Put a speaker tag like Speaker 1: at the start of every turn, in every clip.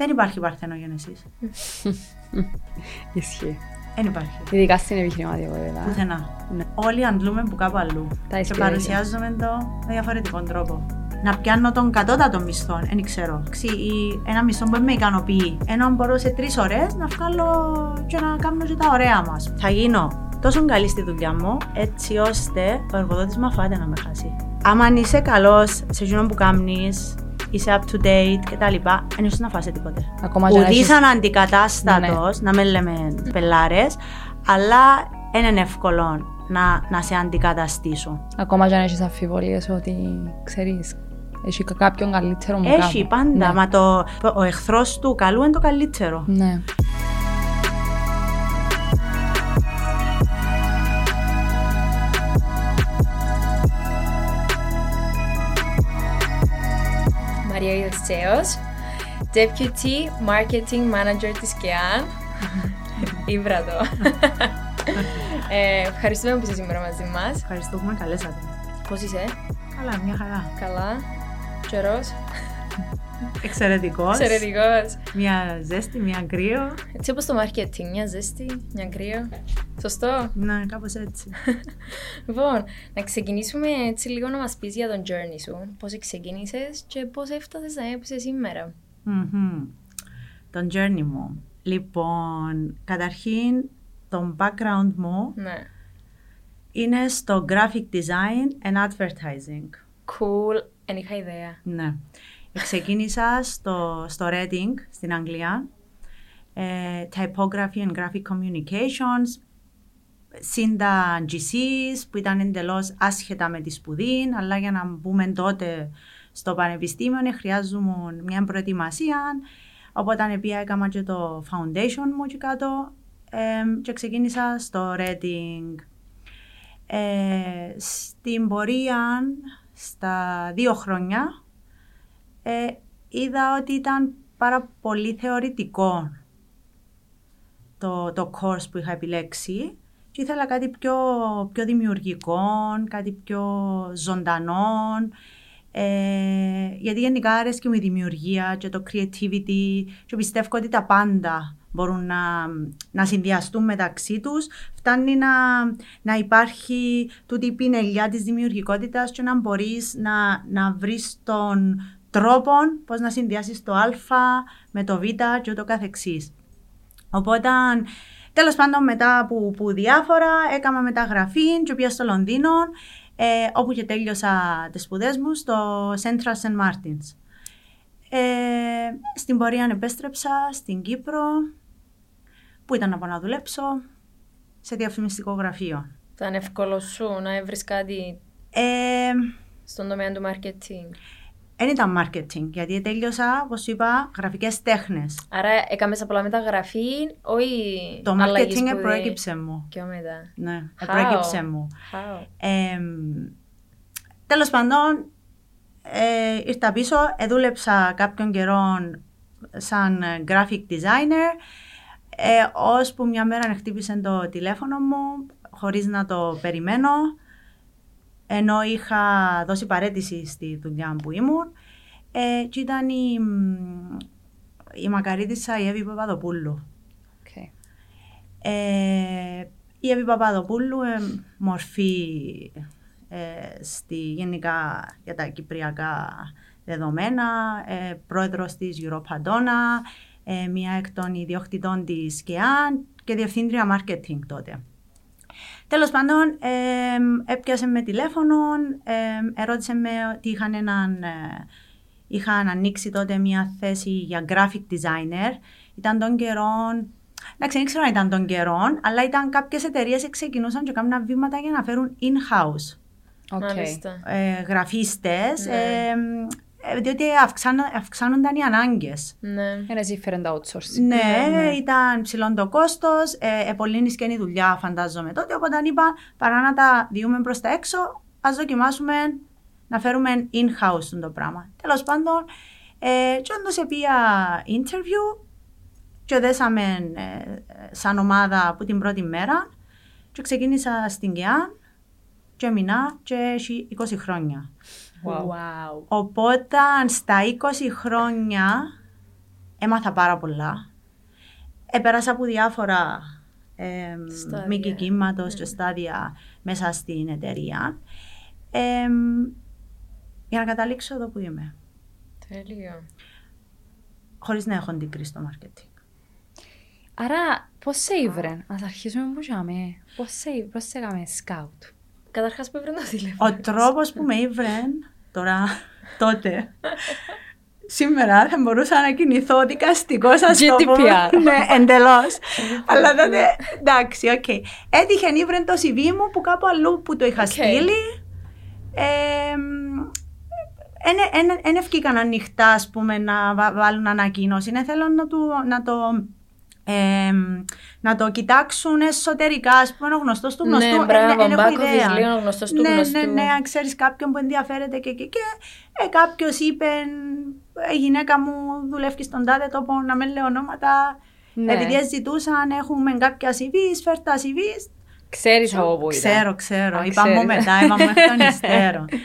Speaker 1: Δεν υπάρχει παρθενογένεση.
Speaker 2: Ισχύει.
Speaker 1: Δεν υπάρχει.
Speaker 2: Ειδικά στην επιχειρηματικότητα.
Speaker 1: Πουθενά.
Speaker 2: Ναι.
Speaker 1: Όλοι αντλούμε που κάπου αλλού.
Speaker 2: Τα
Speaker 1: Και
Speaker 2: ισχυρά
Speaker 1: παρουσιάζουμε το με διαφορετικό τρόπο. Να πιάνω τον κατώτατο μισθό, δεν ξέρω. Ξύ, ή ένα μισθό που δεν με ικανοποιεί. Ενώ μπορώ σε τρεις ώρες να βγάλω και να κάνω και τα ωραία μας. Θα γίνω τόσο καλή στη δουλειά μου, έτσι ώστε ο εργοδότης μου φάτε να με χάσει. Άμα είσαι καλός σε εκείνο που κάνεις, είσαι up to date κτλ., δεν είσαι να φάσει τίποτε.
Speaker 2: Ακόμα και να
Speaker 1: Ουδής
Speaker 2: έχεις-
Speaker 1: αναντικατάστατος, να μην λέμε πελάρες, αλλά δεν είναι εύκολο να, να σε αντικαταστήσω.
Speaker 2: Ακόμα και αν έχεις αμφιβολίες ότι ξέρεις, έχει κα- κάποιον καλύτερο μου
Speaker 1: Έχει
Speaker 2: κάπου.
Speaker 1: πάντα,
Speaker 2: Ναι.
Speaker 1: μα το, ο εχθρός του καλού είναι το καλύτερο.
Speaker 2: Ναι.
Speaker 3: Μαρία Ιωστσέος, Deputy Marketing Manager της ΚΕΑΝ. Ήβρα το. ε, ευχαριστούμε που είσαι σήμερα μαζί μας.
Speaker 1: Ευχαριστούμε, καλέσατε.
Speaker 3: Πώς είσαι,
Speaker 1: Καλά, μια χαρά.
Speaker 3: καλά, καιρός,
Speaker 1: Εξαιρετικός.
Speaker 3: εξαιρετικός.
Speaker 1: Μια ζέστη, μια κρύο.
Speaker 3: Έτσι όπως το marketing, μια ζέστη, μια κρύο. Σωστό.
Speaker 1: Ναι, κάπως έτσι.
Speaker 3: Λοιπόν, να ξεκινήσουμε έτσι λίγο να μας πεις για τον journey σου. Πώς ξεκίνησες και πώς έφτασες να είσαι σήμερα.
Speaker 1: Μμμ. Τον journey μου. Λοιπόν, καταρχήν, το background μου
Speaker 3: Ναι.
Speaker 1: είναι στο graphic design and advertising.
Speaker 3: Cool, δεν είχα ιδέα.
Speaker 1: Ναι. Ξεκίνησα στο, στο Reading, στην Αγγλία. Ε, typography and graphic communications. Συν τα GCs που ήταν εντελώς άσχετα με τη σπουδή, αλλά για να μπούμε τότε στο πανεπιστήμιο ε, χρειάζομαι μια προετοιμασία. Οπότε πήγα έκανα και το foundation μου και κάτω ε, και ξεκίνησα στο Reading. Ε, στην πορεία, στα δύο χρόνια, ε, είδα ότι ήταν πάρα πολύ θεωρητικό το, το course που είχα επιλέξει και ήθελα κάτι πιο, πιο δημιουργικό, κάτι πιο ζωντανό, ε, γιατί γενικά αρέσει μου η δημιουργία και το creativity και πιστεύω ότι τα πάντα μπορούν να, να συνδυαστούν μεταξύ τους. Φτάνει να, να υπάρχει τούτη η πινελιά της δημιουργικότητας και να μπορείς να, να βρεις τον τρόπο πώς να συνδυάσεις το α με το β και ούτω καθεξής. Οπότε, τέλος πάντων μετά που, που διάφορα, έκανα μεταγραφή και πήγα στο Λονδίνο, ε, όπου και τέλειωσα τις σπουδές μου στο Central St. Martins. Ε, στην πορεία επέστρεψα στην Κύπρο, που ήταν να πάω να δουλέψω, σε διαφημιστικό γραφείο.
Speaker 3: Ήταν εύκολο σου να βρει κάτι
Speaker 1: Ε,
Speaker 3: στον τομέα του marketing;
Speaker 1: Δεν ήταν marketing, γιατί τέλειωσα, όπως σου είπα, γραφικές τέχνες.
Speaker 3: Άρα έκαμες απλά μεταγραφή, όχι
Speaker 1: Το
Speaker 3: αλλαγή
Speaker 1: marketing
Speaker 3: σπουδή.
Speaker 1: προέκυψε μου.
Speaker 3: Και μετά.
Speaker 1: Ναι,
Speaker 3: How?
Speaker 1: προέκυψε μου.
Speaker 3: How?
Speaker 1: Ε, τέλος πάντων, ε, ήρθα πίσω, εδούλεψα κάποιον καιρό σαν graphic designer, ε, ώσπου μια μέρα χτύπησε το τηλέφωνο μου, χωρίς να το περιμένω, ενώ είχα δώσει παραίτηση στη δουλειά που ήμουν, ε, και ήταν η, μ, η μακαρίτησα η Εύη Παπαδοπούλου.
Speaker 2: Οκ.
Speaker 1: Ε, η Εύη Παπαδοπούλου, ε, μορφή ε, στη, γενικά για τα κυπριακά δεδομένα, ε, πρόεδρος της Europa Donna, ε, μία εκ των ιδιοκτητών της ΚΕΑΝ και διευθύντρια marketing τότε. Τέλος πάντων, ε, έπιασε με τηλέφωνο, ε, ερώτησε με ότι είχαν, έναν, ε, είχαν ανοίξει τότε μια θέση για graphic designer. Ήταν των καιρών, εντάξει δεν ξέρω αν ήταν των καιρών, αλλά ήταν κάποιες εταιρείες ξεκινούσαν και κάνουν βήματα για να φέρουν in-house
Speaker 2: OK.
Speaker 3: Μάλιστα.
Speaker 1: ε, γραφίστες,
Speaker 3: Ναι.
Speaker 1: ε, ε, διότι αυξάνω- αυξάνονταν οι ανάγκες.
Speaker 3: Ναι.
Speaker 2: Εν εσύμφερεν το outsourcing.
Speaker 1: Ναι, ήταν ψηλό το κόστος, ε, ε, πολύ νησκένη δουλειά, φαντάζομαι τότε. Οπότε είπα, παρά να τα διούμε προς τα έξω, ας δοκιμάσουμε να φέρουμε in-house το πράγμα. Τέλος πάντων, ε, και όντως επία interview, και δέσαμε ε, σαν ομάδα από την πρώτη μέρα, και ξεκίνησα στην ΚΕΑ, και έμεινα και έχει 20 χρόνια.
Speaker 2: Wow.
Speaker 3: Wow.
Speaker 1: Οπότε στα 20 χρόνια έμαθα πάρα πολλά. Επέρασα από διάφορα ε,
Speaker 3: Στάδια.
Speaker 1: μήκη κύματος
Speaker 3: Ναι.
Speaker 1: και στάδια μέσα στην εταιρεία. Ε, για να καταλήξω εδώ που είμαι,
Speaker 3: Τέλειο.
Speaker 1: χωρίς να έχω την κρίση στο marketing.
Speaker 2: Άρα, πώς σε ήβρεν, ας αρχίσουμε που είχαμε, πώς σε, πώς σε έκαμε σκάουτ.
Speaker 3: Καταρχάς που έπρεπε το τηλέφωνο.
Speaker 1: Ο τρόπος που με ήβρεν τώρα, τότε, σήμερα θα μπορούσα να κινηθώ δικαστικό σας το πω.
Speaker 2: GDPR.
Speaker 1: ναι, εντελώς. Αλλά τότε, εντάξει, οκ. Έτυχε ήβρεν το CV μου που κάπου αλλού που το είχα
Speaker 3: Οκ.
Speaker 1: στείλει. Εν εβκήκαν ανοιχτά, ας πούμε, να βα- βάλουν ανακοίνωση. Ναι, θέλω να, του, να το... εμ, να το κοιτάξουν εσωτερικά, ας πούμε, ο γνωστός του γνωστού.
Speaker 3: Ναι,
Speaker 1: Ε,
Speaker 3: μπράβο,
Speaker 1: εν έχω
Speaker 3: back office,
Speaker 1: ιδέα.
Speaker 3: λίγο ο γνωστός του
Speaker 1: ναι,
Speaker 3: γνωστού.
Speaker 1: Ναι, ναι, αν ξέρεις κάποιον που ενδιαφέρεται και, και, και ε, κάποιος είπε, «Ε, η γυναίκα μου δουλεύει στον τάδε τόπο, να μην λέω ονόματα.
Speaker 2: Ναι.
Speaker 1: Επειδή ζητούσαν, έχουμε κάποια CVs, φέρ τα CVs.
Speaker 2: Ξέρεις από πού ήταν.
Speaker 1: Ξέρω, ξέρω.
Speaker 2: Α,
Speaker 1: Είπα μου
Speaker 2: ξέρεις.
Speaker 1: μετά, είπα μου εκ των υστέρων.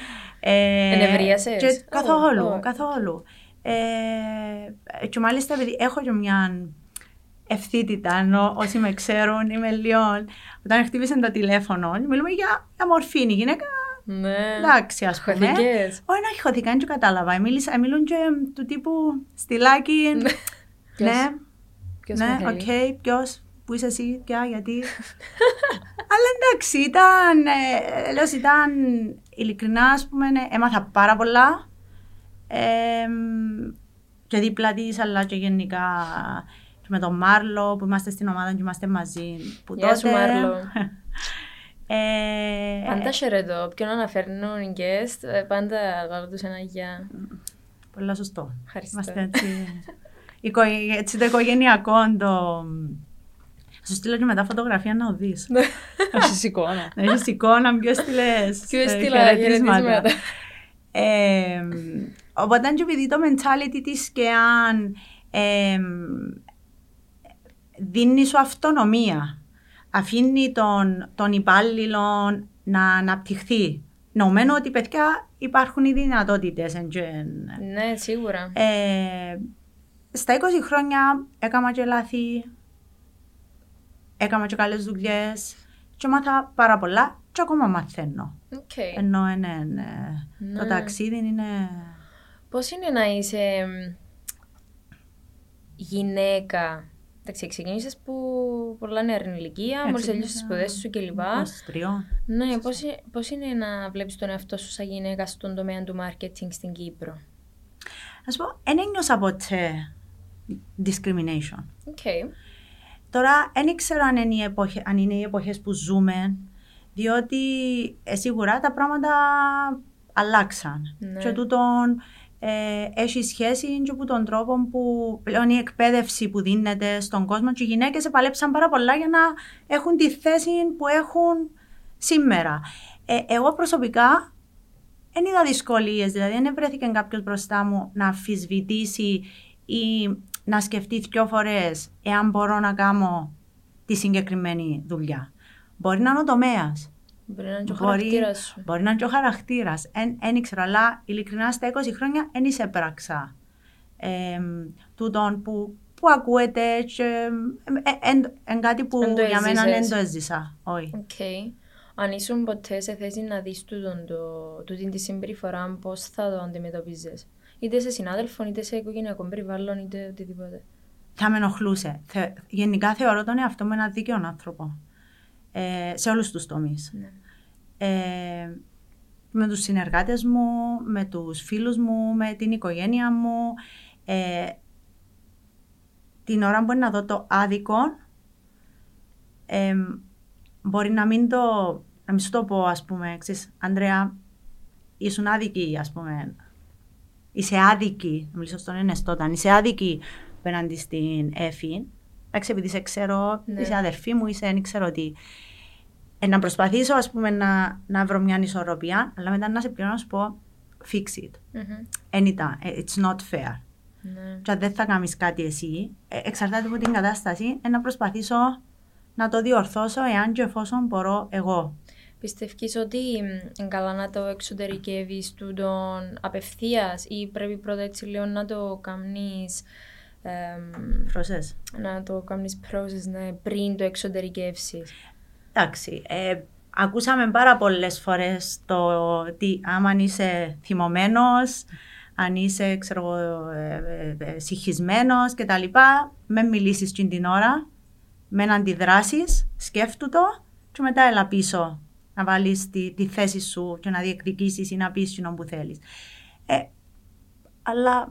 Speaker 1: Ε,
Speaker 3: Ενευρίασες;
Speaker 1: και Καθόλου,
Speaker 3: Ω, ω.
Speaker 1: καθόλου. Ε, και μάλιστα επειδή έχω και μια ευθύτητα, ενώ όσοι με ξέρουν είμαι λίγο... Όταν χτύπησε το τηλέφωνο, μιλούμε για, για μορφήνη. Η γυναίκα,
Speaker 3: Ναι.
Speaker 1: εντάξει, ας πούμε.
Speaker 3: Χωθήκες.
Speaker 1: Όχι, να χωθήκα, δεν το κατάλαβα. Μίλησα, μιλούν και του τύπου στυλάκι.
Speaker 2: Ποιος-
Speaker 1: ναι,
Speaker 2: ποιος;
Speaker 1: Ναι,
Speaker 2: με
Speaker 1: οκ,
Speaker 2: θέλει.
Speaker 1: ποιος, πού είσαι εσύ, ποια, γιατί. Αλλά εντάξει, ήταν, ε, λέω, ήταν ειλικρινά, ας πούμε, ναι, έμαθα πάρα πολλά. Ε, και δίπλα της, αλλά και γενικά και με τον Μάρλο που είμαστε στην ομάδα και είμαστε μαζί. Που
Speaker 3: Γεια σου,
Speaker 1: τότε-
Speaker 3: Μάρλο.
Speaker 1: Ε,
Speaker 3: Πάντα χαιρετώ. Ποιον αναφέρνουν οι guest, ε, πάντα βάλω τους ένα γεια.
Speaker 1: Πολλά σωστό.
Speaker 3: Ευχαριστώ.
Speaker 1: Είμαστε έτσι, οικο- έτσι το οικογενειακό το... Θα σου στείλω και μετά φωτογραφία να οδείς.
Speaker 2: Έχεις εικόνα.
Speaker 1: Να έχεις εικόνα, ποιος στείλες
Speaker 3: Ποιος
Speaker 1: ε,
Speaker 3: στείλα
Speaker 1: χαιρετίσματα.
Speaker 3: χαιρετίσματα.
Speaker 1: Ε, οπότε και επειδή το mentality της και αν ε, δίνει σου αυτονομία, αφήνει τον, τον υπάλληλο να αναπτυχθεί. Νοουμένου ότι παιδιά υπάρχουν οι δυνατότητες. εν και-
Speaker 3: Ναι, σίγουρα.
Speaker 1: ε, στα 20 χρόνια έκανα και λάθη, έκανα και καλές δουλειές και μάθα πάρα πολλά και ακόμα μαθαίνω.
Speaker 3: Οκ.
Speaker 1: Ενώ είναι, είναι- το
Speaker 3: Ναι.
Speaker 1: ταξίδι είναι...
Speaker 3: Πώς είναι να είσαι μ, γυναίκα. Εντάξει, ξεκίνησες που πολλά νεαρή ηλικία, μόλις
Speaker 1: Έτσι,
Speaker 3: τελείωσες τις
Speaker 1: ναι.
Speaker 3: σπουδές σου κλπ.
Speaker 1: 23.
Speaker 3: Ναι, πώς, είναι- πώς είναι να βλέπεις τον εαυτό σου σαν γυναίκα στον τομέα του marketing στην Κύπρο;
Speaker 1: Ας πω, δεν ένιωσα ποτέ discrimination.
Speaker 3: OK.
Speaker 1: Τώρα, δεν ξέρω αν είναι, οι εποχε- αν είναι οι εποχές που ζούμε, διότι ε, σίγουρα τα πράγματα αλλάξαν.
Speaker 3: Ναι.
Speaker 1: Και τούτον ε, έχει σχέση και από τον τρόπο που πλέον η εκπαίδευση που δίνεται στον κόσμο και οι γυναίκες επαλέψαν πάρα πολλά για να έχουν τη θέση που έχουν σήμερα. Ε, εγώ προσωπικά δεν είδα δυσκολίες. Δηλαδή, δεν βρέθηκε κάποιος μπροστά μου να αμφισβητήσει ή να σκεφτεί δυο φορές εάν μπορώ να κάνω τη συγκεκριμένη δουλειά. Μπορεί να είναι ο τομέας.
Speaker 3: Μπορεί να είναι και ο
Speaker 1: Μπορεί,
Speaker 3: χαρακτήρας σου.
Speaker 1: μπορεί να είναι και ο χαρακτήρας. Δεν ήξερα, αλλά ειλικρινά στα 20 χρόνια δεν εισέπραξα ε, τούτον που, που ακούεται και ε, εν, εν κάτι που
Speaker 3: Εν το
Speaker 1: για μένα
Speaker 3: έζησες.
Speaker 1: δεν το έζησα. Όχι.
Speaker 3: Οκ. Αν ήσουν ποτέ σε θέση να δεις τούτον το, τούτην τη συμπεριφορά, πώς θα το αντιμετωπίζεις. Είτε σε συνάδελφο, είτε σε οικογενειακό περιβάλλον, είτε οτιδήποτε.
Speaker 1: θα με ενοχλούσε. Θε, γενικά θεωρώ τον εαυτό μου ένα δίκαιο άνθρωπο. Ε, σε όλους τους τομείς.
Speaker 3: Ναι.
Speaker 1: Ε, με τους συνεργάτες μου, με τους φίλους μου, με την οικογένεια μου. Ε, την ώρα που είναι να δω το άδικο, ε, μπορεί να μην το, να μην σου το πω, ας πούμε, ξέρεις, Ανδρέα, ήσουν άδικη, ας πούμε, είσαι άδικη, να μιλήσω στον ενεστόταν, είσαι άδικη απέναντι στην Εφη. Εντάξει, επειδή σε ξέρω,
Speaker 3: Ναι.
Speaker 1: είσαι αδερφή μου, είσαι, δεν ξέρω τι. Ε, να προσπαθήσω, ας πούμε, να, να βρω μια ισορροπία, αλλά μετά να σε πληρώνω να σου πω, fix it.
Speaker 3: Μμμ.
Speaker 1: Εν ήταν, ε, it's not fair.
Speaker 3: Ναι.
Speaker 1: Και αν δεν θα κάνεις κάτι εσύ, ε, εξαρτάται από την κατάσταση, ε, να προσπαθήσω να το διορθώσω εάν και εφόσον μπορώ εγώ.
Speaker 3: Πιστεύεις ότι μ, είναι καλά να το εξωτερικεύεις τούτον απευθείας ή πρέπει πρώτα έτσι λίγο να το κάνεις εμ,
Speaker 1: Προσές.
Speaker 3: να το κάνεις process ναι, πριν το εξωτερικεύσεις;
Speaker 1: Εντάξει, ε, ακούσαμε πάρα πολλές φορές το ότι άμα είσαι θυμωμένος, αν είσαι ξέρω, εγώ, ε, ε, ε, συγχυσμένος και τα λοιπά, με μιλήσεις την την ώρα, με να αντιδράσεις, σκέφτου το και μετά έλα πίσω να βάλεις τη, τη θέση σου και να διεκδικήσεις ή να πεις κοινό που θέλεις. Ε, αλλά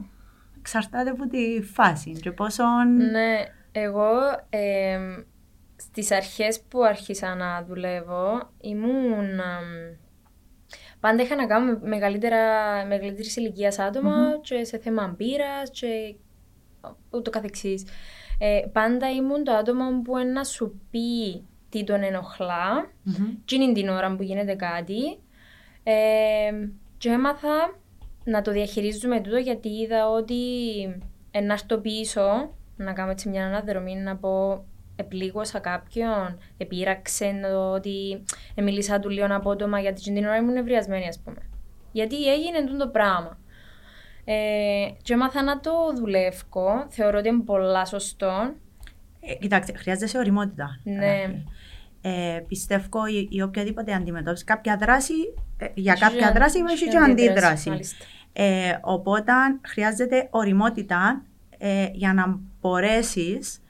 Speaker 1: εξαρτάται από τη φάση και πόσο...
Speaker 3: Ναι, εγώ εμ, στις αρχές που άρχισα να δουλεύω ήμουν... εμ, πάντα είχα να κάνω με μεγαλύτερα, μεγαλύτερης ηλικίας άτομα και σε θέμα μπύρας και ούτω καθεξής. Ε, πάντα ήμουν το άτομο που να σου πει τι τον ενοχλά
Speaker 1: Μμμ.
Speaker 3: και είναι την ώρα που γίνεται κάτι. Ε, και έμαθα να το διαχειρίζουμε τούτο γιατί είδα ότι ε, να έρθω πίσω, να κάνω έτσι μια αναδρομή, να πω επλήγωσα κάποιον, επήραξε το ότι ε, μίλησα του λίγο απότομα γιατί την ώρα ήμουν ευριασμένη ας πούμε. Γιατί έγινε τούτο το πράγμα. Ε, και έμαθα να το δουλεύω, θεωρώ ότι είναι πολλά σωστό.
Speaker 1: Ε, κοιτάξτε, χρειάζεται οριμότητα.
Speaker 3: Ναι.
Speaker 1: Ράφη. Ε, πιστεύω η, η οποιαδήποτε αντιμετώπιση, κάποια δράση, ε, για
Speaker 3: Έχει
Speaker 1: κάποια
Speaker 3: και-
Speaker 1: δράση
Speaker 3: έχει
Speaker 1: έχει
Speaker 3: και
Speaker 1: και αντίδραση.
Speaker 3: μάλιστα.
Speaker 1: Ε, οπότε χρειάζεται οριμότητα ε, για να μπορέσεις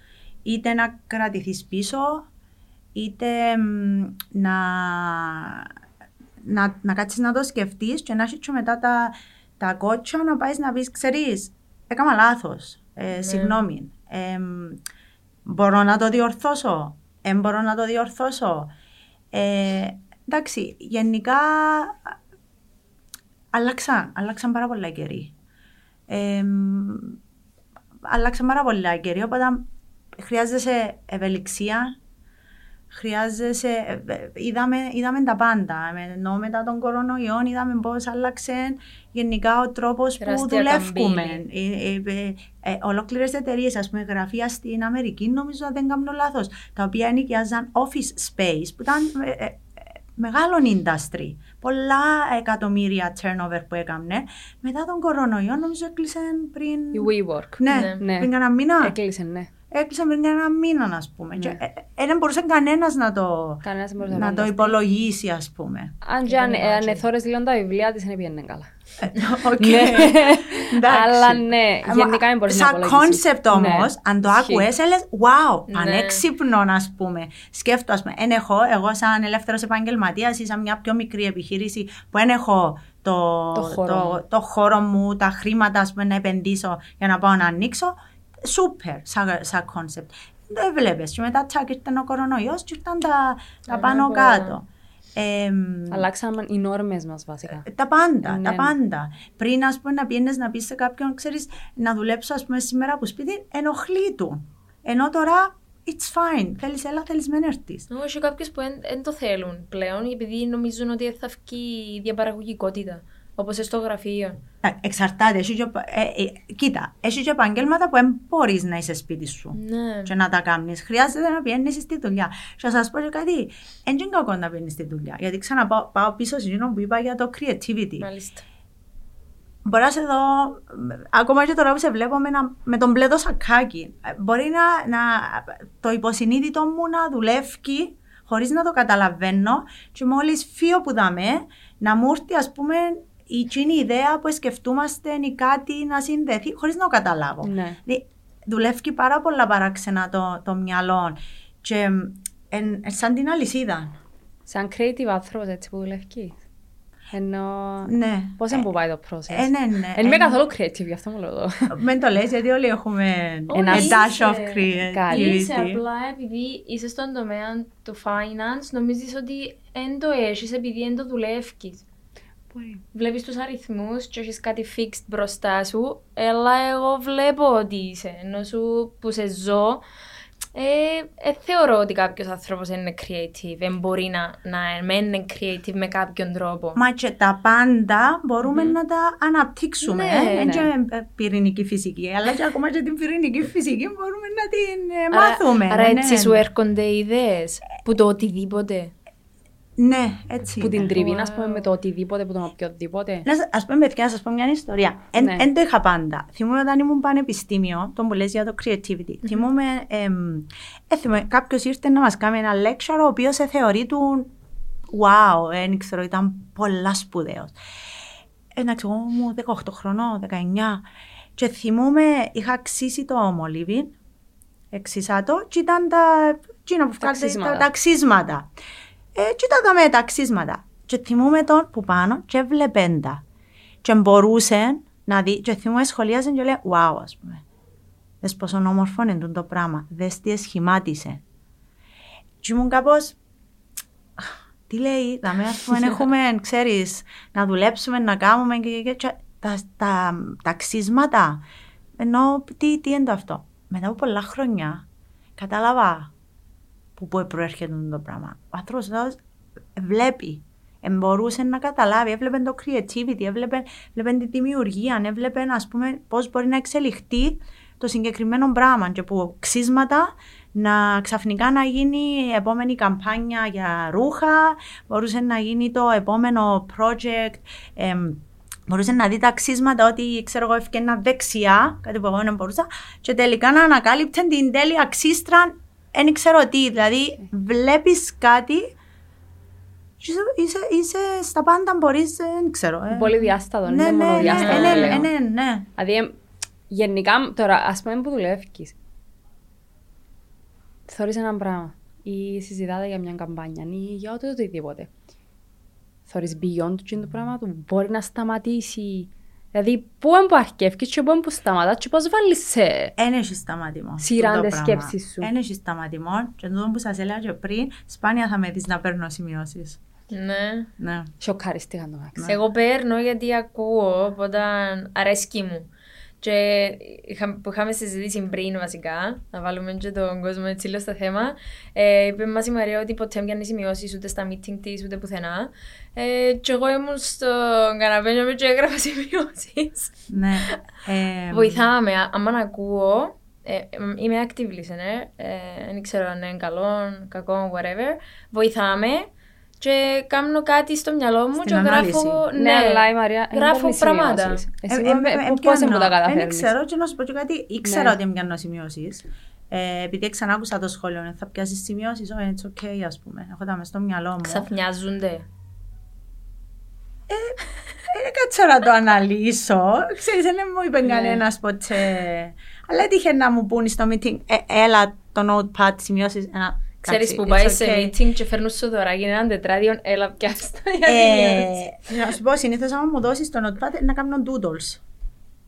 Speaker 1: είτε να κρατηθείς πίσω, είτε μ, να, να, να κάτσεις να το σκεφτείς και να έχεις και μετά τα, τα κότσια να πάεις να πεις, ξέρεις, έκανα λάθος, ε, συγγνώμη, ε, μ, μπορώ να το διορθώσω, δεν μπορώ να το διορθώσω. Ε, εντάξει, γενικά αλλάξαν, αλλάξαν πάρα πολλά οι καιροί. Ε, μ, αλλάξαν πάρα πολλά οι καιροί, οπότε χρειάζεσαι ευελιξία, χρειάζεσαι, ε, ε, είδαμε, είδαμε τα πάντα, Ε, ενώ μετά τον κορονοϊό είδαμε πώς άλλαξε γενικά ο τρόπος που
Speaker 3: Τεράστια
Speaker 1: δουλεύουμε.
Speaker 3: καμπύλη.
Speaker 1: Ε, ε, ε, ε, ολόκληρες εταιρείες, ας πούμε γραφεία στην Αμερική, νομίζω αν δεν κάνω λάθος, τα οποία νοικιάζαν office space, που ήταν ε, ε, ε, μεγάλο industry. Πολλά εκατομμύρια turnover που έκανε. Μετά τον κορονοϊό, νομίζω έκλεισε πριν...
Speaker 2: Η WeWork.
Speaker 1: Ναι,
Speaker 3: Ναι.
Speaker 2: Ναι.
Speaker 1: πριν κανένα μήνα.
Speaker 2: Έκλεισε, ναι.
Speaker 1: Έκλεισε πριν ένα μήνα, α πούμε. Και, ε, ε, δεν μπορούσε κανένας να το,
Speaker 2: Κανένας δεν μπορούσε
Speaker 1: να το
Speaker 2: φανταστεί.
Speaker 1: υπολογίσει, ας πούμε.
Speaker 2: Αν και αν
Speaker 3: Δεν
Speaker 2: ε, αν
Speaker 3: imagine.
Speaker 2: εθώρες λίγο τα βιβλία της, δεν πήγαινε καλά.
Speaker 1: Ε, οκ.
Speaker 2: Ναι.
Speaker 1: Εντάξει.
Speaker 2: Αλλά ναι,
Speaker 1: Ε,
Speaker 2: γενικά δεν μπορείς να
Speaker 1: Σαν
Speaker 2: υπολογίσεις.
Speaker 1: concept όμως,
Speaker 2: Ναι.
Speaker 1: αν το
Speaker 2: Ισχύει.
Speaker 1: άκουες, έλεγες wow,
Speaker 3: Ναι.
Speaker 1: πανέξυπνο, α πούμε. Σκέφτο, ας πούμε, εν έχω, εγώ σαν ελεύθερος επαγγελματίας ή σαν μια πιο μικρή επιχείρηση που δεν έχω το,
Speaker 2: Το χώρο
Speaker 1: το,
Speaker 2: μου.
Speaker 1: το χώρο μου, τα χρήματα ας πούμε, να επενδύσω για να πάω να ανοίξω. Σούπερ σαν, σαν concept. Δεν έβλεπες. Και μετά τσακ ήρθε ο κορονοϊός και ήρθαν τα, τα πάνω
Speaker 3: Ανάποδα.
Speaker 1: κάτω. Εμ,
Speaker 2: Αλλάξαμε οι νόρμες μας βασικά.
Speaker 1: τα πάντα,
Speaker 2: Ναι,
Speaker 1: τα
Speaker 2: ναι.
Speaker 1: πάντα. Πριν, ας πούμε, να πήαινες να πεις σε κάποιον, ξέρεις, να δουλέψω, ας πούμε, σήμερα από σπίτι, ενοχλεί του. Ενώ τώρα, it's fine. Θέλεις έλα, θέλεις μεν έρθεις.
Speaker 3: Όχι κάποιους που δεν το θέλουν πλέον επειδή νομίζουν ότι θα βγει η διαπαραγωγικότητα. Όπως στο γραφείο.
Speaker 1: Ε, Εξαρτάται. Έχει και, ε, ε, κοίτα, έχει και επαγγέλματα που δεν μπορείς να είσαι σπίτι σου
Speaker 3: Ναι.
Speaker 1: και να τα κάνεις. Χρειάζεται να πιένεις στη δουλειά. Και θα σας πω και κάτι, δεν είναι κακό να πιένεις στη δουλειά. Γιατί ξαναπάω πάω πίσω σε εκείνο που είπα για το creativity.
Speaker 3: Μάλιστα.
Speaker 1: Μπορεί να σε δω, ακόμα και τώρα που σε βλέπω με, ένα- με τον μπλε το σακάκι, ε, μπορεί να, να, το υποσυνείδητο μου να δουλεύει χωρίς να το καταλαβαίνω και μόλις φύγω που δαμε, να μου έρθει ας πούμε η εκείνη ιδέα που σκεφτούμαστε ή κάτι να συνδεθεί χωρίς να το καταλάβω.
Speaker 2: Ναι.
Speaker 1: Δηλαδή, δουλεύει πάρα πολλά παράξενα το, το μυαλό και ε, ε, σαν την αλυσίδα.
Speaker 2: Σαν creative άνθρωπος έτσι που δουλεύει. Ενώ...
Speaker 1: Ναι.
Speaker 2: Πώς δεν που πάει το process;
Speaker 1: Ε, ναι, ναι.
Speaker 2: Δεν είμαι
Speaker 1: Ε,
Speaker 2: καθόλου creative, γι' αυτό μου λέω εδώ.
Speaker 1: Μεν το λες γιατί όλοι έχουμε
Speaker 2: Ένα
Speaker 1: a dash
Speaker 3: είσαι.
Speaker 1: of creativity.
Speaker 2: Καλή.
Speaker 3: Είσαι απλά επειδή είσαι στον τομέα του finance, νομίζεις ότι δεν το έχεις επειδή δεν το δουλεύεις.
Speaker 2: Μπορεί.
Speaker 3: Βλέπεις τους αριθμούς και έχεις κάτι fixed μπροστά σου, αλλά εγώ βλέπω ότι είσαι, ενώ σου που σε ζω, ε, ε, θεωρώ ότι κάποιος άνθρωπος είναι creative, δεν μπορεί να, να μένει creative με κάποιον τρόπο.
Speaker 1: Μα και τα πάντα μπορούμε να τα αναπτύξουμε.
Speaker 3: Ναι,
Speaker 1: Δεν
Speaker 2: ναι.
Speaker 1: και ε, πυρηνική φυσική, αλλά και ακόμα και την πυρηνική φυσική μπορούμε να την ε,
Speaker 3: Άρα-
Speaker 1: μάθουμε.
Speaker 3: Άρα
Speaker 1: ναι.
Speaker 3: έτσι σου έρχονται ιδέες που το οτιδήποτε.
Speaker 1: Ναι, έτσι
Speaker 2: Που την
Speaker 1: είναι.
Speaker 2: τριβή, α πούμε, με το οτιδήποτε, που τον οποιοδήποτε.
Speaker 1: Να σα- ας πούμε, παιδιά, να σας πω μια ιστορία. Εν,
Speaker 2: Ναι.
Speaker 1: εν το είχα πάντα. Θυμούμαι όταν ήμουν πανεπιστήμιο, τον που λες για το creativity. Θυμούμαι, εμ, ε, θυμούμαι, κάποιος ήρθε να μας κάνει ένα lecture, ο οποίος ε, θεωρεί του, wow, δεν ξέρω, ήταν πολλά σπουδαίος. Εντάξει, εγώ ήμουν 18 χρονών, 19. Και θυμούμαι, είχα ξύσει το μολύβι, εξίσα το, και ήταν τα, εκείνα που βγάλετε,
Speaker 2: ξύσματα.
Speaker 1: τα, τα ξύσματα. Ε, και ήταν τα με τα ξύσματα. Και θυμούμαι τον που πάνω και έβλεπεν τα. Και μπορούσε να δει, και θυμούμαι σχολίαζε και λέει, wow, ας πούμε. Δες πόσο όμορφο είναι τούτο το πράγμα. Δες τι εσχημάτισε. Και ήμουν κάπως, τι λέει, θα με ας πούμε έχουμε, ξέρεις, να δουλέψουμε, να κάνουμε και, και, και τα, τα, τα ξύσματα. Ενώ τι, τι είναι το αυτό. Μετά από πολλά χρόνια κατάλαβα που πού προέρχεται το πράγμα. Ο άνθρωπος εδώ βλέπει. Μπορούσε να καταλάβει, έβλεπε το creativity, έβλεπε, έβλεπε τη δημιουργία, έβλεπε ας πούμε, πώς μπορεί να εξελιχθεί το συγκεκριμένο πράγμα και που ξύσματα να ξαφνικά να γίνει η επόμενη καμπάνια για ρούχα, μπορούσε να γίνει το επόμενο project, εμ, μπορούσε να δει τα ξύσματα ότι ξέρω εγώ ευκαιρνα δεξιά, κάτι που εγώ δεν μπορούσα, και τελικά να ανακάλυψε την τέλεια ξύστρα, δεν ξέρω τι, δηλαδή βλέπεις κάτι και είσαι, είσαι, είσαι στα πάντα μπορείς, δεν ξέρω. ε.
Speaker 2: Πολύ διάστατο,
Speaker 1: ναι,
Speaker 2: είναι
Speaker 1: ναι,
Speaker 2: μόνο
Speaker 1: ναι,
Speaker 2: διάστατο.
Speaker 1: ναι,
Speaker 2: πλέον.
Speaker 1: ναι, ναι, ναι.
Speaker 2: Δηλαδή, εμ, γενικά, τώρα, ας πούμε που δουλεύεις, θωρείς ένα πράγμα ή συζητάτε για μια καμπάνια ή για ό,τι οτιδήποτε. Θωρείς beyond του το πράγμα του, μπορεί να σταματήσει. Δηλαδή, πού είναι που αρκεύκεις και πού είναι που σταματάς και πώς βάλεις σε...
Speaker 1: Εν έχει σταματημό.
Speaker 2: Σειράν
Speaker 1: τούτο
Speaker 2: τις
Speaker 1: πράγμα.
Speaker 2: σκέψεις σου.
Speaker 1: Εν έχει σταματημό και τούτο που σας έλεγα και πριν, σπάνια θα με δεις να παίρνω σημειώσεις.
Speaker 3: Ναι.
Speaker 1: Ναι.
Speaker 2: Σοκαριστήκα το μεταξύ.
Speaker 3: Εγώ παίρνω γιατί ακούω, οπότε αρέσκει μου. Και είχα, που είχαμε συζητήσει πριν βασικά, να βάλουμε και τον κόσμο έτσι λίγο στο θέμα, ε, είπε μας η Μαρία ότι ποτέ δεν πιάνει σημειώσεις ούτε στα meeting της ούτε πουθενά. Ε, και εγώ ήμουν στο καναπέ και έγραφα σημειώσεις.
Speaker 1: ναι. Ε,
Speaker 3: Βοηθάμε, α- άμα να ακούω, ε, ε, είμαι active listener, ε, δεν ξέρω αν είναι καλό, κακό, whatever. Βοηθάμε και κάνω κάτι στο μυαλό μου
Speaker 1: Στην
Speaker 3: και
Speaker 1: ανάλυση.
Speaker 3: γράφω.
Speaker 2: Ναι, αλλά η Μαρία δεν
Speaker 3: γράφω
Speaker 2: παίρνει
Speaker 3: πράγματα.
Speaker 2: σημειώσεις. Εσύ
Speaker 1: Ε, ε,
Speaker 2: με-
Speaker 1: ε,
Speaker 2: πού-
Speaker 1: πιάνω.
Speaker 2: πώς είναι που τα
Speaker 1: Δεν
Speaker 2: καταφέρνεις;
Speaker 1: ξέρω και να σου πω και κάτι, ήξερα
Speaker 2: Ναι.
Speaker 1: ότι πιάνω σημειώσεις. Ε, επειδή ξανά άκουσα το σχόλιο, ε, θα πιάσεις σημειώσεις, όχι, it's okay, ας πούμε. Έχω τα μες στο μυαλό μου.
Speaker 3: Ξαφνιάζονται.
Speaker 1: Δεν κάτσα να το αναλύσω. Ξέρεις, δεν μου είπε
Speaker 2: Ναι.
Speaker 1: κανένας ποτέ. Αλλά έτυχε να μου πούνε στο meeting, «Ε, έλα το notepad, σημειώσεις. Ένα,
Speaker 3: Ξέρεις
Speaker 1: εντάξει,
Speaker 3: που
Speaker 1: it's
Speaker 3: πάει σε
Speaker 1: okay.
Speaker 3: meeting και φέρνουν σου δωράκι έναν τετράδιο, έλα πιάστα για σημειώσεις.
Speaker 1: Ε, να σου πω, συνήθως άμα μου δώσεις το notepad να κάνω doodles.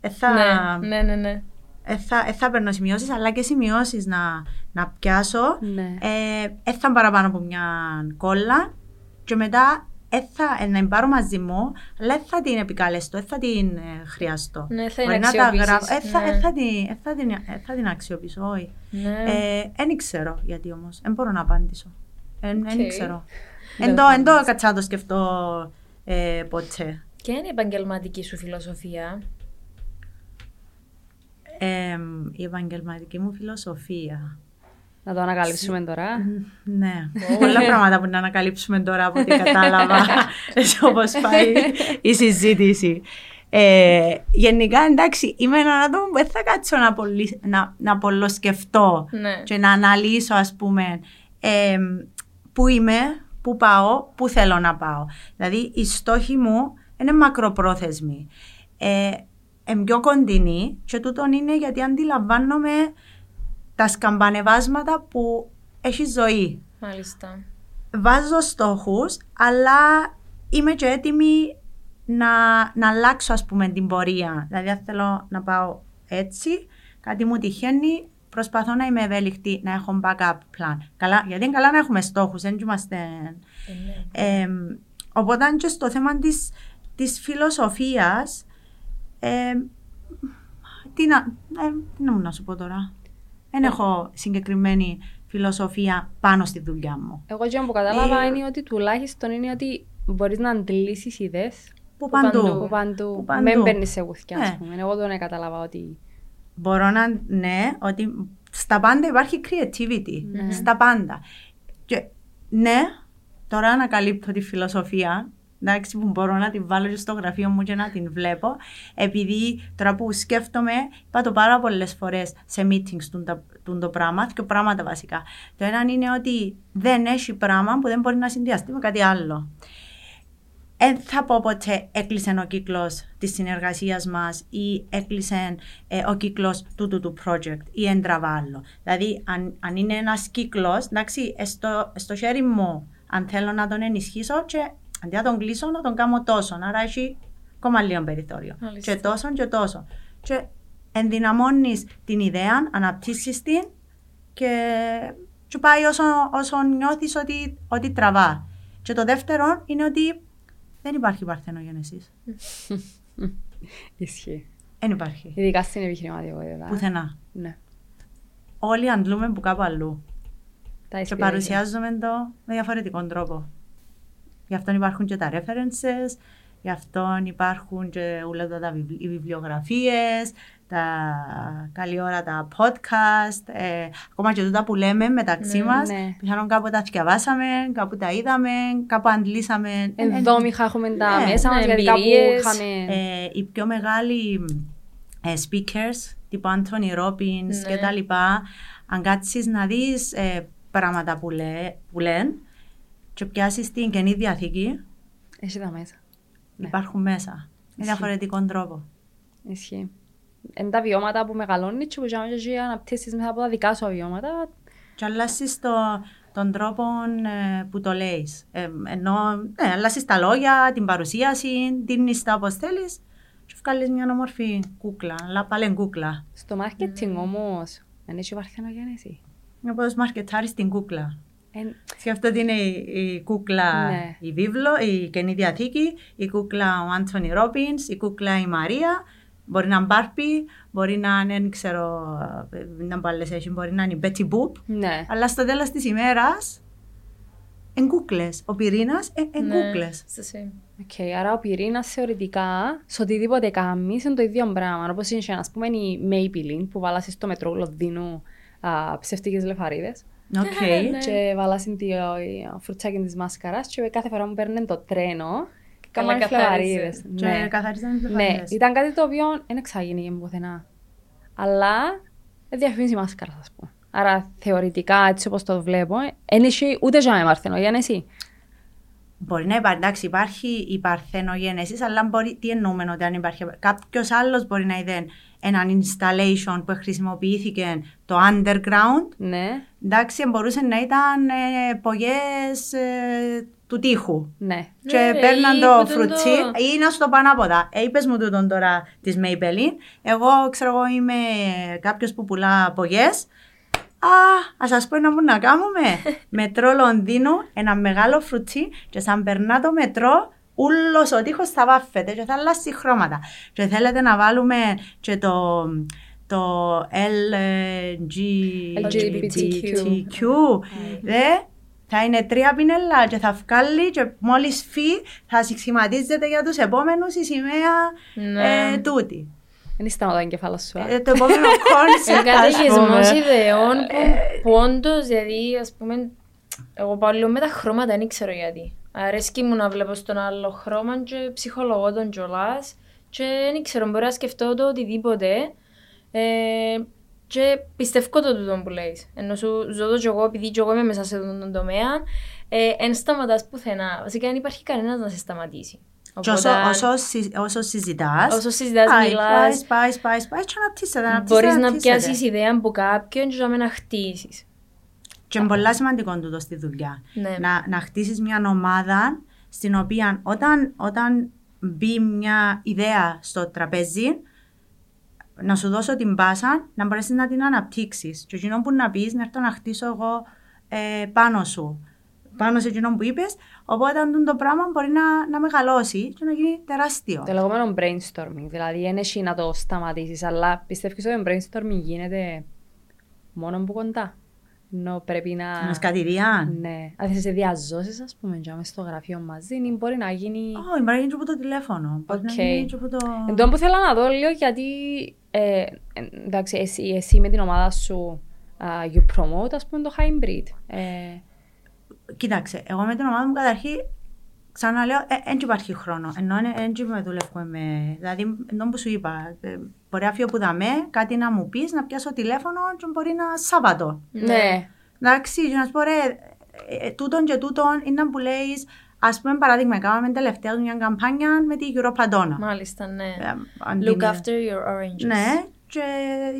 Speaker 1: Ε, θα,
Speaker 3: Ναι, ναι, ναι, ναι.
Speaker 1: ε, θα, ε, θα παίρνω σημειώσεις, αλλά και σημειώσεις να, να πιάσω.
Speaker 2: Ναι.
Speaker 1: Ε, ε, θα παραπάνω από μια κόλλα και μετά ε, θα, ε, να την πάρω μαζί μου, αλλά ε, θα την επικαλεστώ, ε, θα την ε, χρειαστώ.
Speaker 3: Ναι, θα
Speaker 1: Μπορεί
Speaker 3: την
Speaker 1: να τα
Speaker 3: αξιοποιήσεις,
Speaker 1: γράφω. Ε, θα,
Speaker 3: ναι.
Speaker 1: ε, θα την, ε, θα την, ε, θα την αξιοποιήσω, όχι.
Speaker 3: Ναι.
Speaker 1: Δεν ξέρω γιατί όμως, δεν μπορώ να απαντήσω. Δεν
Speaker 3: Οκ.
Speaker 1: ξέρω.
Speaker 2: Δεν
Speaker 1: Εν το,
Speaker 2: θα
Speaker 1: εν το κάτσα να το σκεφτώ ε, ποτέ.
Speaker 3: Ποια είναι η επαγγελματική σου φιλοσοφία;
Speaker 1: Ε, η επαγγελματική μου φιλοσοφία.
Speaker 2: Να το ανακαλύψουμε τώρα.
Speaker 1: Ναι, πολλά πράγματα που να ανακαλύψουμε τώρα από ό,τι κατάλαβα, έτσι όπως πάει η συζήτηση. Ε, γενικά, εντάξει, είμαι έναν άτομο που δεν θα κάτσω να, πολύ, να, να πολλοσκεφτώ
Speaker 3: Ναι.
Speaker 1: και να αναλύσω, ας πούμε, ε, πού είμαι, πού πάω, πού θέλω να πάω. Δηλαδή, οι στόχοι μου είναι μακροπρόθεσμοι. Ε, είναι πιο κοντινοί και τούτον είναι γιατί αντιλαμβάνομαι τα σκαμπανεβάσματα που έχει ζωή.
Speaker 3: Μάλιστα.
Speaker 1: Βάζω στόχους, αλλά είμαι και έτοιμη να, να αλλάξω ας πούμε την πορεία. Δηλαδή αν θέλω να πάω έτσι, κάτι μου τυχαίνει, προσπαθώ να είμαι ευέλικτη, να έχω backup plan. Καλά, γιατί είναι καλά να έχουμε στόχους, δεν είμαστε...
Speaker 3: Ε, ναι.
Speaker 1: Ε, οπότε και στο θέμα της, της φιλοσοφίας, ε, τι, να, ε, τι να μου να σου πω τώρα; Δεν έχω συγκεκριμένη φιλοσοφία πάνω στη δουλειά μου.
Speaker 2: Εγώ και που κατάλαβα
Speaker 1: Ε,
Speaker 2: είναι ότι τουλάχιστον είναι ότι μπορείς να αντιλήσεις ιδέες
Speaker 1: Που
Speaker 3: παντού.
Speaker 1: παντού.
Speaker 2: που παντού.
Speaker 1: Που παντού.
Speaker 2: Δεν παίρνεις σε γουθιά, ας
Speaker 1: Ναι.
Speaker 2: πούμε. Εγώ δεν κατάλαβα ότι...
Speaker 1: Μπορώ να, ναι, ότι στα πάντα υπάρχει creativity.
Speaker 2: Ναι.
Speaker 1: Στα πάντα. Και, ναι, το τώρα ανακαλύπτω τη φιλοσοφία εντάξει, που μπορώ να την βάλω και στο γραφείο μου και να την βλέπω. Επειδή τώρα που σκέφτομαι, είπα το πάρα πολλές φορές σε meetings του, του το πράγμα, και πράγματα βασικά. Το ένα είναι ότι δεν έχει πράγμα που δεν μπορεί να συνδυαστεί με κάτι άλλο. Δεν θα πω ποτέ έκλεισε ο κύκλος της συνεργασίας μας ή έκλεισε ε, ο κύκλος του του project ή έντραβα άλλο. Δηλαδή, αν, αν είναι ένας κύκλος, εντάξει, στο, στο χέρι μου, αν θέλω να τον ενισχύσω, και αντί να τον κλείσω, να τον κάνω τόσο. Άρα έχει ακόμα λίγο περιθώριο.
Speaker 3: Μάλιστα.
Speaker 1: Και τόσο και τόσο. Και ενδυναμώνεις την ιδέα, αναπτύσσεις την και, και πάει όσο, όσο νιώθεις ότι, ότι τραβά. Και το δεύτερο είναι ότι δεν υπάρχει παρθενογένεση.
Speaker 2: Ισχύει.
Speaker 1: Δεν υπάρχει.
Speaker 2: Ειδικά στην επιχειρηματικότητα.
Speaker 1: Πουθενά.
Speaker 2: Ναι.
Speaker 1: Όλοι αντλούμε που κάπου αλλού.
Speaker 2: Τα
Speaker 1: Και
Speaker 2: ισχύει.
Speaker 1: παρουσιάζουμε το με διαφορετικό τρόπο. Γι' αυτό υπάρχουν και τα references, γι' αυτό υπάρχουν και όλα τα βιβλ- οι βιβλιογραφίες, τα καλή ώρα τα podcast, ε, ακόμα και τούτα που λέμε μεταξύ
Speaker 3: Ναι,
Speaker 1: μας.
Speaker 2: ναι.
Speaker 1: Πιθανόν κάπου τα διαβάσαμε, κάπου τα είδαμε, κάπου αντλήσαμε.
Speaker 2: Ενδόμηχα έχουμε τα
Speaker 1: Ναι,
Speaker 2: μέσα μας,
Speaker 3: ναι,
Speaker 2: γιατί κάπου
Speaker 3: εμπειρίες.
Speaker 2: είχαμε...
Speaker 1: ε, οι πιο μεγάλοι ε, speakers, τύπου Anthony Robbins
Speaker 3: Ναι.
Speaker 1: και τα λοιπά, αν κάτσεις να δεις ε, πράγματα που, λέ, που λένε και πιάσεις την Καινή Διαθήκη,
Speaker 2: Έχει τα μέσα. Ναι.
Speaker 1: υπάρχουν μέσα. Με
Speaker 2: Ισχύει.
Speaker 1: διαφορετικό τρόπο.
Speaker 2: Ισχύει. Είναι τα βιώματα που μεγαλώνεις και που κάνεις και εσύ αναπτύσσεις μέσα από τα δικά σου βιώματα.
Speaker 1: Και αλλάσεις το, τον τρόπο ε, που το λέεις. Ε, ενώ ναι, αλλάσεις τα λόγια, την παρουσίαση, την τα όπως θέλεις και βγάλεις μια όμορφη κούκλα, αλλά πάλι κούκλα.
Speaker 2: Στο marketing όμως, δεν έχει παρθενογένεση.
Speaker 1: Όπως μαρκετάρεις την κούκλα.
Speaker 2: Εν-
Speaker 1: Σκέφτομαι ότι είναι η, η κούκλα
Speaker 2: Ναι.
Speaker 1: η βίβλο, η Καινή Διαθήκη, η κούκλα ο Άντωνι Ρόπινς, η κούκλα η Μαρία, μπορεί να είναι Barbie, μπορεί να είναι, δεν ξέρω, ε, να μπάλες έχει, μπορεί να είναι η Betty Boop,
Speaker 2: Ναι.
Speaker 1: αλλά στο τέλος της ημέρας, εν κούκλες. Ο πυρήνας εν, εν
Speaker 3: Ναι,
Speaker 1: κούκλες.
Speaker 3: εν το same.
Speaker 2: OK, άρα ο πυρήνας θεωρητικά σε οτιδήποτε κάνει είναι το ίδιο πράγμα. Όπως είναι, ας πούμε, η Maybelline που βάλασε στο μετρό Λονδίνου ψεύτικες βλεφαρίδες.
Speaker 1: Οκ.
Speaker 3: Ναι.
Speaker 2: Και βάλασε το βουρτσάκι της μάσκαρας. Και κάθε φορά μου παίρνει το τρένο. Και
Speaker 3: Καλά
Speaker 2: κάμανε
Speaker 3: καθάριζε.
Speaker 2: φλεβαρίδες.
Speaker 1: Και
Speaker 2: Ναι.
Speaker 1: καθαρίζαν τις
Speaker 2: ναι,
Speaker 1: λεφαρίδες.
Speaker 2: ήταν κάτι το οποίο δεν εξάγινε πουθενά. Αλλά δεν διαφημίζει η μάσκαρα, ας πούμε. Άρα θεωρητικά, έτσι όπως το βλέπω, δεν έχει ούτε για με μαρθενογένεση.
Speaker 1: Μπορεί να υπάρχει, εντάξει, υπάρχει η παρθενογένεσης, αλλά μπορεί, τι εννοούμε ότι αν υπάρχει. Κάποιος άλλος μπορεί να είδε έναν installation που χρησιμοποιήθηκε το underground
Speaker 2: Ναι,
Speaker 1: Εντάξει, μπορούσε να ήταν ε, πογές ε, του τείχου.
Speaker 2: ναι.
Speaker 1: Και
Speaker 3: Ναι, ρε,
Speaker 1: παίρναν
Speaker 3: ή
Speaker 1: το
Speaker 3: που τον
Speaker 1: φρουτσί
Speaker 3: το-
Speaker 1: ή να σου το πάνω από τα. Ε, είπες μου τούτον τώρα της Maybelline. Εγώ, ξέρω εγώ, είμαι κάποιος που πουλά πογές. Α, ας σας πω ένα που να κάνουμε. μετρό Λονδίνου, ένα μεγάλο φρουτσί και σαν περνά το μετρό, ούλος ο τείχος θα βάφεται και θα αλλάσει χρώματα. Και θέλετε να βάλουμε και το, το LGBTQ. Δε, θα είναι τρία πινελά και θα βγάλει και μόλις φύγει θα σχηματίζεται για τους επόμενους η σημαία
Speaker 3: Ναι.
Speaker 1: ε, τούτη.
Speaker 2: Δεν σταματά ο εγκεφάλος σου. α.
Speaker 1: Ε, το επόμενο concept, ας
Speaker 3: Εν καταιγισμός
Speaker 1: πούμε.
Speaker 3: ιδεών που, που όντως, δηλαδή, ας πούμε, εγώ πάω λίγο με τα χρώματα, δεν ξέρω γιατί. Αρέσκει μου να βλέπω στον άλλο χρώμα και ψυχολογώ τον κιόλας και δεν ξέρω, μπορεί να σκεφτώ το οτιδήποτε ε, και πιστεύω το τούτο που λέεις. Ενώ σου ζω το κι εγώ, επειδή κι εγώ είμαι μέσα σε αυτόν τον τομέα, ε, εν σταματάς πουθενά. Βασικά δεν υπάρχει κανένας να σε σταματήσει.
Speaker 1: Και όσο,
Speaker 3: Οπότε,
Speaker 1: όσο, συ- όσο συζητάς,
Speaker 3: όσο συζητάς,
Speaker 1: πάει,
Speaker 3: μιλάς,
Speaker 1: πάει, πάει, πάει, πάει και αναπτύσσεται, αναπτύσσεται,
Speaker 3: μπορείς να
Speaker 1: αναπτύσσεται.
Speaker 3: πιάσεις ιδέα από κάποιον και να χτίσεις.
Speaker 1: Και είναι πολύ σημαντικό τούτο στη δουλειά.
Speaker 3: Ναι.
Speaker 1: Να, να χτίσεις μια ομάδα στην οποία όταν, όταν μπει μια ιδέα στο τραπέζι, να σου δώσω την πάσα, να μπορέσεις να την αναπτύξεις. Και εκείνο που να πεις, να έρθω να χτίσω εγώ ε, πάνω σου. Πάνω σε εκείνο που είπες, οπότε αν το πράγμα μπορεί να, να μεγαλώσει και να γίνει τεράστιο.
Speaker 2: Το λεγόμενο brainstorming, δηλαδή δεν έχει να το σταματήσεις, αλλά πιστεύεις ότι το brainstorming γίνεται μόνο από κοντά; Ενώ πρέπει να...
Speaker 1: Με σκατηρία.
Speaker 2: Ναι, αν θες διά ζώσης, ας πούμε, και μες στο γραφείο μαζί, ή μπορεί να γίνει...
Speaker 1: Όχι, μπορεί να γίνει και από το τηλέφωνο. Μπορεί να
Speaker 2: Οκ.
Speaker 1: γίνει και από το...
Speaker 2: Εν τούτο που θέλω να δω λίγο γιατί, ε, εντάξει, εσύ, εσύ με την ομάδα σου α, you promote, ας πούμε, το hybrid. Ε,
Speaker 1: Κοίταξε, εγώ με την ομάδα μου καταρχήν ξαναλέω, δεν υπάρχει χρόνο. Ενώ δεν με δουλεύουμε με. Δηλαδή, ενώ που σου είπα, ε, μπορεί να φύγω που δαμέ, κάτι να μου πεις, να πιάσω τηλέφωνο και μπορεί να Σάββατο.
Speaker 2: Ναι.
Speaker 1: Εντάξει, και να σου πω, ρε, ε, ε, τούτον και τούτον είναι που λέεις, ας πούμε, παράδειγμα, κάναμε τελευταία μια καμπάνια με τη Europadona.
Speaker 3: Μάλιστα, ναι.
Speaker 1: Ε, αν
Speaker 3: Look
Speaker 1: την-
Speaker 3: after your oranges.
Speaker 1: Ναι, και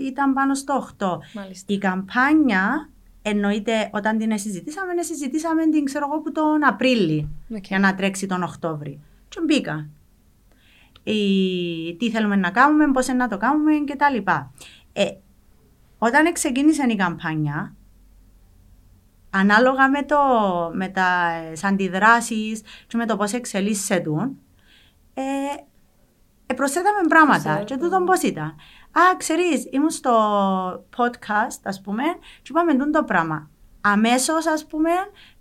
Speaker 1: ήταν πάνω στο 8.
Speaker 3: Μάλιστα.
Speaker 1: Η καμπάνια, εννοείται όταν την συζητήσαμε, ναι, συζητήσαμε την ξέρω εγώ που τον Απρίλη
Speaker 2: Οκ.
Speaker 1: για να τρέξει τον Οκτώβρη. Και μπήκα. Η, τι θέλουμε να κάνουμε, πώς να το κάνουμε κτλ. Ε, όταν ξεκίνησε η καμπάνια, ανάλογα με, το, με τα ε, αντιδράσεις και με το πώς εξελίσσεται, ε, ε, προσθέταμε πράγματα.
Speaker 3: Προσθέταμε.
Speaker 1: Και τούτο πώς ήταν. Α, ξέρεις, ήμουν στο podcast, ας πούμε, και είπαμε τούτο το πράγμα. Αμέσως, ας πούμε,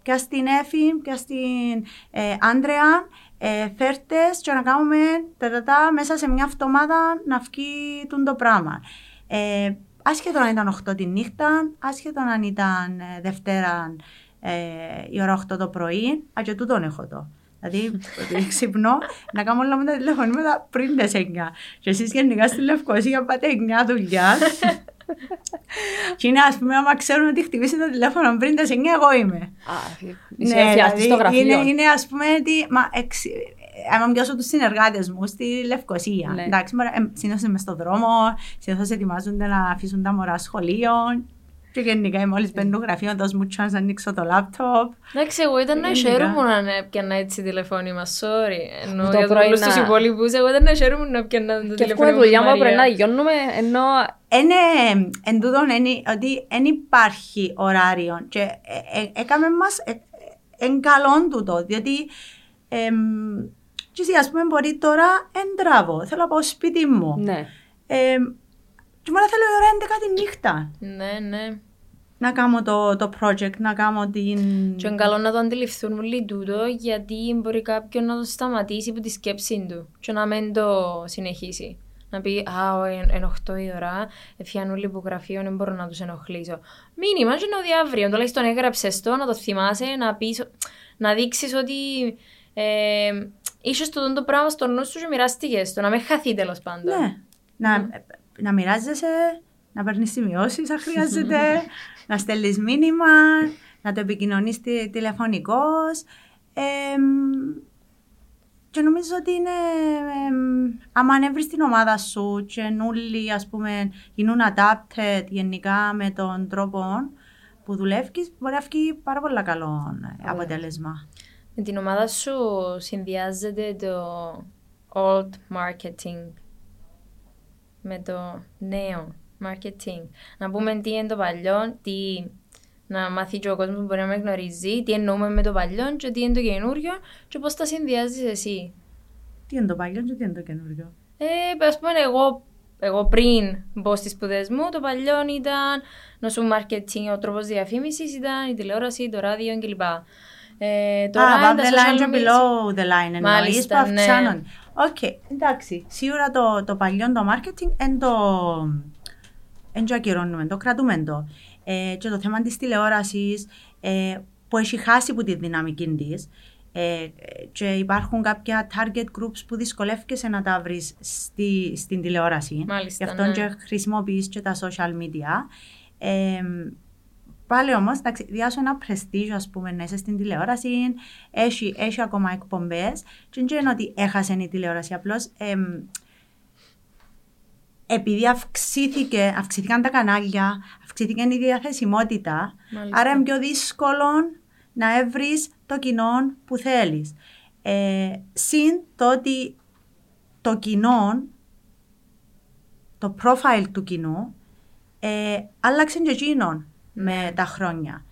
Speaker 1: πια στην Εφη, πια στην ε, Άντρεα, ε, φέρτες και να κάνουμε τα, τα, τα, μέσα σε μια εβδομάδα να βγει τούτο το πράγμα. Ε, άσχετο αν ήταν 8 τη νύχτα, άσχετο αν ήταν ε, Δευτέρα ε, η ώρα 8 το πρωί, α και τούτον έχω το. Δηλαδή, ότι ξυπνώ να κάνω όλα μου τα τηλεφωνήματα πριν τις 9. Και εσείς γενικά στη Λευκοσία πάτε 9 δουλειάς. και είναι ας πούμε, άμα ξέρουν ότι χτυπήσει το τηλέφωνο πριν τις 9, εγώ είμαι.
Speaker 2: Α, είσαι εφιαστής στο
Speaker 1: δηλαδή,
Speaker 2: γραφείο.
Speaker 1: Είναι, είναι ας πούμε ότι, μα, εξ, ε, άμα πιάσω τους συνεργάτες μου στη Λευκοσία.
Speaker 2: Ναι.
Speaker 1: Εντάξει, μωρέ, ε, συνήθως είμαι στον δρόμο, συνήθως ετοιμάζονται να αφήσουν τα μωρά σχολείο. Και γενικά μόλις μπαίνουν γραφείο, δώσ' μου chance να ανοίξω το λάπτοπ.
Speaker 3: Εντάξει, εγώ ήταν να
Speaker 1: Γενικά.
Speaker 3: χαίρομαι να έπιανα έτσι τηλεφώνημα, sorry. Ενώ
Speaker 2: Το
Speaker 3: για
Speaker 2: πρωί
Speaker 3: όλους τους
Speaker 2: να-
Speaker 3: υπόλοιπους, εγώ ήταν να χαίρομαι να έπιανα το
Speaker 2: Και
Speaker 3: τηλεφώνημα
Speaker 2: έχουμε δουλειά μου
Speaker 3: μου
Speaker 2: πρέπει να γιώνουμε, ενώ
Speaker 1: Είναι εν τούτον είναι ότι δεν υπάρχει ωράριο και ε, ε, έκαμε μας ε, ε, εν καλόν τούτο, διότι εμ, και εσύ, ας πούμε μπορεί τώρα εν τράβω, θέλω να πάω σπίτι μου.
Speaker 2: ναι.
Speaker 1: Ε, και μόνο θέλω η ώρα 11 τη νύχτα
Speaker 3: Ναι, ναι.
Speaker 1: να κάνω το, το project, να κάνω την...
Speaker 3: Και είναι καλό να το αντιληφθούν όλοι τούτο, γιατί μπορεί κάποιον να το σταματήσει από τη σκέψη του και να μην το συνεχίσει. Να πει, α, ο, εν, εν 8 η ώρα, εφιάνουν όλοι που γραφείο, δεν μπορώ να τους ενοχλήσω. Μήνυμα, και είναι ότι αύριο, τουλάχιστον έγραψες το, να το θυμάσαι, να πεις, να δείξεις ότι ε, είσαι το, το πράγμα στο νου σου και μοιράστηκες το, να μην χαθεί τέλος πάντων.
Speaker 1: Ναι. Να, να μοιράζεσαι, να παίρνεις σημειώσεις αν χρειάζεται, να στέλνεις μήνυμα, να το επικοινωνείς τηλεφωνικώς. και νομίζω ότι είναι. εμ, άμα αν βρει την ομάδα σου και όλοι ας πούμε γίνουν adapted γενικά με τον τρόπο που δουλεύει, μπορεί να βγει πάρα πολύ καλό ε, αποτέλεσμα.
Speaker 3: Με την ομάδα σου συνδυάζεται το old marketing με το νέο marketing. Να πούμε τι είναι το παλιό, τι να μάθει και ο κόσμος που μπορεί να με γνωρίζει, τι εννοούμε με το παλιό και τι είναι το καινούριο και πώς τα συνδυάζεις εσύ.
Speaker 1: Τι είναι το παλιό και τι είναι το καινούριο.
Speaker 3: Ε, ας πούμε εγώ, εγώ πριν μπω στις σπουδές μου, το παλιό ήταν νοσού marketing, ο τρόπος διαφήμισης ήταν η τηλεόραση, το ράδιο κλπ. Ε, τώρα
Speaker 1: Α,
Speaker 3: είναι
Speaker 1: above
Speaker 3: τα
Speaker 1: the
Speaker 3: social
Speaker 1: line και
Speaker 3: media.
Speaker 1: below the line εννοείς
Speaker 3: Μάλιστα,
Speaker 1: που
Speaker 3: ναι.
Speaker 1: αυξάνονται. Οκ, εντάξει. Σίγουρα το, το παλιό το marketing εν το, εν το ακυρώνουμε, το κρατούμε το. Ε, και το θέμα της τηλεόρασης ε, που έχει χάσει που τη δυναμική της ε, και υπάρχουν κάποια target groups που δυσκολεύκεσαι να τα βρεις στη, στην τηλεόραση.
Speaker 3: Μάλιστα,
Speaker 1: Γι' αυτό
Speaker 3: ναι.
Speaker 1: και χρησιμοποιείς και τα social media. Ε, Πάλι όμως, διάσω ένα prestige, ας πούμε, να είσαι στην τηλεόραση, έχει, έχει ακόμα εκπομπές. Και δεν είναι ότι έχασε η τηλεόραση. Απλώς επειδή αυξήθηκε, αυξήθηκαν τα κανάλια, αυξήθηκε η διαθεσιμότητα,
Speaker 3: Μάλιστα.
Speaker 1: άρα είναι πιο δύσκολο να έβρει το κοινό που θέλεις. Ε, συν το ότι το κοινό, το profile του κοινού, ε, άλλαξε και εκείνον με τα χρόνια.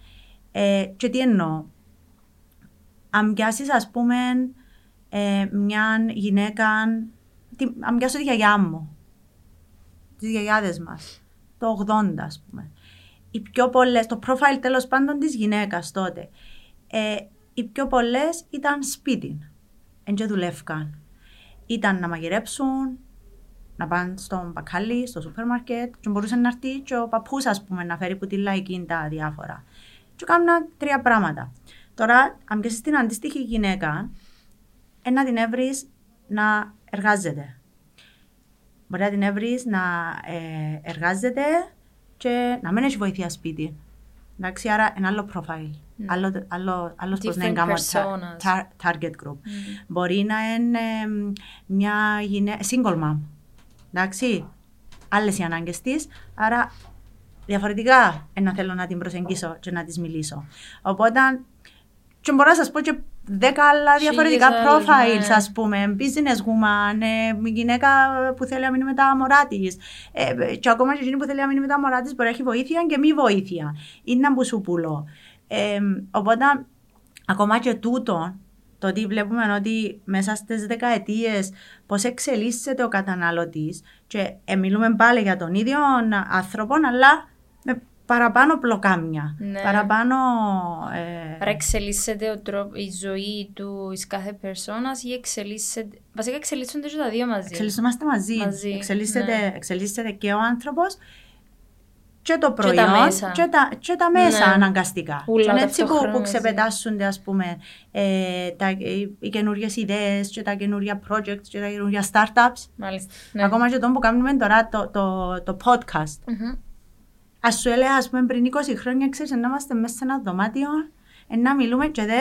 Speaker 1: Ε, και τι εννοώ. Αν πιάσεις ας πούμε ε, μια γυναίκα, τι, αν πιάσω τη γιαγιά μου, τις γιαγιάδες μας, το 80 ας πούμε. Οι πιο πολλές, το profile τέλος πάντων της γυναίκας τότε, ε, οι πιο πολλές ήταν σπίτι, εν και δουλεύκαν. Ήταν να μαγειρέψουν, να πάνε στον μπακάλι, στο σούπερ μάρκετ και μπορούσε να έρθει και ο παππούς ας πούμε να φέρει που τη λαϊκή τα διάφορα. Και έκαναν τρία πράγματα. Το Τώρα, αν πιάσεις την αντίστοιχη γυναίκα, ε, να την έβρεις να εργάζεται. Μπορεί να την έβρεις να ε, εργάζεται και να μην έχει βοήθεια σπίτι. Εντάξει, άρα ένα άλλο profile. Άλλο, άλλο, άλλος πώς να
Speaker 3: Different
Speaker 1: είναι
Speaker 3: personas.
Speaker 1: tar- target group. Μπορεί να είναι ε, μια γυναίκα, single mom. Εντάξει, άλλες οι ανάγκες της, άρα διαφορετικά ε, να θέλω να την προσεγγίσω και να της μιλήσω. Οπότε, και μπορώ να σας πω και δέκα άλλα διαφορετικά
Speaker 3: Χίλιες άλλους,
Speaker 1: profiles,
Speaker 3: ναι.
Speaker 1: ας πούμε, business woman, ε, γυναίκα που θέλει να μείνει με τα μωρά της. Ε, και ακόμα και εκείνη που θέλει να μείνει με τα μωρά της μπορεί να έχει βοήθεια και μη βοήθεια. Είναι ένα μπουσούπουλο. Ε, οπότε, ακόμα και τούτο, το ότι βλέπουμε ότι μέσα στις δεκαετίες πώς εξελίσσεται ο καταναλωτής και ε, μιλούμε πάλι για τον ίδιο άνθρωπο, αλλά με παραπάνω πλοκάμια,
Speaker 3: Ναι.
Speaker 1: παραπάνω... Ε,
Speaker 3: Άρα εξελίσσεται ο τρόπο, η ζωή του εις κάθε περσόνας ή εξελίσσεται... Βασικά εξελίσσονται και τα δύο μαζί.
Speaker 1: Εξελισσόμαστε μαζί.
Speaker 3: Μαζί,
Speaker 1: εξελίσσεται,
Speaker 3: ναι.
Speaker 1: εξελίσσεται και ο άνθρωπος και το
Speaker 3: τα
Speaker 1: προϊόν
Speaker 3: μέσα.
Speaker 1: και τα, και τα μέσα
Speaker 3: Ναι.
Speaker 1: αναγκαστικά.
Speaker 3: Ούλα
Speaker 1: και είναι έτσι που,
Speaker 3: ταυτόχρονα
Speaker 1: που
Speaker 3: μαζί.
Speaker 1: ξεπετάσσονται ας πούμε ε, τα, οι, οι καινούριες ιδέες και τα καινούργια projects και τα καινούργια startups.
Speaker 3: Μάλιστα. Ναι.
Speaker 1: Ακόμα και το που κάνουμε τώρα το, το, το podcast.
Speaker 3: Μμμ.
Speaker 1: Α σου έλεγα, ας πούμε, πριν 20 χρόνια, ξέρεις, να είμαστε μέσα σε ένα δωμάτιο, ε, να μιλούμε και δε,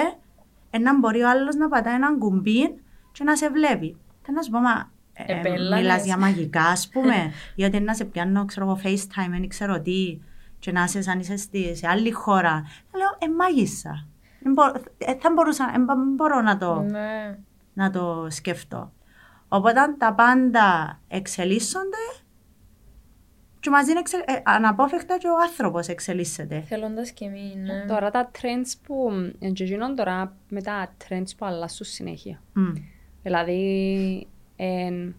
Speaker 1: ε, να μπορεί ο άλλος να πατάει έναν κουμπί και να σε βλέπει. Τι να σου πω, μα. Ε,
Speaker 3: Επέλανες.
Speaker 1: Μιλάς για μαγικά, ας πούμε, ή ότι να σε πιάνω, ξέρω εγώ, FaceTime, δεν ξέρω τι, και να είσαι σαν είσαι στη- σε άλλη χώρα. Θα λέω, ε, μάγισσα. Δεν μπο- ε, θα μπορούσα, ε, μπο- μπορώ να το,
Speaker 3: Ναι.
Speaker 1: να το σκεφτώ. Οπότε τα πάντα εξελίσσονται και μαζί είναι εξε- ε, αναπόφευκτα και ο άνθρωπος εξελίσσεται.
Speaker 3: Θέλοντας και εμείς, ναι.
Speaker 2: Τώρα τα trends που. Εν και γίνον τώρα με τα trends που αλλάσουν συνέχεια.
Speaker 1: Μμ.
Speaker 2: Δηλαδή, εν,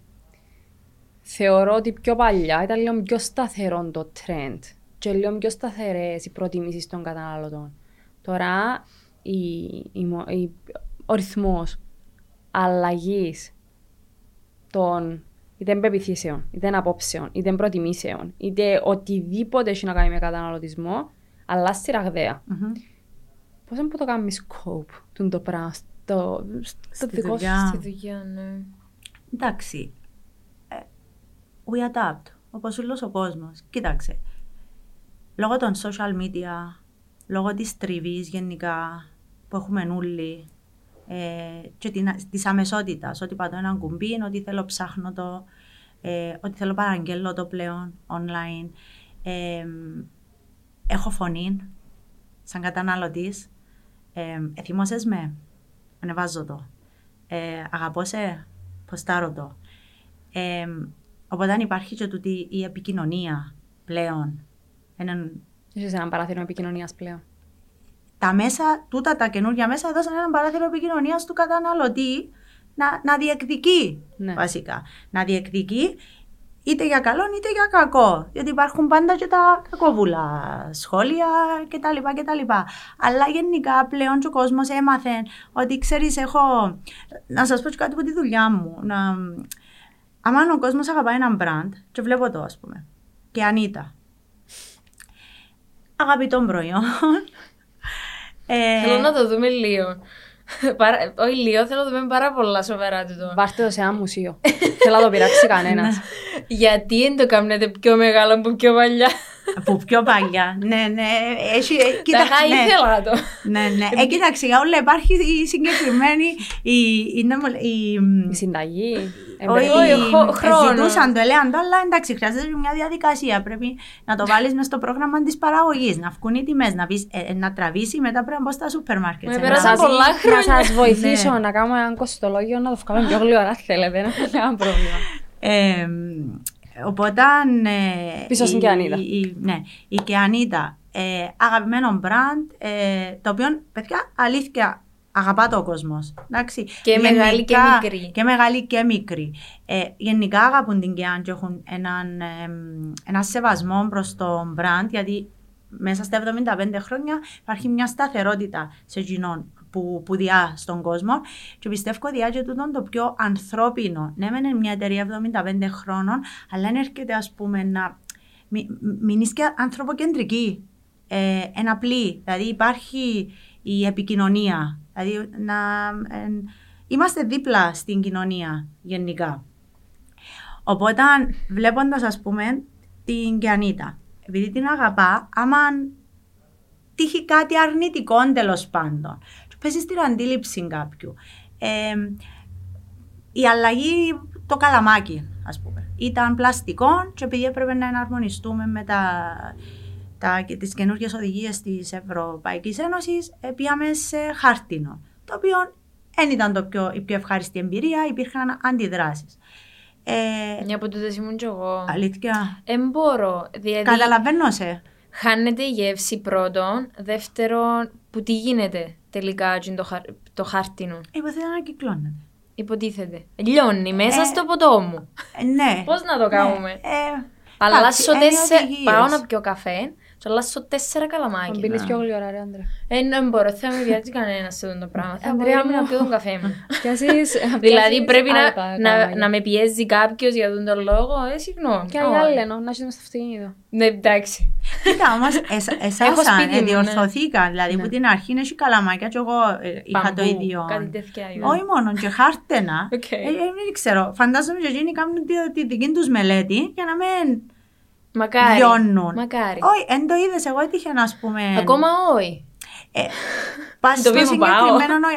Speaker 2: θεωρώ ότι πιο παλιά ήταν λίγο πιο σταθερό το trend και λίγο πιο σταθερές οι προτιμήσεις των καταναλωτών. Τώρα, η, η, μο- η- ο ρυθμός αλλαγής των είτε πεπιθήσεων, είτε απόψεων, είτε προτιμήσεων, είτε οτιδήποτε έχει να κάνει με καταναλωτισμό, αλλάζει ραγδαία.
Speaker 1: Μμμ.
Speaker 2: Πώς δεν το κάνεις cope τούν το πράγμα στο, στο
Speaker 1: Στη
Speaker 2: δικό σου
Speaker 1: δουλειά.
Speaker 3: Στη δουλειά, ναι.
Speaker 1: Εντάξει. Ε, we adapt, όπως όλος ο κόσμος. Κοίταξε. Λόγω των social media, λόγω της τριβής γενικά που έχουμε όλοι ε, και την, της αμεσότητας, ότι πατώ έναν κουμπί, ότι θέλω ψάχνω το, ε, ότι θέλω παραγγέλνω το πλέον online. Ε, έχω φωνή σαν καταναλωτής. Ε, εθιμώσες με, ανεβάζω το. Ε, αγαπώ σε, ποστάρω το. Ε, οπότε αν υπάρχει και τούτη η επικοινωνία πλέον, έναν
Speaker 2: Είσαι ένα παράθυρο επικοινωνίας πλέον.
Speaker 1: τα μέσα, τούτα τα καινούργια μέσα έδωσαν ένα παράθυρο επικοινωνίας του καταναλωτή να, να διεκδικεί
Speaker 2: Ναι.
Speaker 1: βασικά. Να διεκδικεί είτε για καλό είτε για κακό. Γιατί υπάρχουν πάντα και τα κακόβουλα σχόλια κτλ. κτλ. Αλλά γενικά πλέον και ο κόσμος έμαθε ότι ξέρεις, έχω. Να σας πω και κάτι από τη δουλειά μου. Να... Άμα ο κόσμος αγαπάει έναν brand, και βλέπω το ας πούμε, και Ανίτα. Αγαπητό προϊόν. Ε,
Speaker 3: Θέλω να το δούμε λίγο. Παρα- Όχι λίγο, θέλω να το δούμε πάρα πολλά σοβαρά τούτο.
Speaker 2: Βάρτε το σε ένα μουσείο. Θέλω να το πειράξει κανένας.
Speaker 3: Γιατί δεν το κάνετε πιο μεγάλο από πιο παλιά;
Speaker 1: Από πιο παλιά. ναι, ναι. Έχει, ε,
Speaker 3: Τα
Speaker 1: κοίταξε,
Speaker 3: είχα
Speaker 1: ναι.
Speaker 3: ήθελα το.
Speaker 1: Ναι, ναι. Ε, κοίταξε, για όλα υπάρχει η συγκεκριμένη. Η, η, νομο- η,
Speaker 2: Η συνταγή.
Speaker 1: Όχι,
Speaker 3: όχι,
Speaker 1: η-
Speaker 3: χω- χρόνος.
Speaker 1: ζητούσαν το, έλεγαν το, αλλά εντάξει, χρειάζεται μια διαδικασία. Πρέπει να το βάλεις μες στο πρόγραμμα της παραγωγής, να βγουν οι τιμές, να, πεις, ε, να τραβήσει, μετά πρέπει να μπω στα σούπερ μάρκετ.
Speaker 3: Με
Speaker 1: σε
Speaker 3: πέρασαν
Speaker 1: ένα-
Speaker 2: σας-
Speaker 3: πολλά
Speaker 2: Να
Speaker 3: χρόνια.
Speaker 2: σας βοηθήσω
Speaker 1: Ναι.
Speaker 2: να κάνουμε ένα κοστολόγιο να το βγάλουμε πιο γλυόρα θέλετε. Δεν έχει κανένα πρόβλημα.
Speaker 1: Ε, οπότε. Ε,
Speaker 2: Πίσω στην
Speaker 1: η-
Speaker 2: Κεανίτα.
Speaker 1: η- η- Ναι, η Κεανίτα. Ε, αγαπημένο μπραντ, ε, το οποίο, παιδιά, αλήθεια, αγαπά το ο κόσμο.
Speaker 3: Και μεγάλη και μικρή.
Speaker 1: Και μεγάλη και μικρή. Ε, γενικά αγαπούν την Κεάν και έχουν έναν, εμ, ένα σεβασμό προς το μπραντ, γιατί μέσα στα 75 χρόνια υπάρχει μια σταθερότητα σε κοινών που, που διά στον κόσμο και πιστεύω διά και τούτον το πιο ανθρώπινο. Ναι, μεν είναι μια εταιρεία 75 χρόνων, αλλά αν έρχεται ας πούμε να μη- μην είσαι και ανθρωποκεντρική, ε, εν απλή. Δηλαδή υπάρχει η επικοινωνία. Δηλαδή να, ε, είμαστε δίπλα στην κοινωνία γενικά. Οπότε βλέποντας ας πούμε την Κιανίτα, επειδή την αγαπά, άμα τύχει κάτι αρνητικό τέλο πάντων, πέσει στην αντίληψη κάποιου. Ε, η αλλαγή, το καλαμάκι, ας πούμε, ήταν πλαστικό και επειδή έπρεπε να εναρμονιστούμε με τα, τα, τις καινούργιες οδηγίες της Ευρωπαϊκής Ένωσης, πήγαμε σε χάρτινο, το οποίο δεν ήταν το πιο, η πιο ευχάριστη εμπειρία, υπήρχαν αντιδράσεις.
Speaker 3: Ε, Μια από τούτες ήμουν κι εγώ.
Speaker 1: Αλήθεια.
Speaker 3: Εμπόρω. Δηλαδή,
Speaker 1: Καταλαβαίνω σε.
Speaker 3: Χάνεται η γεύση πρώτον. Δεύτερον, που τι γίνεται τελικά το, χαρ, το χάρτινο;
Speaker 1: Υποθέτω να κυκλώνεται.
Speaker 3: Υποτίθεται. Λιώνει μέσα ε, στο ποτό μου.
Speaker 1: Ε, ναι.
Speaker 3: Πώς να το κάνουμε;
Speaker 1: Ναι. Ε,
Speaker 3: Αλλάσω τέσσερα. Πάω να πιω καφέ και αλλάσω τέσσερα καλαμάκια.
Speaker 2: Μπίνεις πιο γλυόρα ρε Άντρε.
Speaker 3: Ε, δεν μπορώ, θα με βιάζει κανένας σε αυτό το πράγμα. Θα μπορεί να πιω τον καφέ μου.
Speaker 2: δηλαδή
Speaker 3: πρέπει να με πιέζει κάποιος για τον τον λόγο, ε, συγγνώμη.
Speaker 2: Και άλλα λένε, να είσαι στο αυτοκίνητο.
Speaker 3: Ναι, εντάξει.
Speaker 1: Κοίτα όμως, εσάς διορθωθήκαν. Δηλαδή που την αρχή είναι καλαμάκια και εγώ είχα το ίδιο.
Speaker 3: Κάτι τέτοια.
Speaker 1: Όχι μόνο, και χάρτενα. Δεν ξέρω, φαντάζομαι ότι εκείνοι κάνουν τη δική τους μελέτη για να μην
Speaker 3: Μακάρι.
Speaker 1: λιώνουν.
Speaker 3: Μακάρι.
Speaker 1: Όχι, εν το είδες, εγώ έτυχε να πούμε.
Speaker 3: Ακόμα όχι.
Speaker 1: Ε, Πας στο συγκεκριμένο.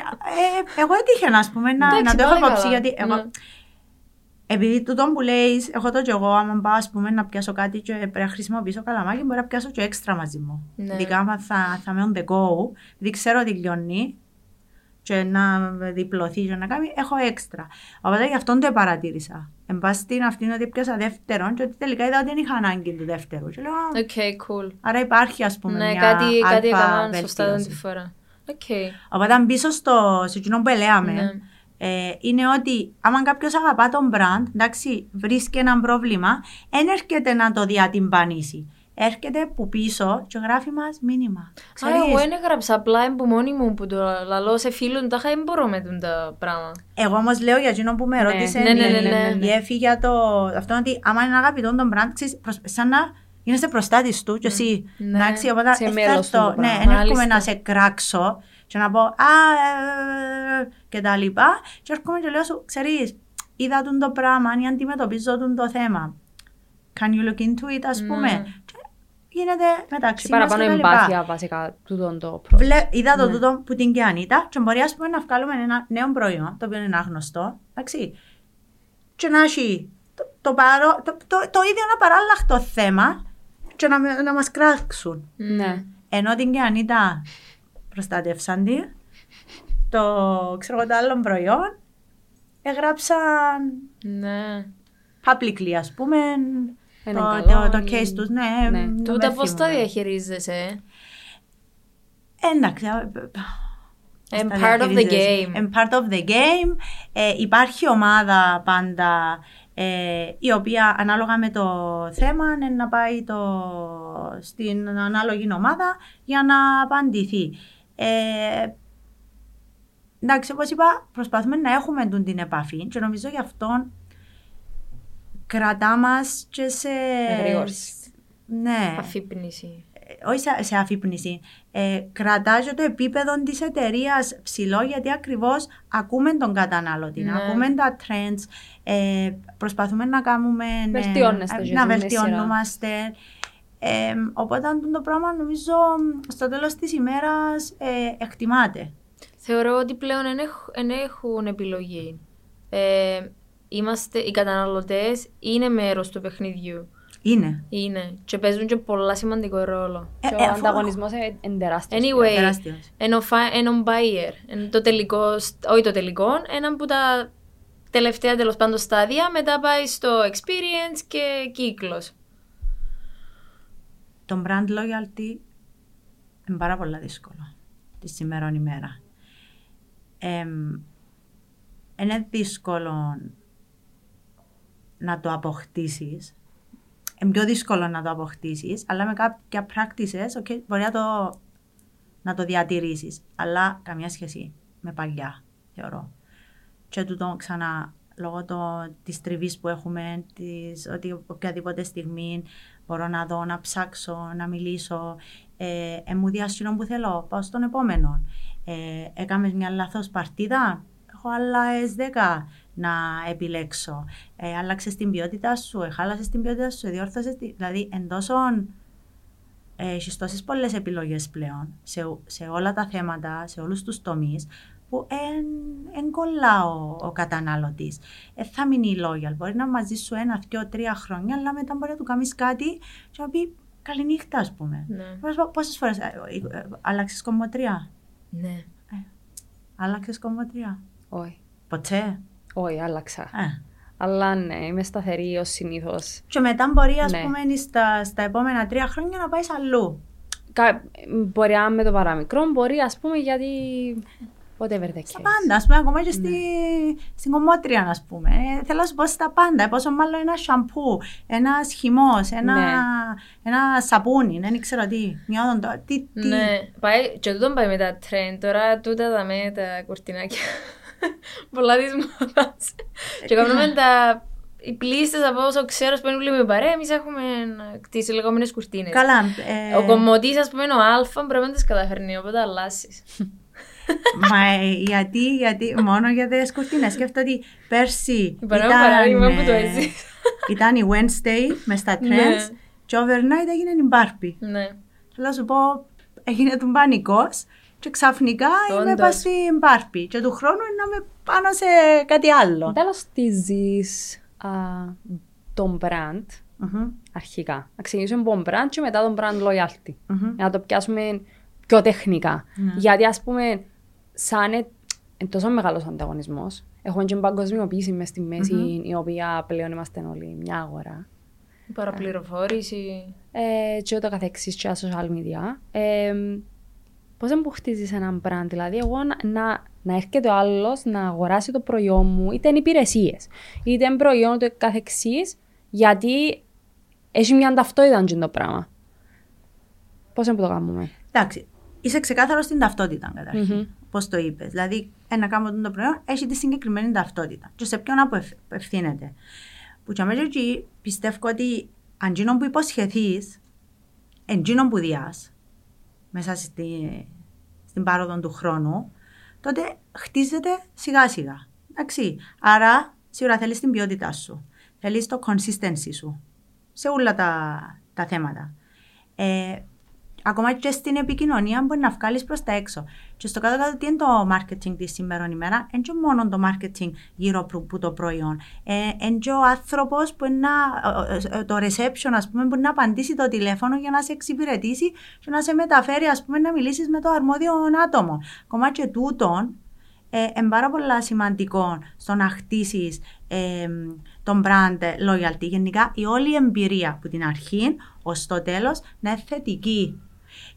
Speaker 1: Ε, εγώ έτυχε να πούμε να, να το έχω υπόψη γιατί εγώ. Ναι. Επειδή τούτο που λέει, έχω το και εγώ, άμα πάω ας πούμε, να πιάσω κάτι και πρέπει να χρησιμοποιήσω καλαμάκι, μπορεί να πιάσω και έξτρα μαζί μου. Ναι. Ειδικά άμα θα, θα είμαι on the go, δεν ξέρω τι λιώνει, και να διπλωθεί και να κάνει, έχω έξτρα. Οπότε γι' αυτό το παρατήρησα. Εν πάση στην αυτήν ότι πιάσα δεύτερον και ότι τελικά είδα ότι δεν είχα ανάγκη του δεύτερου. Και λέω,
Speaker 3: okay, cool.
Speaker 1: Άρα υπάρχει ας πούμε
Speaker 3: ναι,
Speaker 1: μια
Speaker 3: κάτι, κάτι
Speaker 1: έκαναν
Speaker 3: σωστά την φορά. Okay.
Speaker 1: Οπότε πίσω στο, στο κοινό που λέμε, ναι. ε, είναι ότι άμα κάποιος αγαπά τον brand, εντάξει, βρίσκει ένα πρόβλημα, δεν έρχεται να το διατυμπανίσει έρχεται που πίσω και γράφει μας μήνυμα.
Speaker 3: Ξέρεις; εγώ δεν έγραψα απλά από μόνη μου που το λαλό σε φίλον, τα δεν μπορώ με τα πράγματα.
Speaker 1: Εγώ όμως λέω για εκείνο που με
Speaker 3: ναι.
Speaker 1: ρώτησε
Speaker 3: ναι, ναι, ναι, ναι,
Speaker 1: ναι. η Εφη για το αυτό ότι άμα είναι αγαπητό τον brand, ξέρεις, σαν να γίνεσαι προστάτη του και εσύ.
Speaker 3: Ναι.
Speaker 1: Εντάξει, οπότε
Speaker 2: σε μέλος
Speaker 1: το,
Speaker 2: του
Speaker 1: ναι, δεν έρχομαι να σε κράξω και να πω α, ε, ε, και τα λοιπά και έρχομαι και λέω σου, ξέρεις, είδα τον το πράγμα, αν αντιμετωπίζω τον το θέμα. Can you look into it, ας πούμε; Γίνεται μεταξύ
Speaker 2: μας παραπάνω εμπάθεια βασικά τούτο το πρόβλημα.
Speaker 1: Είδα το ναι. τούτο που την και Ανίτα και μπορεί ας πούμε να βγάλουμε ένα νέο προϊόν το οποίο είναι άγνωστο, εντάξει, και να έχει το, το, παρό, το, το, το, ίδιο ένα παράλλαχτο θέμα και να, να μας κράξουν.
Speaker 2: Ναι.
Speaker 1: Ενώ την και Ανίτα προστάτευσαν τη, το ξέρω το άλλο προϊόν έγραψαν
Speaker 3: ναι.
Speaker 1: publicly ας πούμε
Speaker 2: είναι
Speaker 1: το,
Speaker 2: καλό,
Speaker 1: το, το case τους, ναι.
Speaker 2: Ναι.
Speaker 1: δεν
Speaker 3: Τούτα
Speaker 1: με
Speaker 3: πώς τα
Speaker 1: θυμούμαι.
Speaker 3: διαχειρίζεσαι;
Speaker 1: Εντάξει. α,
Speaker 3: And
Speaker 1: πώς τα
Speaker 3: part of the
Speaker 1: διαχειρίζεσαι.
Speaker 3: game.
Speaker 1: And part of the game. Ε, υπάρχει ομάδα πάντα ε, η οποία ανάλογα με το θέμα είναι να πάει το, στην ανάλογη ομάδα για να απαντηθεί. Ε, εντάξει, όπως είπα, προσπαθούμε να έχουμε τούν την επαφή και νομίζω γι' αυτό κρατά μας και σε...
Speaker 2: Εγρήγορση.
Speaker 1: Ναι.
Speaker 3: Αφύπνιση.
Speaker 1: όχι σε, σε αφύπνιση. Ε, κρατά και το επίπεδο της εταιρείας ψηλό γιατί ακριβώς ακούμε τον καταναλωτή,
Speaker 3: Ναι.
Speaker 1: ακούμε τα trends, ε, προσπαθούμε να κάνουμε. ναι,
Speaker 2: Βελτιώνεστε και
Speaker 1: να
Speaker 2: εσείς με
Speaker 1: βελτιωνόμαστε. Ε, οπότε αυτό το πράγμα νομίζω στο τέλος της ημέρας ε, εκτιμάται.
Speaker 3: Θεωρώ ότι πλέον δεν έχ- δεν έχουν επιλογή. Ε, είμαστε, οι καταναλωτές είναι μέρος του παιχνιδιού.
Speaker 1: Είναι.
Speaker 3: Είναι. Και παίζουν και πολλά σημαντικό ρόλο.
Speaker 1: Ε,
Speaker 2: Και
Speaker 1: ε,
Speaker 2: ο
Speaker 1: αφού-
Speaker 2: ανταγωνισμός είναι τεράστιος.
Speaker 3: Anyway,
Speaker 1: τεράστιος.
Speaker 3: ενώ φα- ενώ buyer, ενώ το τελικό, όχι το τελικό, ένα από τα τελευταία τέλος πάντων στάδια, μετά πάει στο experience και κύκλος.
Speaker 1: Το brand loyalty είναι πάρα πολύ δύσκολο τη σήμερα ημέρα. Εμ, είναι δύσκολο να το αποκτήσεις. Είναι πιο δύσκολο να το αποκτήσεις, αλλά με κάποια practices okay, μπορεί να το, να το διατηρήσεις. Αλλά καμιά σχέση με παλιά, θεωρώ. Και τούτο ξανά, λόγω το, της τριβής που έχουμε, της, ότι οποιαδήποτε στιγμή μπορώ να δω, να ψάξω, να μιλήσω. Ε, ε, μου διάστηνο που θέλω, πάω στον επόμενο. Ε, έκαμες μια λάθος παρτίδα, έχω άλλα S10 να επιλέξω. Ε, άλλαξες την ποιότητα σου, εχάλασες την ποιότητα σου, διόρθωσες. Δηλαδή, εντός έχεις τόσες πολλές επιλογές πλέον σε, σε όλα τα θέματα, σε όλους τους τομείς, που εν, κολλά ο, ο κατανάλωτη. Ε, θα μείνει loyal. Μπορεί να μαζί σου ένα, δύο, τρία χρόνια, αλλά μετά μπορεί να του κάνεις κάτι και να πει καληνύχτα, ας πούμε. Ναι. Πόσες φορές ε, ε, άλλαξες κομμωτρία;
Speaker 3: Ναι.
Speaker 1: Ε, άλλαξες κομμωτρία.
Speaker 2: Όχι.
Speaker 1: Ποτέ;
Speaker 2: Όχι, άλλαξα. Ε. Αλλά ναι, είμαι σταθερή ως συνήθως.
Speaker 1: Και μετά μπορεί, ας ναι. πούμε, στα, στα επόμενα τρία χρόνια να πάεις αλλού.
Speaker 2: Κα... Μπορεί να με το παραμικρό, μπορεί, ας πούμε, γιατί. Whatever the case.
Speaker 1: Στα πάντα, ας πούμε, ακόμα και στη, ναι. στην κομμότρια, ας πούμε. Ε, θέλω να σου πω στα πάντα. Πόσο μάλλον ένα σαμπού, ένας χυμός, ένα, ναι. ένα σαπούνι, δεν ξέρω τι. Μια τι, τι.
Speaker 3: Ναι, πάει, και τούτο πάει με τα τρέν. Τώρα τούτα τα με τα κουρτινάκια. Πολλά της μόδας. Και κάνουμε τα οι πλήστες από όσο ξέρω που είναι με παρέα, εμείς έχουμε τι λεγόμενες κουρτίνες.
Speaker 1: Καλά.
Speaker 3: Ε... Ο κομμωτής, ας πούμε, ο Α, πρέπει να τις καταφέρνει, οπότε αλλάσεις.
Speaker 1: Μα ε, γιατί, γιατί, μόνο για τις κουρτίνες. Σκέφτομαι ότι πέρσι.
Speaker 3: Ήταν, παράδειγμα που το
Speaker 1: έτσι. Ήταν η Wednesday με στα ναι. trends και overnight έγινε η Barbie.
Speaker 3: Ναι.
Speaker 1: Θέλω να σου πω, έγινε τον πανικό και ξαφνικά Όντως. είμαι πας στην Μπάρπι και του χρόνου να είμαι πάνω σε κάτι άλλο.
Speaker 2: Τέλο στηζεις τον brand mm-hmm. αρχικά. Να ξεκινήσουμε από τον brand και μετά τον brand loyalty. Mm-hmm. Να το πιάσουμε πιο τεχνικά. Mm-hmm. Γιατί ας πούμε, σαν είναι τόσο μεγάλος ανταγωνισμός, έχουμε και παγκοσμιοποίηση μες στη μέση, η οποία πλέον είμαστε όλοι μια αγορά.
Speaker 3: Η παραπληροφόρηση.
Speaker 2: Ε, και ούτω καθεξής και social media. Ε, Πώς δεν μου χτίζεις έναν brand, δηλαδή εγώ να, να, να έρχεται ο άλλος να αγοράσει το προϊόν μου, είτε είναι υπηρεσίες, είτε είναι προϊόν του καθεξής, γιατί έχει μια ταυτότητα αυτό το πράγμα. Πώς να το κάνουμε.
Speaker 1: Εντάξει, είσαι ξεκάθαρος στην ταυτότητα καταρχήν. Mm-hmm. Πώς το είπες. Δηλαδή, ένα κάμπο το προϊόν έχει τη συγκεκριμένη ταυτότητα. Και σε ποιον απευθύνεται. Που και αμέσω εκεί πιστεύω ότι αν που υποσχεθείς, εντζήνο που διάς, μέσα στη, στην πάροδο του χρόνου, τότε χτίζεται σιγά σιγά. Εντάξει. Άρα, σίγουρα θέλεις την ποιότητά σου. Θέλεις το consistency σου σε όλα τα, τα θέματα. Ε, ακόμα και στην επικοινωνία μπορεί να βγάλεις προς τα έξω. Και στο κάτω-κάτω, τι είναι το marketing της σήμερα ημέρα, δεν είναι μόνο το marketing γύρω από το προϊόν. Είναι και ο άνθρωπος που είναι να, το reception, ας πούμε, που να απαντήσει το τηλέφωνο για να σε εξυπηρετήσει και να σε μεταφέρει, ας πούμε, να μιλήσεις με το αρμόδιο άτομο. Ακόμα και τούτον, είναι ε, πάρα πολύ σημαντικό στο να χτίσεις ε, τον brand loyalty. Γενικά, η όλη εμπειρία από την αρχή ως το τέλος να είναι θετική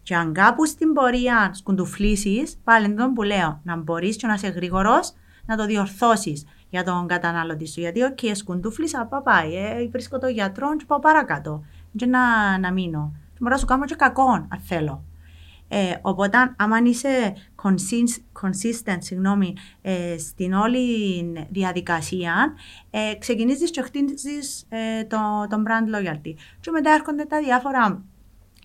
Speaker 1: και αν κάπου στην πορεία σκουντουφλήσεις, πάλι τον που λέω, να μπορείς και να είσαι γρήγορος να το διορθώσεις για τον κατανάλωτη σου. Γιατί, OK, okay, σκουντουφλήσα, πά πάει, ε, βρίσκω τον γιατρό και πάω παρακάτω. Και να, να μείνω. Και μπορώ να σου κάνω και κακό, αν θέλω. Ε, οπότε, άμα είσαι consistent συγγνώμη, ε, στην όλη διαδικασία, ε, ξεκινήσεις και χτίζεις ε, το, το brand loyalty. Και μετά έρχονται τα διάφορα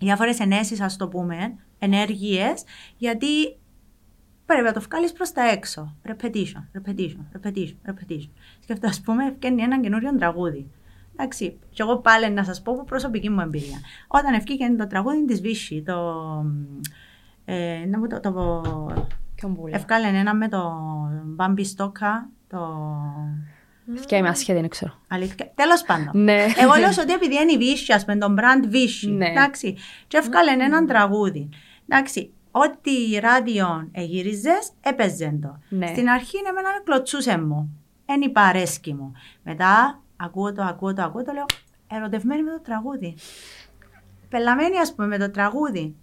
Speaker 1: διάφορες ενέσεις, ας το πούμε, ενέργειες, γιατί πρέπει να το βγάλεις προς τα έξω. Repetition, repetition, repetition, repetition. αυτό, ας πούμε, ευκαιρνεί ένα καινούριο τραγούδι. Εντάξει, και εγώ πάλι να σας πω από προσωπική μου εμπειρία. Όταν ευκήκε το τραγούδι της Βύση, το. Ε, να μου το. το Ευκάλεν ένα με το Μπάμπι Στόκα, το.
Speaker 2: Φυκιά είμαι ασχέτη, δεν ξέρω.
Speaker 1: Αλήθεια. Τέλος πάντων.
Speaker 2: Ναι.
Speaker 1: Εγώ λέω ότι επειδή είναι η Βύση, ας πούμε, τον brand Vichy.
Speaker 2: Ναι.
Speaker 1: Εντάξει. Και έφκαλε έναν τραγούδι. Εντάξει. Ό,τι ράδιο εγύριζε, έπαιζε το.
Speaker 2: Ναι.
Speaker 1: Στην αρχή είναι εμένα κλωτσούσε μου. Είναι η παρέσκη μου. Μετά ακούω το, ακούω το, ακούω το, λέω ερωτευμένη με το τραγούδι. Πελαμένη, ας πούμε, με το τραγούδι.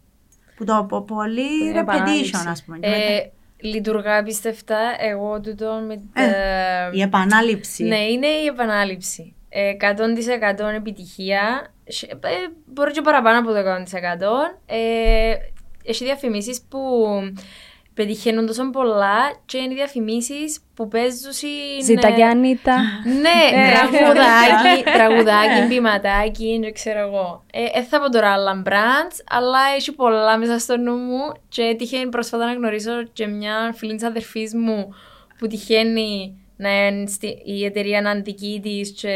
Speaker 1: Που το πολύ repetition, ας πούμε.
Speaker 3: Ε, λειτουργά πιστευτά εγώ τούτο με
Speaker 1: ε, Η επανάληψη.
Speaker 3: Ναι, είναι η επανάληψη. 100% ε, επιτυχία. Ε, μπορεί και παραπάνω από το 100%. Ε, έχει διαφημίσεις που πετυχαίνουν τόσο πολλά και είναι οι διαφημίσεις που παίζουν είναι...
Speaker 2: Ζήτα και Ανίτα.
Speaker 3: Ναι,
Speaker 2: Ε.
Speaker 3: τραγουδάκι, τραγουδάκι, ποιηματάκι, δεν ξέρω εγώ. Ε, ε, θα πω τώρα άλλα brands, αλλά έχει πολλά μέσα στο νου μου και έτυχε πρόσφατα να γνωρίσω και μια φίλη της αδερφής μου που τυχαίνει να είναι στη, η εταιρεία να είναι δική της και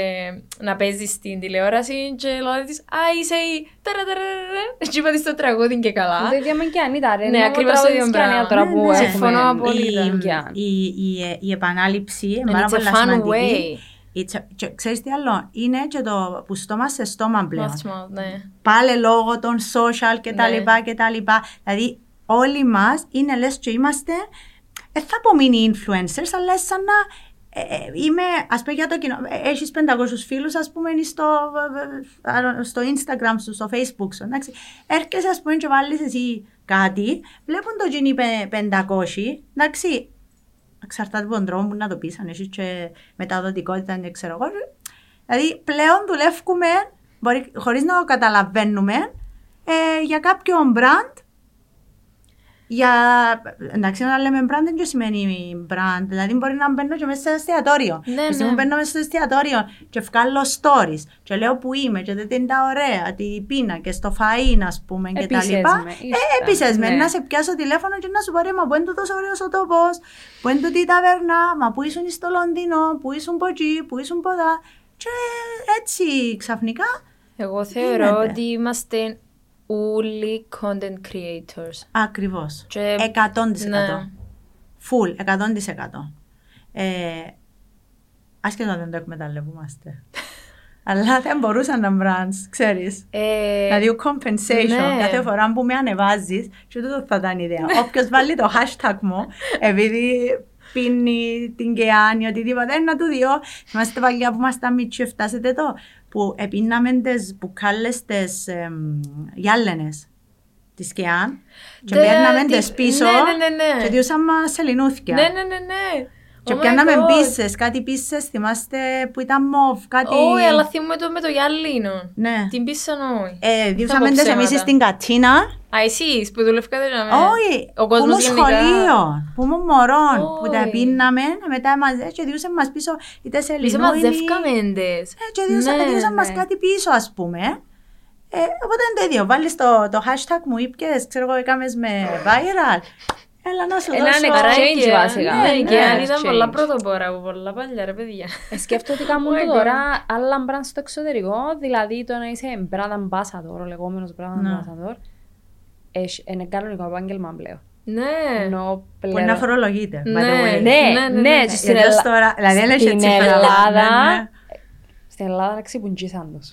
Speaker 3: να παίζει στην τηλεόραση και λέω της «Α, είσαι η ταραταραρα» και είπα της το τραγούδι και καλά.
Speaker 2: Το ίδιο με και Ανίτα, ρε.
Speaker 3: Ναι,
Speaker 2: Είναι
Speaker 3: ακριβώς το ίδιο
Speaker 2: τραγουδιστή Ανίτα
Speaker 3: πράγμα.
Speaker 2: τώρα που
Speaker 1: Ναι, ναι.
Speaker 2: έχουμε.
Speaker 3: Συμφωνώ απόλυτα.
Speaker 1: η,
Speaker 2: Γκιάν.
Speaker 1: η, η, η επανάληψη είναι
Speaker 3: And
Speaker 1: πάρα
Speaker 3: it's a
Speaker 1: πολύ
Speaker 3: fun
Speaker 1: σημαντική.
Speaker 3: way.
Speaker 1: It's a- και ξέρεις τι άλλο, είναι και το που στόμα σε στόμα πλέον.
Speaker 3: Mouth to mouth, ναι.
Speaker 1: Πάλι λόγω των social και τα
Speaker 3: Ναι.
Speaker 1: λοιπά και τα λοιπά. Δηλαδή όλοι μας είναι λες και είμαστε, δεν θα πω mini influencers, αλλά σαν να ε, ε, είμαι, ας πούμε για το κοινό, ε, έχεις 500 φίλους ας πούμε στο, ε, ε, στο Instagram σου, στο Facebook σου, εντάξει. Έρχεσαι ας πούμε και βάλεις εσύ κάτι, βλέπουν το γίνει πε- 500, εντάξει, εξαρτάται από τον τρόπο που να το πεις, αν έχεις και μεταδοτικότητα, δεν ξέρω εγώ. Δηλαδή πλέον δουλεύουμε, μπορεί, χωρίς να το καταλαβαίνουμε, ε, για κάποιο brand, για, εντάξει, να λέμε brand δεν και σημαίνει brand, δηλαδή μπορεί να μπαίνω και μέσα στο εστιατόριο.
Speaker 3: Ναι,
Speaker 1: Τη στιγμή
Speaker 3: ναι.
Speaker 1: που μπαίνω μέσα στο εστιατόριο και βγάλω stories και λέω που είμαι και δεν είναι τα ωραία, τι πίνα και στο φαΐν ας πούμε και τα
Speaker 2: Επίσης
Speaker 1: λοιπά.
Speaker 2: με,
Speaker 1: Ε,
Speaker 2: ύστερα,
Speaker 1: επίσης με,
Speaker 2: ναι.
Speaker 1: να σε πιάσω τηλέφωνο και να σου πω ρε μα που είναι τόσο ωραίος ο τόπος, που είναι τούτη η ταβέρνα, μα που ήσουν στο Λονδίνο, που ήσουν από εκεί, που ήσουν από εδώ. Και έτσι ξαφνικά
Speaker 3: Εγώ θεωρώ
Speaker 1: Γίνεται.
Speaker 3: ότι είμαστε όλοι content creators.
Speaker 1: ακριβώς.
Speaker 3: Και-
Speaker 1: 100%.
Speaker 3: Ναι.
Speaker 1: Full, 100%. Ε, άσχετα δεν το εκμεταλλευόμαστε. Αλλά δεν μπορούσαν να brands, ξέρεις.
Speaker 3: Ε,
Speaker 1: Δηλαδή, compensation,
Speaker 3: ναι.
Speaker 1: κάθε φορά που με ανεβάζεις, και τούτο θα ήταν η ιδέα. Όποιος βάλει το hashtag μου, επειδή πίνει την κεάνη, οτιδήποτε, να του διώ. Είμαστε παλιά που ήμασταν μίτσι, φτάσετε εδώ, που επίναμε τις μπουκάλες τις εμ, γυάλαινες της Κεάν και
Speaker 3: Δε-
Speaker 1: παίρναμε
Speaker 3: τι-
Speaker 1: τις πίσω
Speaker 3: ναι, ναι, ναι, ναι.
Speaker 1: και διούσαν μας σελινούθια.
Speaker 3: ναι, ναι, ναι, ναι.
Speaker 1: Και
Speaker 3: Oh my
Speaker 1: πιάναμε
Speaker 3: God.
Speaker 1: πίσες, κάτι πίσες, θυμάστε που ήταν μοβ, κάτι...
Speaker 3: Όχι, αλλά θυμούμαι το με το γυαλίνο.
Speaker 1: Ναι.
Speaker 3: Την πίσω όχι.
Speaker 1: Ε, διούσαμε
Speaker 3: πω
Speaker 1: τις
Speaker 3: ψέματα.
Speaker 1: εμείς στην Κατσίνα.
Speaker 3: Α, εσείς που δουλεύκατε να με...
Speaker 1: Όχι,
Speaker 3: Ο
Speaker 1: που
Speaker 3: κόσμος
Speaker 1: ήμουν
Speaker 3: γενικά.
Speaker 1: σχολείο, που ήμουν μωρών, που τα
Speaker 3: Όχι.
Speaker 1: πίναμε, μετά μαζί και διούσαν μας πίσω είτε σε
Speaker 3: Εμείς
Speaker 1: λινό
Speaker 3: μαζεύκαμε εντες.
Speaker 1: Ε, και διούσαν,
Speaker 3: Ναι,
Speaker 1: διούσαν μας
Speaker 3: ναι.
Speaker 1: κάτι πίσω ας πούμε. Ε, οπότε είναι το ίδιο, βάλεις το, το hashtag μου είπες, ξέρω εγώ έκαμες με viral. Έλα να σου
Speaker 2: Ένα
Speaker 1: δώσω...
Speaker 2: exchange
Speaker 3: Άρα,
Speaker 2: βασικά.
Speaker 3: Ναι,
Speaker 1: Ναι,
Speaker 3: και
Speaker 1: ναι,
Speaker 3: αν ήταν
Speaker 2: exchange.
Speaker 3: πολλά πρωτοπόρα από πολλά παλιά, ρε παιδιά.
Speaker 2: Ε, Σκέφτομαι ότι κάνουν
Speaker 3: Oh my
Speaker 2: το
Speaker 3: God.
Speaker 2: τώρα άλλα μπραντ στο εξωτερικό, δηλαδή το να είσαι brand ambassador, ο λεγόμενος brand
Speaker 1: Ναι.
Speaker 2: ambassador, έχει- είναι κανονικό επάγγελμα πλέον.
Speaker 3: Ναι.
Speaker 2: Ενώ
Speaker 1: Που είναι
Speaker 2: πλέον...
Speaker 1: να φορολογείται, by the
Speaker 3: Ναι,
Speaker 1: way.
Speaker 2: Ναι,
Speaker 3: ναι, ναι,
Speaker 2: ναι,
Speaker 3: ναι.
Speaker 2: και στην
Speaker 1: Γιατί ως
Speaker 2: Ελλάδα-
Speaker 1: τώρα, δηλαδή δεν έχει
Speaker 2: στην
Speaker 1: έτσι φαινόμενα,
Speaker 2: Ελλάδα,
Speaker 1: ναι, ναι.
Speaker 2: στην Ελλάδα ξυπουτζήσαν τους.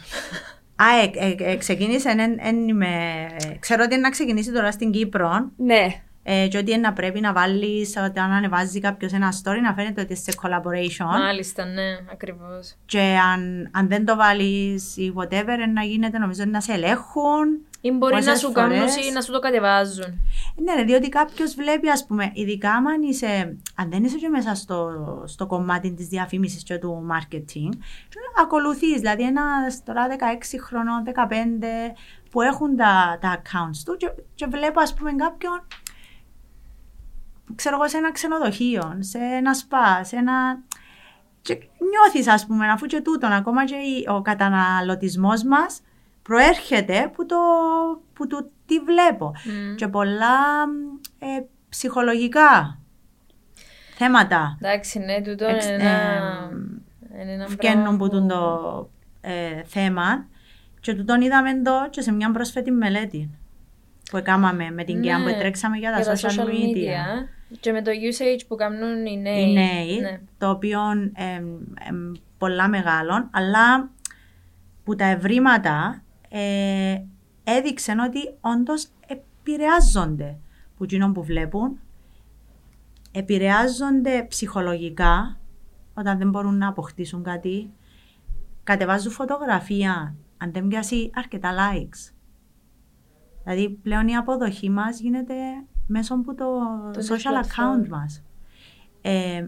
Speaker 1: Α, ε, ε, ε, ξεκίνησε, εν, εν είμαι- ε, ξέρω ότι είναι να ξεκινήσει τώρα στην Κύπρο
Speaker 2: Ναι,
Speaker 1: ε, και ότι είναι να πρέπει να βάλεις όταν ανεβάζει κάποιος ένα story να φαίνεται ότι είσαι σε collaboration
Speaker 3: Μάλιστα, ναι, ακριβώς.
Speaker 1: και αν, αν δεν το βάλεις ή whatever να γίνεται νομίζω να σε ελέγχουν
Speaker 3: Ή μπορεί να
Speaker 1: Πόσες
Speaker 3: σου κάνουν
Speaker 1: φορές-
Speaker 3: ή να σου το κατεβάζουν.
Speaker 1: Ναι, ρε, διότι κάποιος βλέπει, ας πούμε, ειδικά αν είσαι, αν δεν είσαι και μέσα στο, στο κομμάτι της διαφήμισης και του marketing, και ακολουθείς. Δηλαδή, ένα τώρα 16 χρονών, 15 που έχουν τα, τα accounts του και, και βλέπω, ας πούμε, κάποιον, ξέρω εγώ, σε ένα ξενοδοχείο, σε ένα σπα, σε ένα. Και νιώθεις, ας πούμε, αφού και τούτον, ακόμα και η- ο καταναλωτισμός μας προέρχεται που το, που το τι βλέπω.
Speaker 3: Μμ.
Speaker 1: Και πολλά ε, ψυχολογικά θέματα
Speaker 3: Εντάξει, ναι, τούτο
Speaker 1: εξ-
Speaker 3: είναι ένα...
Speaker 1: ε,
Speaker 3: είναι ένα
Speaker 1: βγαίνουν
Speaker 3: πράγμα
Speaker 1: που τούν το ε, θέμα και τούτον είδαμε το και σε μια πρόσφατη μελέτη που έκαναμε με την
Speaker 3: Ναι,
Speaker 1: ΚΕΑ που τρέξαμε για τα social media.
Speaker 3: Και με το usage που κάνουν οι νέοι.
Speaker 1: οι νέοι,
Speaker 3: Ναι.
Speaker 1: το οποίο εμ, εμ, πολλά μεγάλων, αλλά που τα ευρήματα ε, έδειξαν ότι όντως επηρεάζονται που εκείνον που βλέπουν, επηρεάζονται ψυχολογικά όταν δεν μπορούν να αποκτήσουν κάτι, κατεβάζουν φωτογραφία, αν δεν πιάσει αρκετά likes. Δηλαδή πλέον η αποδοχή μας γίνεται μέσω από το,
Speaker 3: Το
Speaker 1: social
Speaker 3: platform.
Speaker 1: account μας. Ε,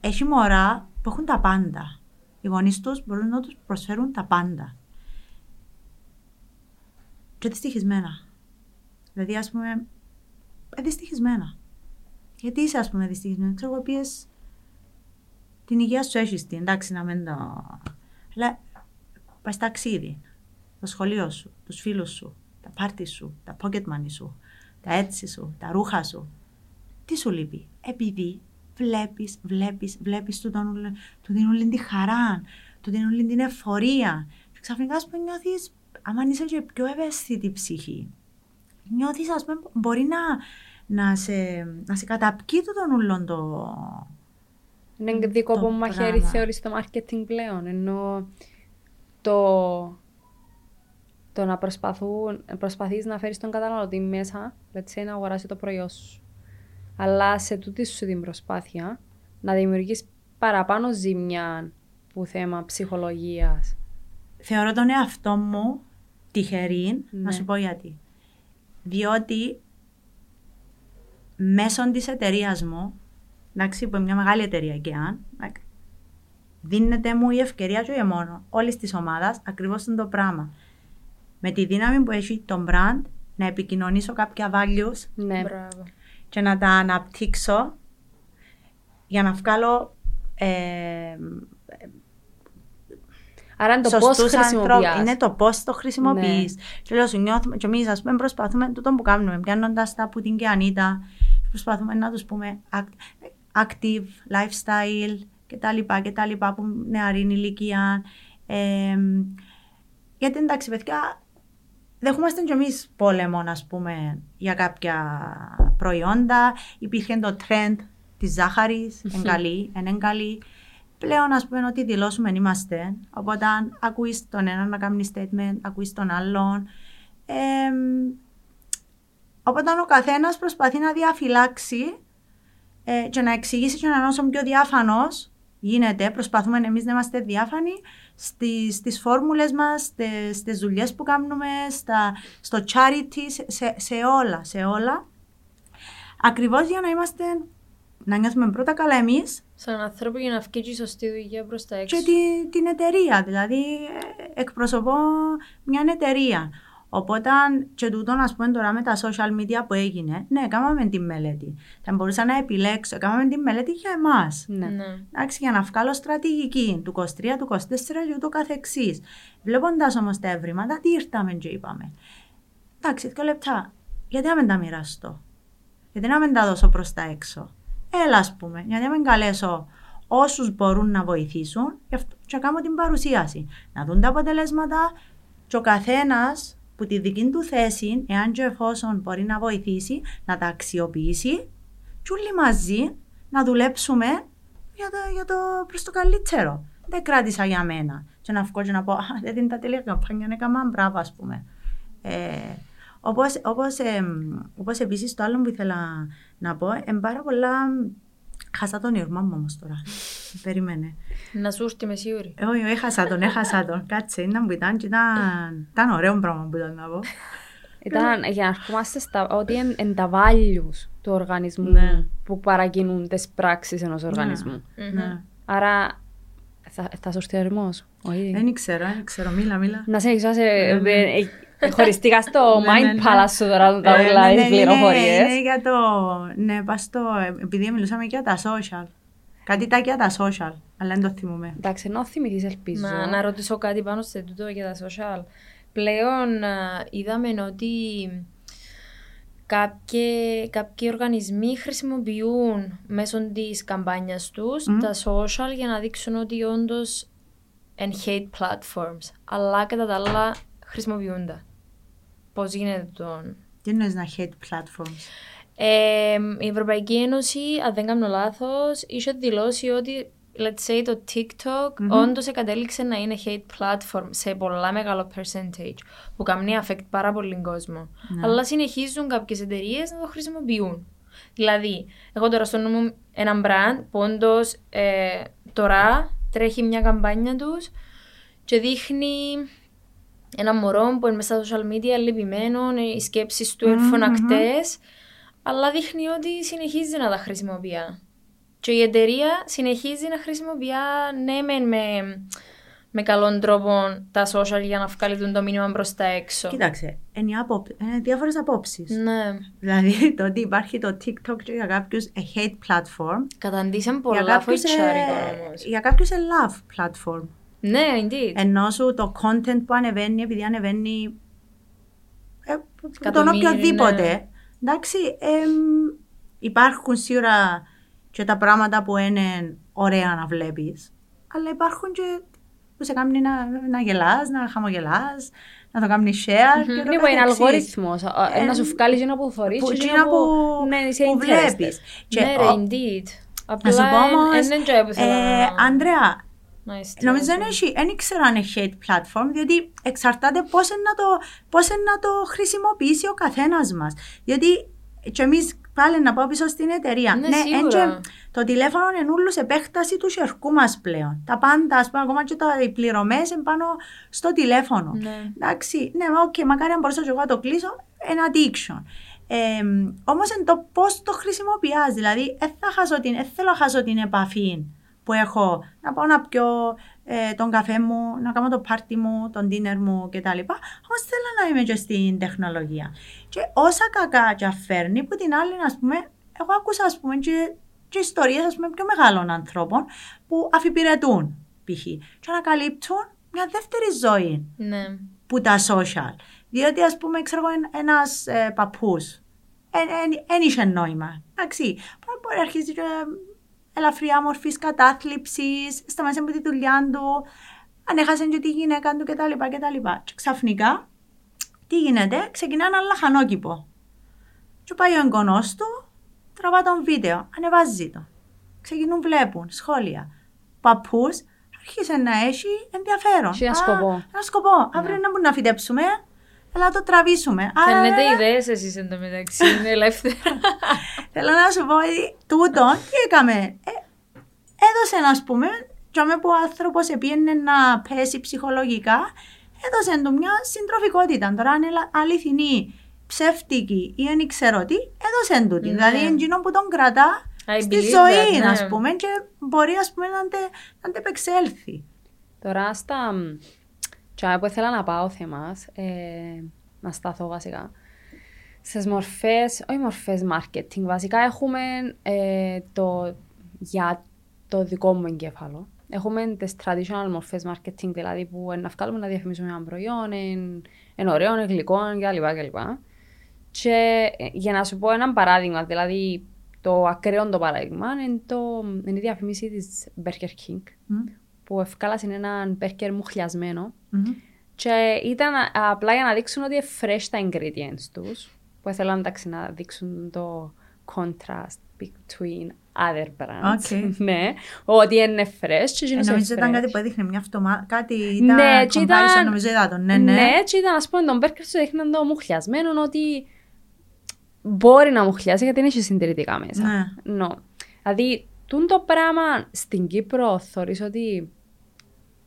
Speaker 1: έχει μωρά που έχουν τα πάντα. Οι γονείς τους μπορούν να τους προσφέρουν τα πάντα. Και δυστυχισμένα. Δηλαδή, ας πούμε, ε, δυστυχισμένα. Γιατί είσαι, ας πούμε, δυστυχισμένος. Ξέρω εγώ, πιες την υγεία σου έχεις την, εντάξει, να μην το. Αλλά πας ταξίδι, το σχολείο σου, τους φίλους σου, τα πάρτι σου, τα pocket money σου, τα έτσι σου, τα ρούχα σου. Τι σου λείπει, επειδή βλέπεις, βλέπεις, βλέπεις του, τον- του δίνουν τη χαρά, του δίνουν την εφορία. Και ξαφνικάς, α πούμε, νιώθεις, άμα είσαι και πιο ευαίσθητη ψυχή, νιώθεις, ας πούμε, μπορεί να, να, σε, να σε καταπκεί το τον ούλον το.
Speaker 2: Είναι δικό
Speaker 1: το
Speaker 2: από μαχαίρι
Speaker 1: πράγμα.
Speaker 2: θεωρείς το marketing πλέον, ενώ το, το να προσπαθούν, προσπαθείς να φέρεις τον καταναλωτή μέσα, let's say, να αγοράσει το προϊόν σου. Αλλά σε τούτη σου την προσπάθεια να δημιουργείς παραπάνω ζημιά που θέμα ψυχολογίας.
Speaker 1: Θεωρώ τον εαυτό μου τυχερή, να
Speaker 2: Ναι.
Speaker 1: σου πω γιατί. Διότι μέσω της εταιρείας μου, εντάξει, που είναι μια μεγάλη εταιρεία και αν, εντάξει, δίνεται μου η ευκαιρία και μόνο όλης της ομάδας ακριβώς το πράγμα. Με τη δύναμη που έχει το brand να επικοινωνήσω κάποια values
Speaker 2: Ναι.
Speaker 3: Μπράβο.
Speaker 1: και να τα αναπτύξω για να βγάλω ε,
Speaker 2: Άρα είναι το πώς
Speaker 1: σωστούς ανθρώπους.
Speaker 2: χρησιμοποιάς.
Speaker 1: Είναι το πώς το χρησιμοποιείς. Και λέω σου, νιώθουμε, και εμείς, ας πούμε, προσπαθούμε τούτο που κάνουμε, πιάνοντας τα που την και Ανίτα, προσπαθούμε να τους πούμε act- active, lifestyle κτλ. κτλ που νεαρή ηλικία. Ε, γιατί εντάξει, παιδιά, δεχόμαστε κι εμείς πόλεμο, ας πούμε, για κάποια προϊόντα. Υπήρχε το trend της ζάχαρης, εν καλή, εν εν καλή. Πλέον, ας πούμε, ότι δηλώσουμε είμαστε. Οπότε, αν ακούεις τον έναν να κάνει statement, ακούεις τον άλλον. Ε, οπότε, ο καθένας προσπαθεί να διαφυλάξει ε, και να εξηγήσει και να είναι όσο πιο διάφανος γίνεται. Προσπαθούμε εμείς να είμαστε διάφανοι στις, στις φόρμουλες μας, στις, στις δουλειές που κάνουμε, στα, στο charity, σε, σε όλα, σε όλα. Ακριβώς για να είμαστε, να νιώθουμε πρώτα καλά εμείς
Speaker 3: Σαν άνθρωπο για να βγει και η σωστή δουλειά προς τα έξω.
Speaker 1: και τη, την εταιρεία. Δηλαδή, ε, εκπροσωπώ μια εταιρεία. Οπότε, και τούτο, ας πούμε, τώρα με τα social media που έγινε, ναι, κάναμε τη μελέτη. Θα μπορούσα να επιλέξω, κάναμε τη μελέτη για εμάς.
Speaker 2: Ναι.
Speaker 3: Ναι.
Speaker 1: Εντάξει, για να βγάλω στρατηγική του 23, του 24 και ούτω καθεξής. Βλέποντας όμως τα ευρήματα, τι ήρθαμε και είπαμε. Εντάξει, δύο λεπτά. Γιατί να μην τα μοιραστώ; Γιατί να μην τα δώσω προς τα έξω; Έλα, ας πούμε, γιατί να μην καλέσω όσους μπορούν να βοηθήσουν γι' αυτό- και να κάνω την παρουσίαση. Να δουν τα αποτελέσματα και ο καθένας που τη δική του θέση, εάν και εφόσον μπορεί να βοηθήσει, να τα αξιοποιήσει και όλοι μαζί να δουλέψουμε για το, για το προς το καλύτερο. Δεν κράτησα για μένα. Και να βγω και να πω, «Α, δεν είναι τα τέλεια καμπάνια, είναι καμά μπράβο, ας πούμε. Ε, όπως, όπως, εμ, όπως επίσης το άλλο που ήθελα να πω, είναι πάρα πολλά... Χάσα τον ήρμα μου όμως τώρα. Περίμενε.
Speaker 3: Να σου έρθει με σίγουρη.
Speaker 1: Ε, Όχι, όχι, έχασα τον, έχασα τον. Κάτσε, ήταν που ήταν και ήταν, ήταν ωραίο πράγμα που ήταν να πω.
Speaker 2: Ήταν για να ερχόμαστε στα ότι είναι εν τα values του οργανισμού
Speaker 1: Ναι.
Speaker 2: που παρακινούν τις πράξεις ενός οργανισμού.
Speaker 1: Ναι.
Speaker 2: Άρα θα, θα σου έρθει ο ορισμός, όχι.
Speaker 1: Δεν ξέρω, δεν ξέρω, μίλα, μίλα.
Speaker 2: Να σε εξάσαι, ε, ε, χωριστήκα στο
Speaker 1: Ναι, ναι,
Speaker 2: mind
Speaker 1: ναι.
Speaker 2: palace σου τώρα τα
Speaker 1: Ε,
Speaker 2: όλα
Speaker 1: ναι,
Speaker 2: τις
Speaker 1: ναι, είναι-
Speaker 2: πληροφορίες.
Speaker 1: Είναι για το. Ναι, πας στο. Επειδή μιλούσαμε για τα social. Κάτι τα για τα social, αλλά δεν το θυμούμε.
Speaker 2: Εντάξει, ενώ θυμηθείς ελπίζω.
Speaker 3: Να, να ρωτήσω κάτι πάνω σε τούτο για τα social. Πλέον α, είδαμε ότι κάποιοι, κάποιοι οργανισμοί χρησιμοποιούν μέσω της καμπάνιας τους
Speaker 1: Μμμ.
Speaker 3: τα social για να δείξουν ότι όντως εν hate platforms. Αλλά κατά τα άλλα χρησιμοποιούνται. Πώς γίνεται τον...
Speaker 1: Τι εννοείς να hate platforms;
Speaker 3: Ε, η Ευρωπαϊκή Ένωση, αν δεν κάνω λάθος, είχε δηλώσει ότι let's say το TikTok
Speaker 1: Μμμ.
Speaker 3: όντως εκατέληξε να είναι hate platform σε πολλά μεγάλο percentage που κάνει affect πάρα πολύ κόσμο.
Speaker 1: Ναι.
Speaker 3: Αλλά συνεχίζουν κάποιες εταιρείες να το χρησιμοποιούν. Δηλαδή, εγώ τώρα στο νου μου ένα brand που όντως ε, τώρα τρέχει μια καμπάνια τους και δείχνει ένα μωρό που είναι μέσα στα social media λυπημένο, ε, οι σκέψεις του είναι
Speaker 1: Μμμ,
Speaker 3: φωνακτές, αλλά δείχνει ότι συνεχίζει να τα χρησιμοποιεί. Και η εταιρεία συνεχίζει να χρησιμοποιεί, ναι, μεν με με καλόν τρόπο τα social για να βγάλουν το μήνυμα προς τα έξω.
Speaker 1: Κοίταξε, είναι, απο... είναι διάφορες απόψεις.
Speaker 3: Ναι.
Speaker 1: Δηλαδή το ότι υπάρχει το TikTok και για κάποιους a hate platform.
Speaker 3: Καταντήσαν πολλά
Speaker 1: για κάποιους,
Speaker 3: φοητσάρικο
Speaker 1: ε,
Speaker 3: όμως.
Speaker 1: για κάποιους a love platform.
Speaker 3: Ναι, indeed.
Speaker 1: Ενώ σου το content που ανεβαίνει, επειδή ανεβαίνει ε, τον
Speaker 3: Εκατομμύρια,
Speaker 1: οποιοδήποτε.
Speaker 3: ναι.
Speaker 1: Εντάξει, εμ, υπάρχουν σίγουρα και τα πράγματα που είναι ωραία να βλέπεις, αλλά υπάρχουν και που σε κάνει να, να γελάς, να χαμογελάς, να το κάνεις share και το
Speaker 2: Ναι, που είναι
Speaker 1: καθεξής.
Speaker 2: αλγόριθμος.
Speaker 1: Ε,
Speaker 2: Να σου βγάλει εκείνο που θωρείς
Speaker 1: που-
Speaker 2: και
Speaker 1: εκείνα
Speaker 2: εκείνο
Speaker 1: που,
Speaker 2: που ναι, είσαι
Speaker 1: που
Speaker 2: interested.
Speaker 1: βλέπεις. Και
Speaker 3: Ναι, ρε,
Speaker 1: ο-
Speaker 3: indeed.
Speaker 1: να σου πω
Speaker 3: Απλά
Speaker 1: όμως,
Speaker 3: δεν enjoy που θέλω
Speaker 1: ε,
Speaker 3: να...
Speaker 1: Άντρεα,
Speaker 3: να εστιάσω.
Speaker 1: Νομίζω δεν έχει, δεν ξέρω αν είναι hate platform, διότι εξαρτάται πώς είναι να το, πώς είναι να το χρησιμοποιήσει ο καθένας μας. Διότι και εμείς πάλι να πάω πίσω στην εταιρεία.
Speaker 3: Ναι, σίγουρα.
Speaker 1: έντια- το τηλέφωνο είναι ούλους επέκταση του σιερκού μας πλέον. Τα πάντα, ας πούμε, ακόμα και τα, οι πληρωμές είναι πάνω στο τηλέφωνο.
Speaker 3: Ναι.
Speaker 1: Εντάξει, ναι, οκ, μακάρι αν μπορούσα και εγώ να το κλείσω, ένα addiction. Ε, Όμως είναι το πώς το χρησιμοποιεί. Δηλαδή, δεν θα χάσω την, δεν θέλω να χάσω την επαφή που έχω να πάω να πιω ε, τον καφέ μου, να κάνω το πάρτι μου, τον dinner μου κτλ. Όμως θέλω να είμαι και στην τεχνολογία. Και όσα κακά και φέρνει, που την άλλη, ας πούμε, εγώ άκουσα ας πούμε, και, και ιστορίες ας πούμε, πιο μεγάλων ανθρώπων που αφιπηρετούν π.χ. και ανακαλύπτουν μια δεύτερη ζωή
Speaker 3: Ναι.
Speaker 1: που τα social. Διότι, ας πούμε, ξέρω εγώ, ένας ε, παππούς δεν είχε νόημα. Εντάξει. Μπορεί να αρχίσει και ελαφριά μορφή κατάθλιψης, σταμάτησε με τη δουλειά του, αν έχασε και τη γυναίκα του κτλ. κτλ. Και ξαφνικά, τι γίνεται, ξεκινά ένα λαχανόκηπο. Και πάει ο εγγονός του, τραβά τον βίντεο, ανεβάζει το. Ξεκινούν, βλέπουν σχόλια. Παππούς άρχισε να έχει ενδιαφέρον.
Speaker 2: Έχει ένα
Speaker 1: Α,
Speaker 2: σκοπό.
Speaker 1: Ένα σκοπό. Αύριο να μπορούμε να φυτέψουμε, αλλά να το τραβήσουμε. Άρα,
Speaker 3: Φαίνεται
Speaker 1: ε,
Speaker 3: ιδέες εσείς εν τω μεταξύ, είναι ελεύθερα.
Speaker 1: Θέλω να σου πω ότι τούτο τι έκαμε; Ε, έδωσε, ας πούμε, και με που ο άνθρωπος επίενε να πέσει ψυχολογικά, έδωσε του μια συντροφικότητα. Τώρα, αν είναι αληθινή, ψεύτικη ή δεν ξέρω τι, έδωσε του την.
Speaker 3: Ναι.
Speaker 1: Δηλαδή, εκείνο που τον κρατά
Speaker 3: I
Speaker 1: στη
Speaker 3: believe
Speaker 1: ζωή,
Speaker 3: that, ναι.
Speaker 1: ας πούμε, και μπορεί, ας πούμε, να τε, να αντεπεξέλθει.
Speaker 2: Τώρα στα... Τσάμε που ήθελα να πάω θέμας, ε, να σταθώ βασικά. Στις μορφές, όχι μορφές marketing, βασικά έχουμε ε, το, για το δικό μου εγκέφαλο. Έχουμε τις traditional μορφές marketing, δηλαδή που είναι να βγάλουμε να διαφημίσουμε ένα προϊόν, είναι, είναι ωραίο, είναι γλυκό κλπ. κλπ. Και ε, για να σου πω ένα παράδειγμα, δηλαδή το ακραίο το παράδειγμα είναι, το, είναι η διαφήμιση της Burger King
Speaker 1: Μμ,
Speaker 2: που ευκάλασαν έναν μπέρκερ μου χλιασμένο
Speaker 1: μμ.
Speaker 2: και ήταν α- απλά για να δείξουν ότι είναι fresh τα ingredients τους που ήθελαν εντάξει, να δείξουν το contrast between other brands.
Speaker 1: OK.
Speaker 2: ναι, ότι είναι fresh και
Speaker 1: Ε,
Speaker 2: εκείνος
Speaker 1: νομίζω
Speaker 2: είναι
Speaker 1: ήταν
Speaker 2: fresh.
Speaker 1: κάτι που έδειχνε μια φτωμά. Κάτι ήταν.
Speaker 2: Ναι, και
Speaker 1: comparison,
Speaker 2: ήταν-
Speaker 1: νομίζω είδα το. Ναι, ναι.
Speaker 2: Ναι, και ήταν, ας πούμε, τον μπέρκερ σου δείχναν το μουχλιασμένο ότι μπορεί να μουχλιάσει γιατί είναι και συντηρητικά μέσα.
Speaker 1: Ναι.
Speaker 2: No. Δηλαδή, τούν το πράγμα στην Κύπρο θεωρείς ότι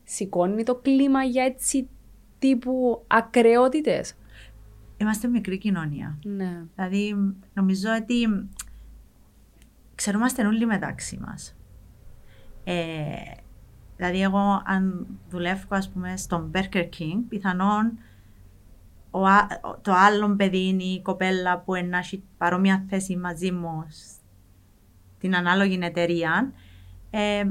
Speaker 2: σηκώνει το κλίμα για έτσι τύπου ακρεότητες.
Speaker 1: Είμαστε μικρή κοινωνία.
Speaker 2: Ναι.
Speaker 1: Δηλαδή, νομίζω ότι ξέρομαστε όλοι μεταξύ μας. Ε, δηλαδή, εγώ αν δουλεύω, ας πούμε, στον Burger King, πιθανόν ο, α- ο- το άλλο παιδί είναι η κοπέλα που είναι να έχει παρόμοια θέση μαζί μου στην ανάλογη εταιρεία, ε,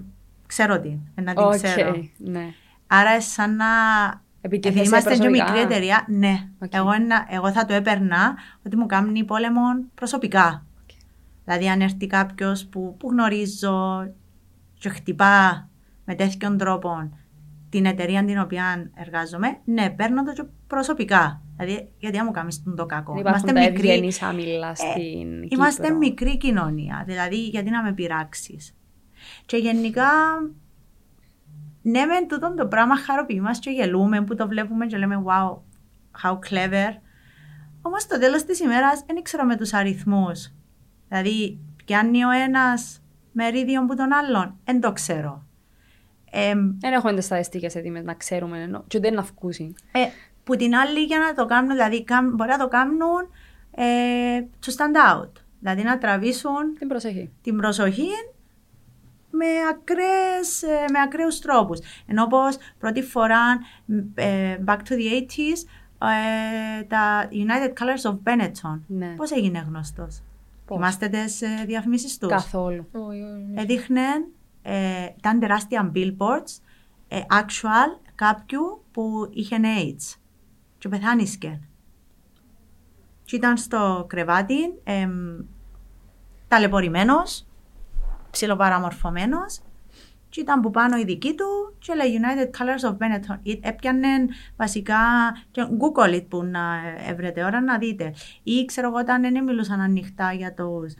Speaker 1: ξέρω τι, ε, να την
Speaker 2: Οκ,
Speaker 1: ξέρω.
Speaker 2: ναι.
Speaker 1: Άρα, σαν να
Speaker 2: Επειδή
Speaker 1: επειδή
Speaker 2: θέσαι
Speaker 1: είμαστε πιο
Speaker 2: προσωπικά.
Speaker 1: μικρή εταιρεία, ναι.
Speaker 2: Οκ.
Speaker 1: Εγώ, ένα- εγώ θα το έπαιρνα ότι μου κάνει πόλεμο προσωπικά. Δηλαδή, αν έρθει κάποιος που, που γνωρίζω και χτυπά με τέτοιον τρόπο την εταιρεία την οποία εργάζομαι, ναι, παίρνω το και προσωπικά. Δηλαδή, γιατί να μου κάνεις το κακό.
Speaker 2: Δεν υπάρχουν τα ευγενείς άμυλα
Speaker 1: Ε,
Speaker 2: στην
Speaker 1: Είμαστε
Speaker 2: Κύπρο.
Speaker 1: μικρή κοινωνία, δηλαδή γιατί να με πειράξεις; Και γενικά, ναι, με τούτο το πράγμα χαροποιούμαστε και γελούμε που το βλέπουμε και λέμε wow, how clever. Όμως στο τέλος της ημέρας δεν ήξερα με τους αριθμούς. Δηλαδή, πιάνει ο ένας μερίδιο που τον άλλον, δεν το ξέρω. Ε,
Speaker 2: Δεν έχουμε τις στατιστικές έτοιμες να ξέρουμε ενώ, και δεν να βγούσει.
Speaker 1: ε, που την άλλη για να το κάνουν, δηλαδή κάμ- μπορεί να το κάνουν ε, to stand out. Δηλαδή να τραβήσουν
Speaker 2: Την προσοχή.
Speaker 1: την προσοχή με, ακραίες, ε, με ακραίους τρόπους. Ενώ πως πρώτη φορά, ε, back to the 80s, ε, τα United Colors of Benetton.
Speaker 2: Ναι.
Speaker 1: Πώς έγινε γνωστός;
Speaker 2: Πώς;
Speaker 1: Θυμάστε τις ε, διαφημίσεις τους;
Speaker 2: Καθόλου.
Speaker 3: Όχι, όχι.
Speaker 1: Έδειχνε, ε, ήταν τεράστια billboards, ε, actual κάποιου που είχε AIDS και πεθάνισκε. Και ήταν στο κρεβάτι, εμ, ταλαιπωρημένος, ψιλοπαραμορφωμένος και ήταν που πάνω η δική του και λέει United Colors of Benetton. Ε, Έπιανε βασικά και Google it που να έβρετε ώρα να δείτε. Ή ξέρω εγώ όταν δεν μιλούσαν ανοιχτά για τους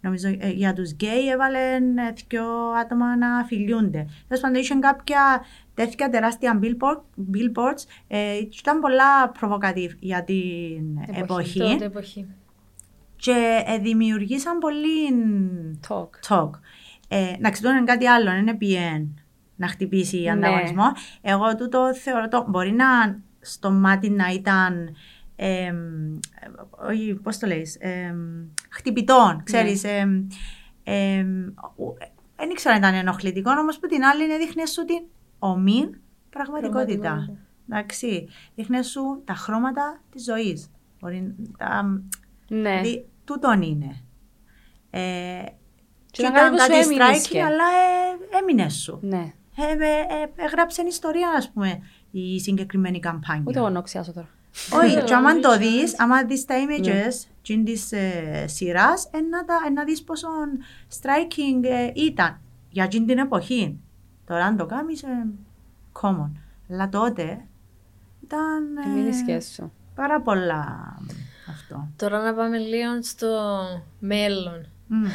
Speaker 1: Νομίζω ε, για τους γκέι έβαλε ε, δυο άτομα να φιλιούνται. Τέλος πάντων είχε κάποια τέτοια τεράστια billboard, billboards ε, και ήταν πολλά προβοκατήβ για την
Speaker 2: Εποχή,
Speaker 1: εποχή,
Speaker 3: Τότε εποχή.
Speaker 1: Και ε, δημιουργήσαν πολύ
Speaker 2: Talk.
Speaker 1: talk. Ε, να ξέρουν είναι κάτι άλλο, είναι πιέν να χτυπήσει
Speaker 2: Ναι.
Speaker 1: ανταγωνισμό. Εγώ τούτο θεωρώ, το, μπορεί να στο μάτι να ήταν εμ, όχι, πώς το λέει, χτυπητών, ξέρεις. εμ, εμ, ο- δεν ήξερα αν ήταν ενοχλητικό, όμως που την άλλη έδειχνε σου την ομήν πραγματικότητα.
Speaker 3: Πραγματικότητα.
Speaker 1: Εντάξει, δείχνε σου τα χρώματα της ζωής. Μπορεί, τα,
Speaker 2: Ναι.
Speaker 1: Δηλαδή, τούτον είναι. Ε, και
Speaker 2: ήταν
Speaker 1: ήταν
Speaker 2: κάτι που σου
Speaker 1: κάτι
Speaker 2: έμεινες
Speaker 1: striking,
Speaker 2: και.
Speaker 1: αλλά ε, έμεινε σου.
Speaker 2: Ναι.
Speaker 1: Ε, ε, ε, έγραψε ιστορία, ας πούμε, η συγκεκριμένη καμπάνια.
Speaker 2: Ούτε εγώ να ξιάσω τώρα.
Speaker 1: Όχι, και άμα το
Speaker 3: Νομίζω.
Speaker 1: δεις, άμα δεις τα
Speaker 2: Ναι.
Speaker 1: images mm. της ε, σειράς, ε, να, τα, ε, να δεις πόσο striking ε, ήταν για εκείνη την εποχή. Τώρα αν το κάνεις, ε, common. Αλλά τότε ήταν ε,
Speaker 2: Μην σχέση σου.
Speaker 1: πάρα πολλά αυτό.
Speaker 3: Τώρα να πάμε λίγο στο μέλλον.
Speaker 1: Μμ.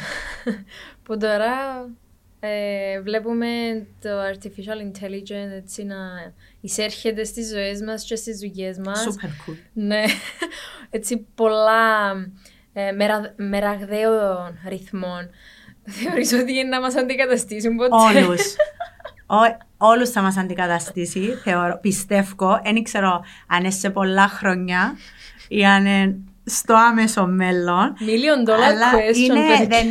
Speaker 3: Που τώρα ε, βλέπουμε το artificial intelligence έτσι να εισέρχεται στις ζωές μας και στις δουλειές μας.
Speaker 1: Super cool.
Speaker 3: Ναι, έτσι πολλά ε, μερα, μεραγδαίων ρυθμών. Θεωρείς ότι είναι να μας αντικαταστήσουν ποτέ;
Speaker 1: Όλους. Ό, όλους θα μας αντικαταστήσει, θεωρώ, πιστεύω. Δεν ξέρω αν είναι σε πολλά χρόνια ή αν είναι στο άμεσο μέλλον.
Speaker 3: Million dollar
Speaker 1: Αλλά
Speaker 3: question.
Speaker 1: είναι,
Speaker 3: παιδιά.
Speaker 1: δεν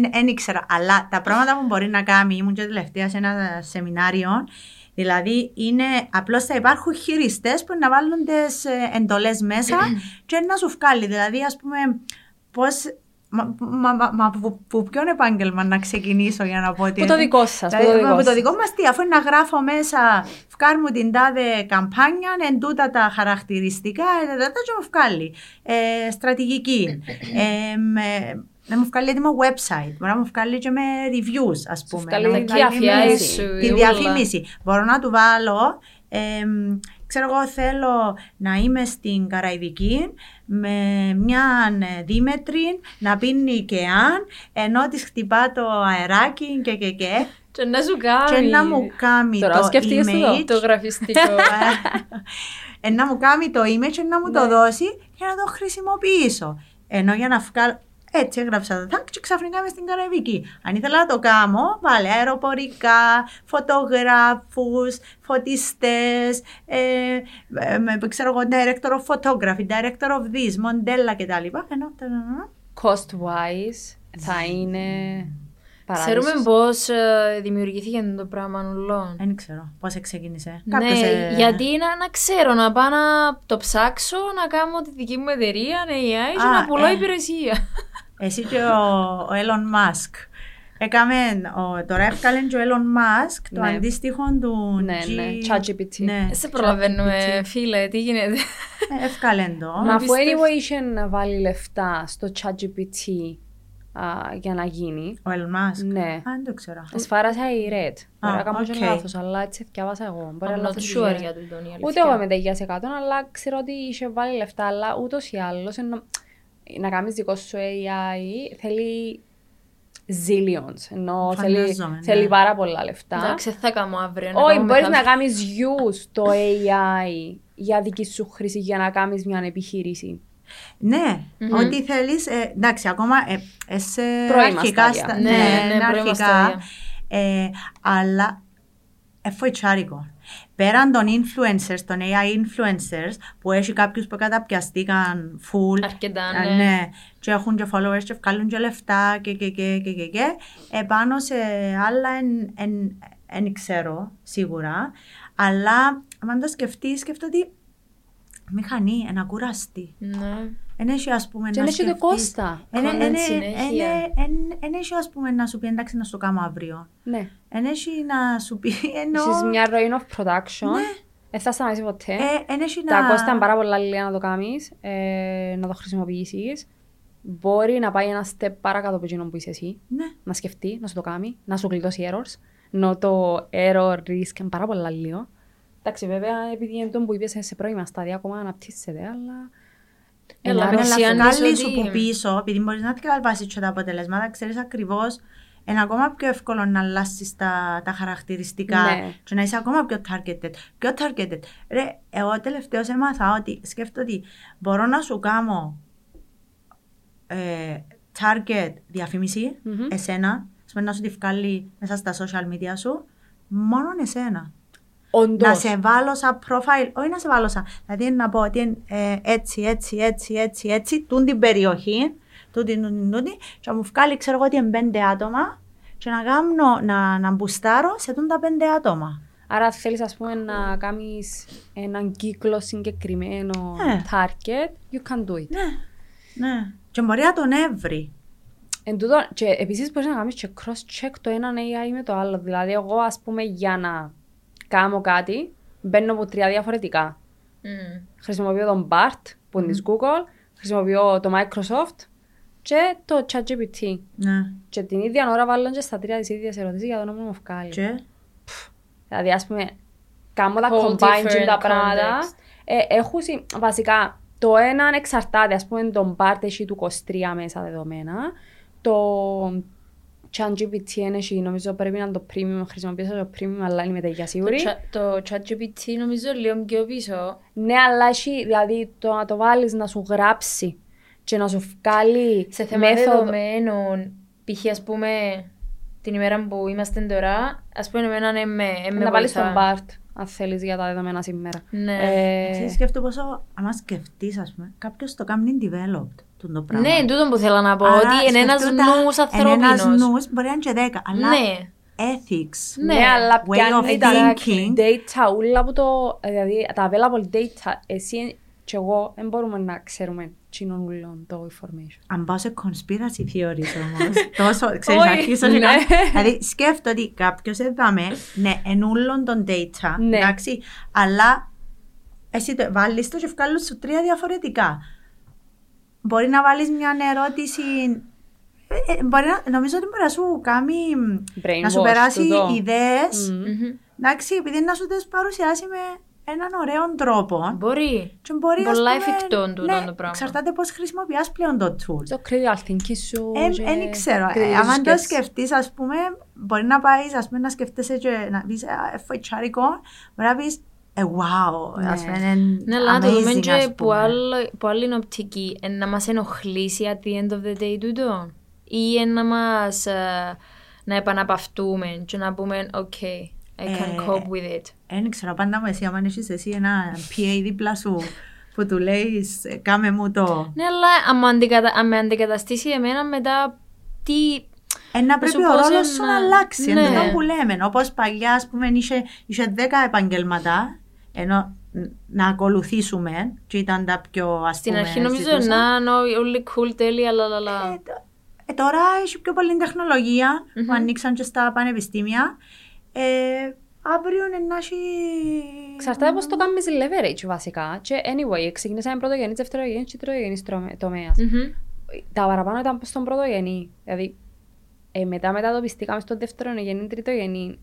Speaker 1: ναι, δεν ήξερα. Αλλά τα πράγματα που μπορεί να κάνει, ήμουν και τελευταία σε ένα σεμινάριο, δηλαδή είναι απλώς θα υπάρχουν χειριστές που να βάλουν τις ε, εντολές μέσα και να σου βγάλει. Δηλαδή, ας πούμε, πώς... Μα, μα, μα, μα που, που ποιον επάγγελμα να ξεκινήσω για να πω ότι...
Speaker 2: Που το δικό σας, που το
Speaker 1: Δηλαδή,
Speaker 2: δικό
Speaker 1: που το
Speaker 2: σας.
Speaker 1: δικό μας τι, αφού είναι να γράφω μέσα, βγάλω μου την τάδε καμπάνια, εν τούτα τα χαρακτηριστικά, ε, τα, τα, τα, και μου βγάλει. Ε, στρατηγική. ε, με, να μου βγάλει έτοιμο website, μπορεί να μου βγάλει και με reviews, ας πούμε.
Speaker 2: βγάλει
Speaker 1: να μου
Speaker 2: τη
Speaker 1: βγάλει
Speaker 2: διαφήμιση.
Speaker 1: με-
Speaker 3: σου,
Speaker 1: Τη
Speaker 3: η
Speaker 1: διαφήμιση. Μπορώ να του βάλω, εμ, ξέρω εγώ θέλω να είμαι στην Καραϊβική με μια ε, δίμετρη να πίνει και αν, ενώ της χτυπά το αεράκι και και και
Speaker 3: Και να σου κάνει
Speaker 1: και να μου κάνει
Speaker 2: Τώρα
Speaker 1: το
Speaker 2: σκέφτηκες το
Speaker 1: image
Speaker 3: το γραφιστικό.
Speaker 1: ε, να μου κάνει το image και να μου το δώσει και να το χρησιμοποιήσω. Ενώ για να βγάλω. Έτσι έγραψα το τάκ και ξαφνικά είμαι στην Καραϊβική. Αν ήθελα να το κάνω, βάλε αεροπορικά, φωτογράφους, φωτιστές, ε, ε, με- ξέρω εγώ, director of photography, director of this, μοντέλα κτλ. Ενώ, τadadada.
Speaker 2: Cost wise θα είναι παράδεισος.
Speaker 3: Ξέρουμε πώς ε, δημιουργήθηκε το πράγμα ουλών.
Speaker 1: δεν ξέρω πώς ξεκίνησε.
Speaker 3: Ναι,
Speaker 1: Κάποιος, ε,
Speaker 3: γιατί να, να ξέρω, να πάω να το ψάξω, να κάνω τη δική μου εταιρεία, AI, και
Speaker 1: Α,
Speaker 3: να πουλώ
Speaker 1: ε.
Speaker 3: υπηρεσία.
Speaker 1: Εσύ και ο, ο Elon Musk. Έκαμε, ο, τώρα έβγαλε και ο Elon Musk το
Speaker 2: Ναι.
Speaker 1: αντίστοιχο του
Speaker 2: Ναι,
Speaker 1: G...
Speaker 2: ναι, ChatGPT.
Speaker 1: Ναι,
Speaker 3: Δεν σε προλαβαίνουμε, φίλε, τι γίνεται.
Speaker 1: ε, έβγαλε το.
Speaker 2: Μα αφού
Speaker 3: πιστεύω-
Speaker 2: anyway είχε να βάλει λεφτά στο ChatGPT α, για να γίνει,
Speaker 1: Ο Elon Musk.
Speaker 2: ναι.
Speaker 1: Α, δεν το ξέρω.
Speaker 2: Εσφάρασα η Red. Μπορεί να κάνω και
Speaker 1: οκ.
Speaker 2: λάθος, αλλά έτσι διάβασα εγώ. Μπορεί να
Speaker 3: I'm not
Speaker 2: λάθος η
Speaker 3: sure
Speaker 2: Red.
Speaker 3: για τον Τόνι,
Speaker 2: Ούτε εγώ είμαι τέτοια σε κάτω, αλλά ξέρω ότι είχε βάλει λεφτά, αλλά ούτως ή άλλως ενώ, να κάνεις δικό σου AI θέλει zillions, ενώ θέλει,
Speaker 1: Φαντάζομαι, ναι.
Speaker 2: θέλει πάρα πολλά λεφτά.
Speaker 3: Εντάξει, θα κάνω αύριο. να
Speaker 2: Όχι,
Speaker 3: κάνω
Speaker 2: μπορείς να
Speaker 3: μεθαύριο.
Speaker 2: κάνεις use το AI για δική σου χρήση, για να κάνεις μια επιχείρηση.
Speaker 1: Ναι,
Speaker 3: Μμμ.
Speaker 1: ό,τι θέλεις. ε, εντάξει, ακόμα ε, ε, σε
Speaker 2: Πρώιμα
Speaker 1: αρχικά
Speaker 2: στάδια.
Speaker 1: στα-
Speaker 3: Ναι, ναι, πρώιμα
Speaker 1: αρχικά.
Speaker 3: στάδια.
Speaker 1: Ε, αλλά εφοητσάρικο. Πέραν των influencers, των AI influencers, που έχει κάποιους που καταπιαστήκαν full,
Speaker 3: Αρκετά,
Speaker 1: Α,
Speaker 3: ναι.
Speaker 1: ναι, και έχουν και followers και βγάλουν και λεφτά και και και και και, και. επάνω σε άλλα εν, εν, εν ξέρω σίγουρα, αλλά αν το σκεφτείς, σκέφτομαι ότι μηχανή, ένα κουραστή.
Speaker 3: Ναι.
Speaker 1: Εν έχει ας πούμε
Speaker 2: Και
Speaker 1: να
Speaker 2: είναι και το
Speaker 1: σκεφτείς-
Speaker 2: Κώστα.
Speaker 1: Εν- εν-
Speaker 3: Content
Speaker 1: εν-
Speaker 3: συνέχεια.
Speaker 1: εν- εν- εν έχει ας πούμε να σου πει εντάξει να στο κάνω αύριο.
Speaker 2: Ναι.
Speaker 1: Εν έχει να σου πει εννοώ...
Speaker 2: Έχεις μια ροή of production. Δεν θα σταματήσει ποτέ.
Speaker 1: ε, εν έχει
Speaker 2: Τα
Speaker 1: να...
Speaker 2: κόστα είναι πάρα πολλά λίγα να το κάνεις, ε, να το χρησιμοποιήσεις. Μπορεί να πάει ένα step παρακάτω από εκείνο που είσαι εσύ.
Speaker 1: Ναι.
Speaker 2: Να σκεφτεί, να σου το κάνει, να σου γλιτώσει errors. Ενώ το error risk είναι πάρα πολλά λίγο. Εντάξει, βέβαια, επειδή είναι το που είπες σε πρώιμα στάδια, ακόμα αναπτύσσεται, αλλά...
Speaker 3: Έλα,
Speaker 2: Ένα
Speaker 3: με
Speaker 1: Αλλά
Speaker 3: Προσιάνεις
Speaker 1: βγάλει σου
Speaker 3: ότι-
Speaker 1: που πίσω, επειδή μπορείς να διαβάσεις και τα αποτελέσματα, ξέρεις ακριβώς είναι ακόμα πιο εύκολο να αλλάσεις τα, τα χαρακτηριστικά
Speaker 2: Ναι.
Speaker 1: και να είσαι ακόμα πιο targeted. Πιο targeted. Ρε, εγώ τελευταίως έμαθα ότι σκέφτομαι ότι μπορώ να σου κάνω ε, target διαφήμιση,
Speaker 2: Μμμ.
Speaker 1: εσένα, σημαίνει να σου τη βγάλει μέσα στα social media σου, μόνο εσένα.
Speaker 2: Όντως.
Speaker 1: Να σε βάλω σαν profile, όχι να σε βάλω σαν. Δηλαδή να πω ότι είναι ε, έτσι, έτσι, έτσι, έτσι, έτσι, τούν την περιοχή, τούτη, τούτη, τούτη, και να μου βγάλει, ξέρω εγώ ότι είναι πέντε άτομα, και να κάνω, να, να μπουστάρω σε τούν τα πέντε άτομα.
Speaker 2: Άρα θέλεις ας πούμε να κάνεις έναν κύκλο συγκεκριμένο
Speaker 1: Ναι.
Speaker 2: target, you can do it.
Speaker 1: Ναι, ναι. Και μπορεί να τον έβρει.
Speaker 2: Εν τούτο, και επίσης μπορείς να κάνεις και cross-check το έναν AI με το άλλο. Δηλαδή εγώ ας πούμε για να κάνω κάτι, μπαίνω από τρία διαφορετικά.
Speaker 3: Μμ.
Speaker 2: Χρησιμοποιώ τον BART που είναι της Google, χρησιμοποιώ το Microsoft και το ChatGPT.
Speaker 1: Ναι.
Speaker 2: Και την ίδια ώρα βάλω και στα τρία τις ίδιες ερωτήσεις για το να μου βγάλει.
Speaker 1: Και,
Speaker 2: Δηλαδή, ας πούμε, κάνω τα
Speaker 3: Whole
Speaker 2: combine και
Speaker 3: different
Speaker 2: τα πράγματα.
Speaker 3: context.
Speaker 2: Ε, έχουν, συ- βασικά, το ένα εξαρτάται, ας πούμε, τον part έχει του 23 μέσα δεδομένα. Το ChatGPT είναι έχει, νομίζω πρέπει να είναι το premium, χρησιμοποιήσω το premium, αλλά είμαι τέτοια
Speaker 3: Το,
Speaker 2: σίγουρη.
Speaker 3: chat- το ChatGPT νομίζω λίγο πιο πίσω.
Speaker 2: Ναι, αλλά έχει, δηλαδή, το να το βάλεις να σου γράψει και να σου βγάλει
Speaker 3: Σε θέμα
Speaker 2: μέθοδο-
Speaker 3: δεδομένων, π.χ. ας πούμε την ημέρα που είμαστε τώρα, ας πούμε εμένα ναι, με, ε, με
Speaker 2: να βάλεις τον
Speaker 3: βοηθά.
Speaker 2: part, αν θέλεις, για τα δεδομένα σήμερα.
Speaker 3: Ναι.
Speaker 2: Ε,
Speaker 1: ξέρεις, σκέφτομαι πόσο, άμα σκεφτείς, ας πούμε, κάποιος το κάνει developed, τούν το πράγμα.
Speaker 3: Ναι, τούτο που θέλω να πω,
Speaker 1: Άρα,
Speaker 3: ότι είναι ένας
Speaker 1: σκεφτούτα,
Speaker 3: νους
Speaker 1: Είναι ένας
Speaker 3: ανθρώπινος.
Speaker 1: νους, μπορεί να είναι και δέκα, αλλά
Speaker 3: Ναι.
Speaker 1: ethics.
Speaker 3: Ναι.
Speaker 2: Ναι, αλλά
Speaker 1: Way
Speaker 2: πιάνει
Speaker 1: of
Speaker 2: τα
Speaker 1: thinking.
Speaker 2: data, όλα που το, δηλαδή τα available data, εσύ και εγώ δεν μπορούμε να ξέρουμε τσινόν ούλον το information.
Speaker 1: Αν πάω σε conspiracy theories όμως, τόσο, ξέρεις,
Speaker 2: Όχι,
Speaker 1: αρχίσω
Speaker 2: ναι.
Speaker 1: και κάνω. Δηλαδή, σκέφτομαι ότι κάποιος έδαμε, ναι, εν ούλον των data,
Speaker 2: Ναι.
Speaker 1: εντάξει, αλλά εσύ το βάλεις το και βγάλεις σου τρία διαφορετικά. Μπορεί να βάλεις μια ερώτηση, ε, ε, μπορεί να, νομίζω ότι μπορεί να σου κάνει, να σου
Speaker 2: Brainwash,
Speaker 1: περάσει
Speaker 2: τούτο.
Speaker 1: ιδέες,
Speaker 2: Μμμ.
Speaker 3: Μμμ.
Speaker 1: εντάξει, επειδή να σου τις παρουσιάσει με έναν ωραίο τρόπο.
Speaker 3: Μπορεί.
Speaker 1: Και μπορεί, ας
Speaker 3: Πολλά
Speaker 1: πούμε,
Speaker 3: εφικτό τούτο
Speaker 1: ναι,
Speaker 3: το πράγμα.
Speaker 1: Εξαρτάται πώς χρησιμοποιάς πλέον το tool.
Speaker 2: Το critical thinking σου και
Speaker 1: Δεν ξέρω.
Speaker 2: critical
Speaker 1: Ε, Αν το
Speaker 2: σκέψη.
Speaker 1: σκεφτείς, ας πούμε, μπορεί να πάεις ας πούμε, να σκεφτέσαι και να πεις «Α, εφοητσάρικο, μπορεί να πεις «Ε, wow,
Speaker 2: Ναι.
Speaker 1: ας πούμε, είναι
Speaker 3: Ναι, αλλά να το δούμε
Speaker 1: amazing,
Speaker 3: και
Speaker 1: ας
Speaker 3: που,
Speaker 1: πούμε».
Speaker 3: άλλο, που άλλη οπτική. Ε, να μας ενοχλήσει at the end of the day τούτο; Ή ε, να μας ε, να επαναπαυτούμε και να πούμε «Ok, I can
Speaker 1: Ε,
Speaker 3: cope with it».
Speaker 1: Δεν ξέρω, πάντα μου εσύ, άμα έχεις εσύ ένα PA δίπλα σου που του λέεις «Ε, «Κάμε μου το».
Speaker 3: Ναι, αλλά αν με αντικατα... αν με αντικαταστήσει εμένα μετά τι...
Speaker 1: Ε, να
Speaker 3: σου
Speaker 1: πρέπει
Speaker 3: πω
Speaker 1: ο
Speaker 3: σε
Speaker 1: ρόλος σου
Speaker 3: ένα-
Speaker 1: να αλλάξει.
Speaker 3: Ναι.
Speaker 1: Είναι το που λέμε. Όπως παλιάς, ας πούμε, είχε, είχε 10 επαγγελματά, ενώ ν- να ακολουθήσουμε και ήταν τα πιο ας
Speaker 3: Στην
Speaker 1: πούμε,
Speaker 3: αρχή νομίζω
Speaker 1: ζητούσα.
Speaker 3: να είναι όλοι cool, τέλεια, αλλά... αλλά.
Speaker 1: Ε, τ- ε, τώρα έχει πιο πολλή τεχνολογία που ανοίξαν και στα πανεπιστήμια. Ε, αύριο είναι να έχει...
Speaker 2: Εξαρτάται πώς το κάνεις leverage βασικά. Και anyway, ξεκινήσαμε πρωτογενής, δευτερογενής και τρίτογενής τρομε- τομέας.
Speaker 3: Μμμ.
Speaker 2: Τα παραπάνω ήταν στον πρωτογενή. Δηλαδή, ε, μετά μετατοπιστήκαμε στον δευτερογενή, τριτογενή.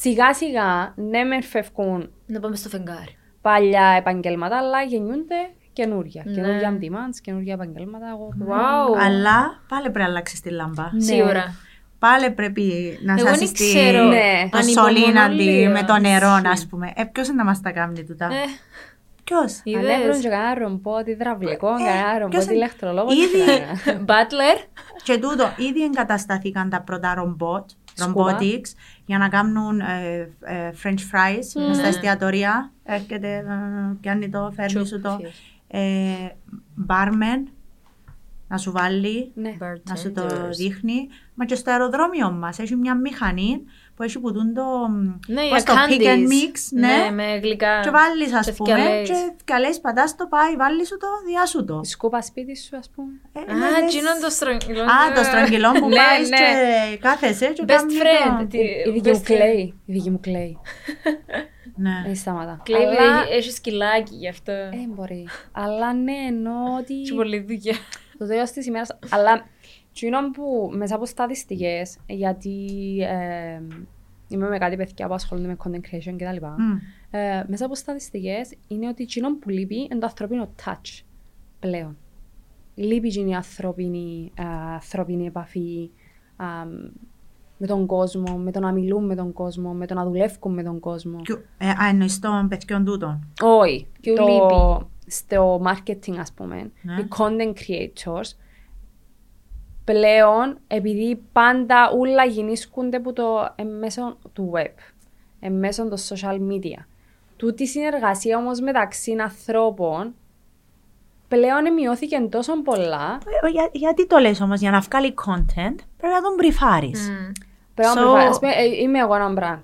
Speaker 2: Σιγά σιγά, ναι μεν φεύγουν
Speaker 3: Να πάμε στο φεγγάρι.
Speaker 2: παλιά επαγγέλματα, αλλά γεννιούνται καινούρια.
Speaker 3: Ναι.
Speaker 2: Καινούρια demands, καινούρια επαγγέλματα. Εγώ...
Speaker 3: Wow.
Speaker 1: Αλλά πάλι πρέπει να αλλάξεις τη λάμπα.
Speaker 2: Ναι.
Speaker 3: Σίγουρα.
Speaker 1: Πάλι πρέπει να
Speaker 3: Εγώ
Speaker 1: σας
Speaker 3: δεν
Speaker 1: στη...
Speaker 3: ξέρω.
Speaker 2: Ναι.
Speaker 1: το
Speaker 3: Ανυπομονώ
Speaker 1: σωλήναντι
Speaker 3: λίγο.
Speaker 1: με το νερό,
Speaker 2: Ισχύει.
Speaker 1: ας πούμε. Ε, ποιος είναι να μας τα κάνει τούτα;
Speaker 3: Ε,
Speaker 1: Ποιος;
Speaker 2: Αν έβρουν
Speaker 3: είδες.
Speaker 2: και κανένα ρομπότ υδραυλικό,
Speaker 1: Ε,
Speaker 2: κανένα ρομπότ
Speaker 1: ποιος είναι-
Speaker 2: ηλεκτρολόγο.
Speaker 1: Ήδη-
Speaker 2: τι θα έκανα.
Speaker 3: Butler.
Speaker 1: Και τούτο, ήδη εγκατασταθήκαν τα πρώτα ρομπότ
Speaker 2: Σκούπα.
Speaker 1: Robotics, για να κάνουν ε, ε, french fries μες στα εστιατορία. Έρχεται, ε, πιάνει το, φέρνει
Speaker 3: Τσουπ,
Speaker 1: σου το.
Speaker 3: φύγες.
Speaker 1: Ε, barman, να σου βάλει,
Speaker 2: Ναι.
Speaker 1: να σου το
Speaker 3: Bartenders.
Speaker 1: δείχνει. Μα και στο αεροδρόμιο μας έχει μια μηχανή που έχει που τούν το,
Speaker 3: Ναι,
Speaker 1: πώς
Speaker 3: για
Speaker 1: το pick and
Speaker 3: candies.
Speaker 1: mix, ναι.
Speaker 3: με γλυκά.
Speaker 1: Και βάλεις ας
Speaker 3: Και
Speaker 1: πούμε
Speaker 3: θκιαλές.
Speaker 1: και καλές πατάς το πάει, βάλεις σου το, διά σου το.
Speaker 2: Η σκούπα σπίτι σου, ας πούμε.
Speaker 1: Ε,
Speaker 3: Α,
Speaker 1: ναι, λες-
Speaker 3: εκείνο το στρογγυλό.
Speaker 1: Α, το στρογγυλό που
Speaker 3: Ναι,
Speaker 1: πάει
Speaker 3: ναι.
Speaker 1: και κάθεσαι και
Speaker 3: Best
Speaker 1: κάνεις το-
Speaker 3: friend. τι-
Speaker 2: Η δική μου
Speaker 3: best friend.
Speaker 2: κλαίει. Η δική μου κλαίει.
Speaker 1: Ναι.
Speaker 2: Δεν σταματά.
Speaker 3: Κλαίει,
Speaker 2: Αλλά...
Speaker 3: έχει- έχει σκυλάκι γι' αυτό.
Speaker 2: Ε, μπορεί. Αλλά ναι, εννοώ ότι...
Speaker 3: Έχει πολλή δουλειά.
Speaker 2: το τέλος της ημέρας... Αλλά εκείνο που μέσα από στατιστικές, γιατί ε, είμαι με κάτι παιδιά που ασχολούνται με content creation κτλ.
Speaker 1: Μμ.
Speaker 2: Ε, μέσα από στατιστικές είναι ότι εκείνο που λείπει είναι το ανθρωπίνο touch πλέον. Λείπει εκείνη η ανθρώπινη, ε, ανθρώπινη επαφή α, με τον κόσμο, με το να μιλούν με τον κόσμο, με το να δουλεύουν με τον κόσμο.
Speaker 1: Ποιο- ε, Α, εννοείς των παιδιών τούτων.
Speaker 2: Όχι.
Speaker 3: Ποιο
Speaker 2: το,
Speaker 3: λείπει;
Speaker 2: στο marketing, ας πούμε,
Speaker 1: Ναι.
Speaker 2: οι content creators, πλέον, επειδή πάντα όλα γεννήσκονται από το μέσω του web, εν μέσω των social media. Τούτη η συνεργασία όμως μεταξύ ανθρώπων πλέον μειώθηκε τόσο πολλά.
Speaker 1: Ε, για- γιατί το λες όμως, για να βγάλει content πρέπει να τον μπριφάρεις.
Speaker 3: Μμ.
Speaker 2: Πρέπει να
Speaker 1: So-
Speaker 2: προφα- ας πούμε, ε, είμαι εγώ ένα brand.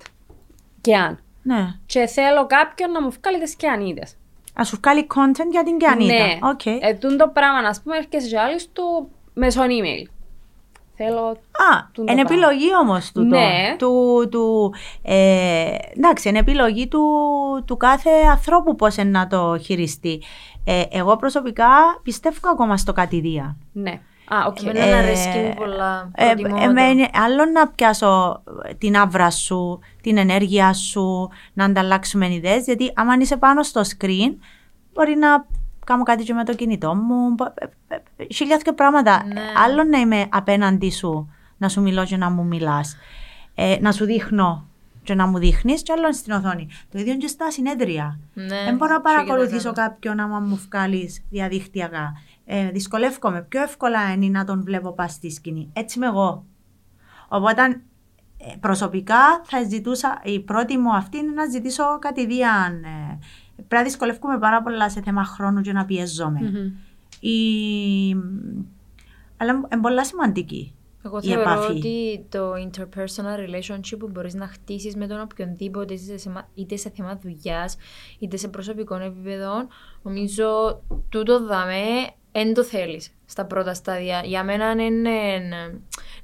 Speaker 2: Και αν.
Speaker 1: Ναι.
Speaker 2: Και θέλω κάποιον να μου βγάλει τις κιανίδες.
Speaker 1: Να σου βγάλει content για την Κιανίτα.
Speaker 2: Ναι.
Speaker 1: Οκ.
Speaker 2: Ε, τούν το πράγμα, ας πούμε, έρχεσαι και άλλοι του μέσω email. Θέλω.
Speaker 1: Α,
Speaker 2: τούν το
Speaker 1: είναι
Speaker 2: πράγμα.
Speaker 1: επιλογή όμως του.
Speaker 2: Ναι.
Speaker 1: Του, του, ε, εντάξει, είναι επιλογή του, του κάθε ανθρώπου πώς είναι να το χειριστεί. Ε, εγώ προσωπικά πιστεύω ακόμα στο κατ' ιδίαν.
Speaker 2: Ναι. Α, οκ.
Speaker 3: Εμένα
Speaker 1: Ε,
Speaker 3: αρέσκει μου πολλά.
Speaker 1: Ε,
Speaker 3: προτιμώ
Speaker 1: εμένα- άλλο να πιάσω την αύρα σου, την ενέργεια σου, να ανταλλάξουμε ιδέες, γιατί άμα είσαι πάνω στο screen, μπορεί να κάνω κάτι και με το κινητό μου, μπο- ε, ε, ε, χιλιάδια πράγματα.
Speaker 3: Ναι.
Speaker 1: Άλλο να είμαι απέναντί σου, να σου μιλώ και να μου μιλάς, ε, να σου δείχνω και να μου δείχνεις και άλλο στην οθόνη. Το ίδιο και στα συνέδρια.
Speaker 3: Ναι,
Speaker 1: Δεν μπορώ να
Speaker 3: σου και
Speaker 1: παρακολουθήσω
Speaker 3: τα
Speaker 1: κάποιον άμα μου βγάλεις διαδικτυακά. Ε, δυσκολεύομαι. Πιο εύκολα είναι να τον βλέπω πας στη σκηνή. Έτσι είμαι εγώ. Οπότε ε, προσωπικά θα ζητούσα, η πρώτη μου αυτή είναι να ζητήσω κατηδίαν. Ε, πρέπει να δυσκολεύομαι πάρα πολλά σε θέμα χρόνου και να πιεζόμαι.
Speaker 2: Μμμ.
Speaker 1: Η... Αλλά είναι πολύ σημαντική.
Speaker 3: Εγώ
Speaker 1: η
Speaker 3: θεωρώ
Speaker 1: επαφή.
Speaker 3: ότι το interpersonal relationship που μπορείς να χτίσεις με τον οποιονδήποτε είτε σε, μα- είτε σε θέμα δουλειάς είτε σε προσωπικό επίπεδο νομίζω τούτο δαμέ δεν το θέλεις στα πρώτα στάδια. Για μένα είναι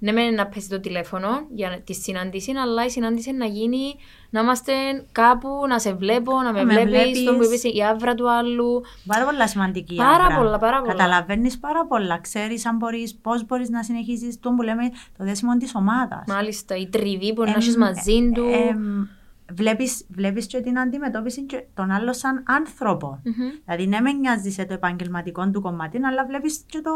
Speaker 3: ναι μεν να πέσει το τηλέφωνο για τη συνάντηση αλλά η συνάντηση να γίνει να είμαστε κάπου, να σε βλέπω, να με,
Speaker 1: Να με
Speaker 3: βλέπεις,
Speaker 1: βλέπεις.
Speaker 3: τον που είπες η άβρα του άλλου.
Speaker 1: Πάρα πολλά σημαντική. η
Speaker 3: Πάρα
Speaker 1: άβρα.
Speaker 3: πολλά, πάρα πολλά.
Speaker 1: Καταλαβαίνεις πάρα πολλά. Ξέρεις αν μπορείς, πώς μπορείς να συνεχίσεις το που λέμε το δέσιμο της ομάδας.
Speaker 3: Μάλιστα, η τριβή που να
Speaker 1: Εμ,
Speaker 3: έχεις μαζί του.
Speaker 1: εμ, βλέπεις, βλέπεις και την αντιμετώπιση και τον άλλο σαν άνθρωπο.
Speaker 3: Μμμ.
Speaker 1: Δηλαδή, ναι, με νοιάζεις σε το επαγγελματικό του κομμάτι, αλλά βλέπεις και το,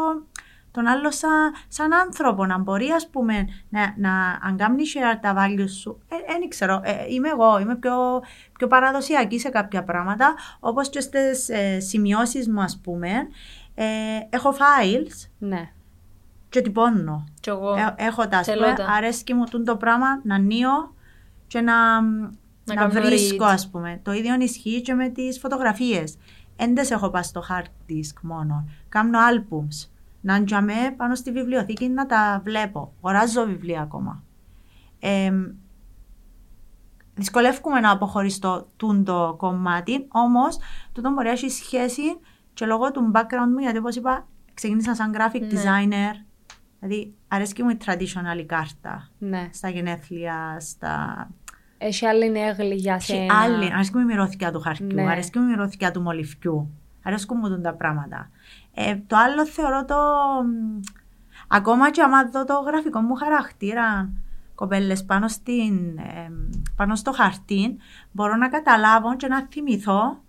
Speaker 1: τον άλλο σαν, σαν άνθρωπο. Να μπορεί, ας πούμε, να, να αν κάνεις share τα values σου. Δεν ξέρω, ε, είμαι εγώ, είμαι πιο, πιο παραδοσιακή σε κάποια πράγματα, όπως και στις ε, σημειώσεις μου, ας πούμε. Ε, έχω files
Speaker 2: Ναι.
Speaker 1: και τυπώνω.
Speaker 3: Κι εγώ.
Speaker 1: Ε, έχω τα, ας
Speaker 3: Θέλω
Speaker 1: πούμε,
Speaker 3: τα.
Speaker 1: αρέσκει μου τούτο το πράγμα να νιώ και να, να,
Speaker 3: κάνω
Speaker 1: βρίσκω,
Speaker 3: read.
Speaker 1: ας πούμε. Το ίδιο ισχύει και με τις φωτογραφίες. Εν τες έχω πάει στο hard disk μόνο. Κάνω albums. Να ντιαμέ πάνω στη βιβλιοθήκη να τα βλέπω. Αγοράζω βιβλία ακόμα. Ε, δυσκολεύομαι να αποχωριστώ τούτο κομμάτι, όμως τούτο μπορεί να έχει σχέση και λόγω του background μου, γιατί όπως είπα, ξεκίνησα σαν graphic
Speaker 3: Ναι.
Speaker 1: designer, δηλαδή αρέσκει μου η traditional η κάρτα,
Speaker 2: Ναι.
Speaker 1: στα γενέθλια, στα...
Speaker 2: Έχει άλλη έγλη για
Speaker 1: Έχει
Speaker 2: σένα.
Speaker 1: άλλη, αρέσκει μου η μυρωδιά του χαρτιού,
Speaker 2: Ναι.
Speaker 1: αρέσκει μου η μυρωδιά του μολυφιού, αρέσκουν μου τα πράγματα. Ε, το άλλο θεωρώ το... μ, Ακόμα και άμα δω το γραφικό μου χαρακτήρα, κοπέλες πάνω, στην, ε, πάνω στο χαρτί, μπορώ να καταλάβω και να θυμηθώ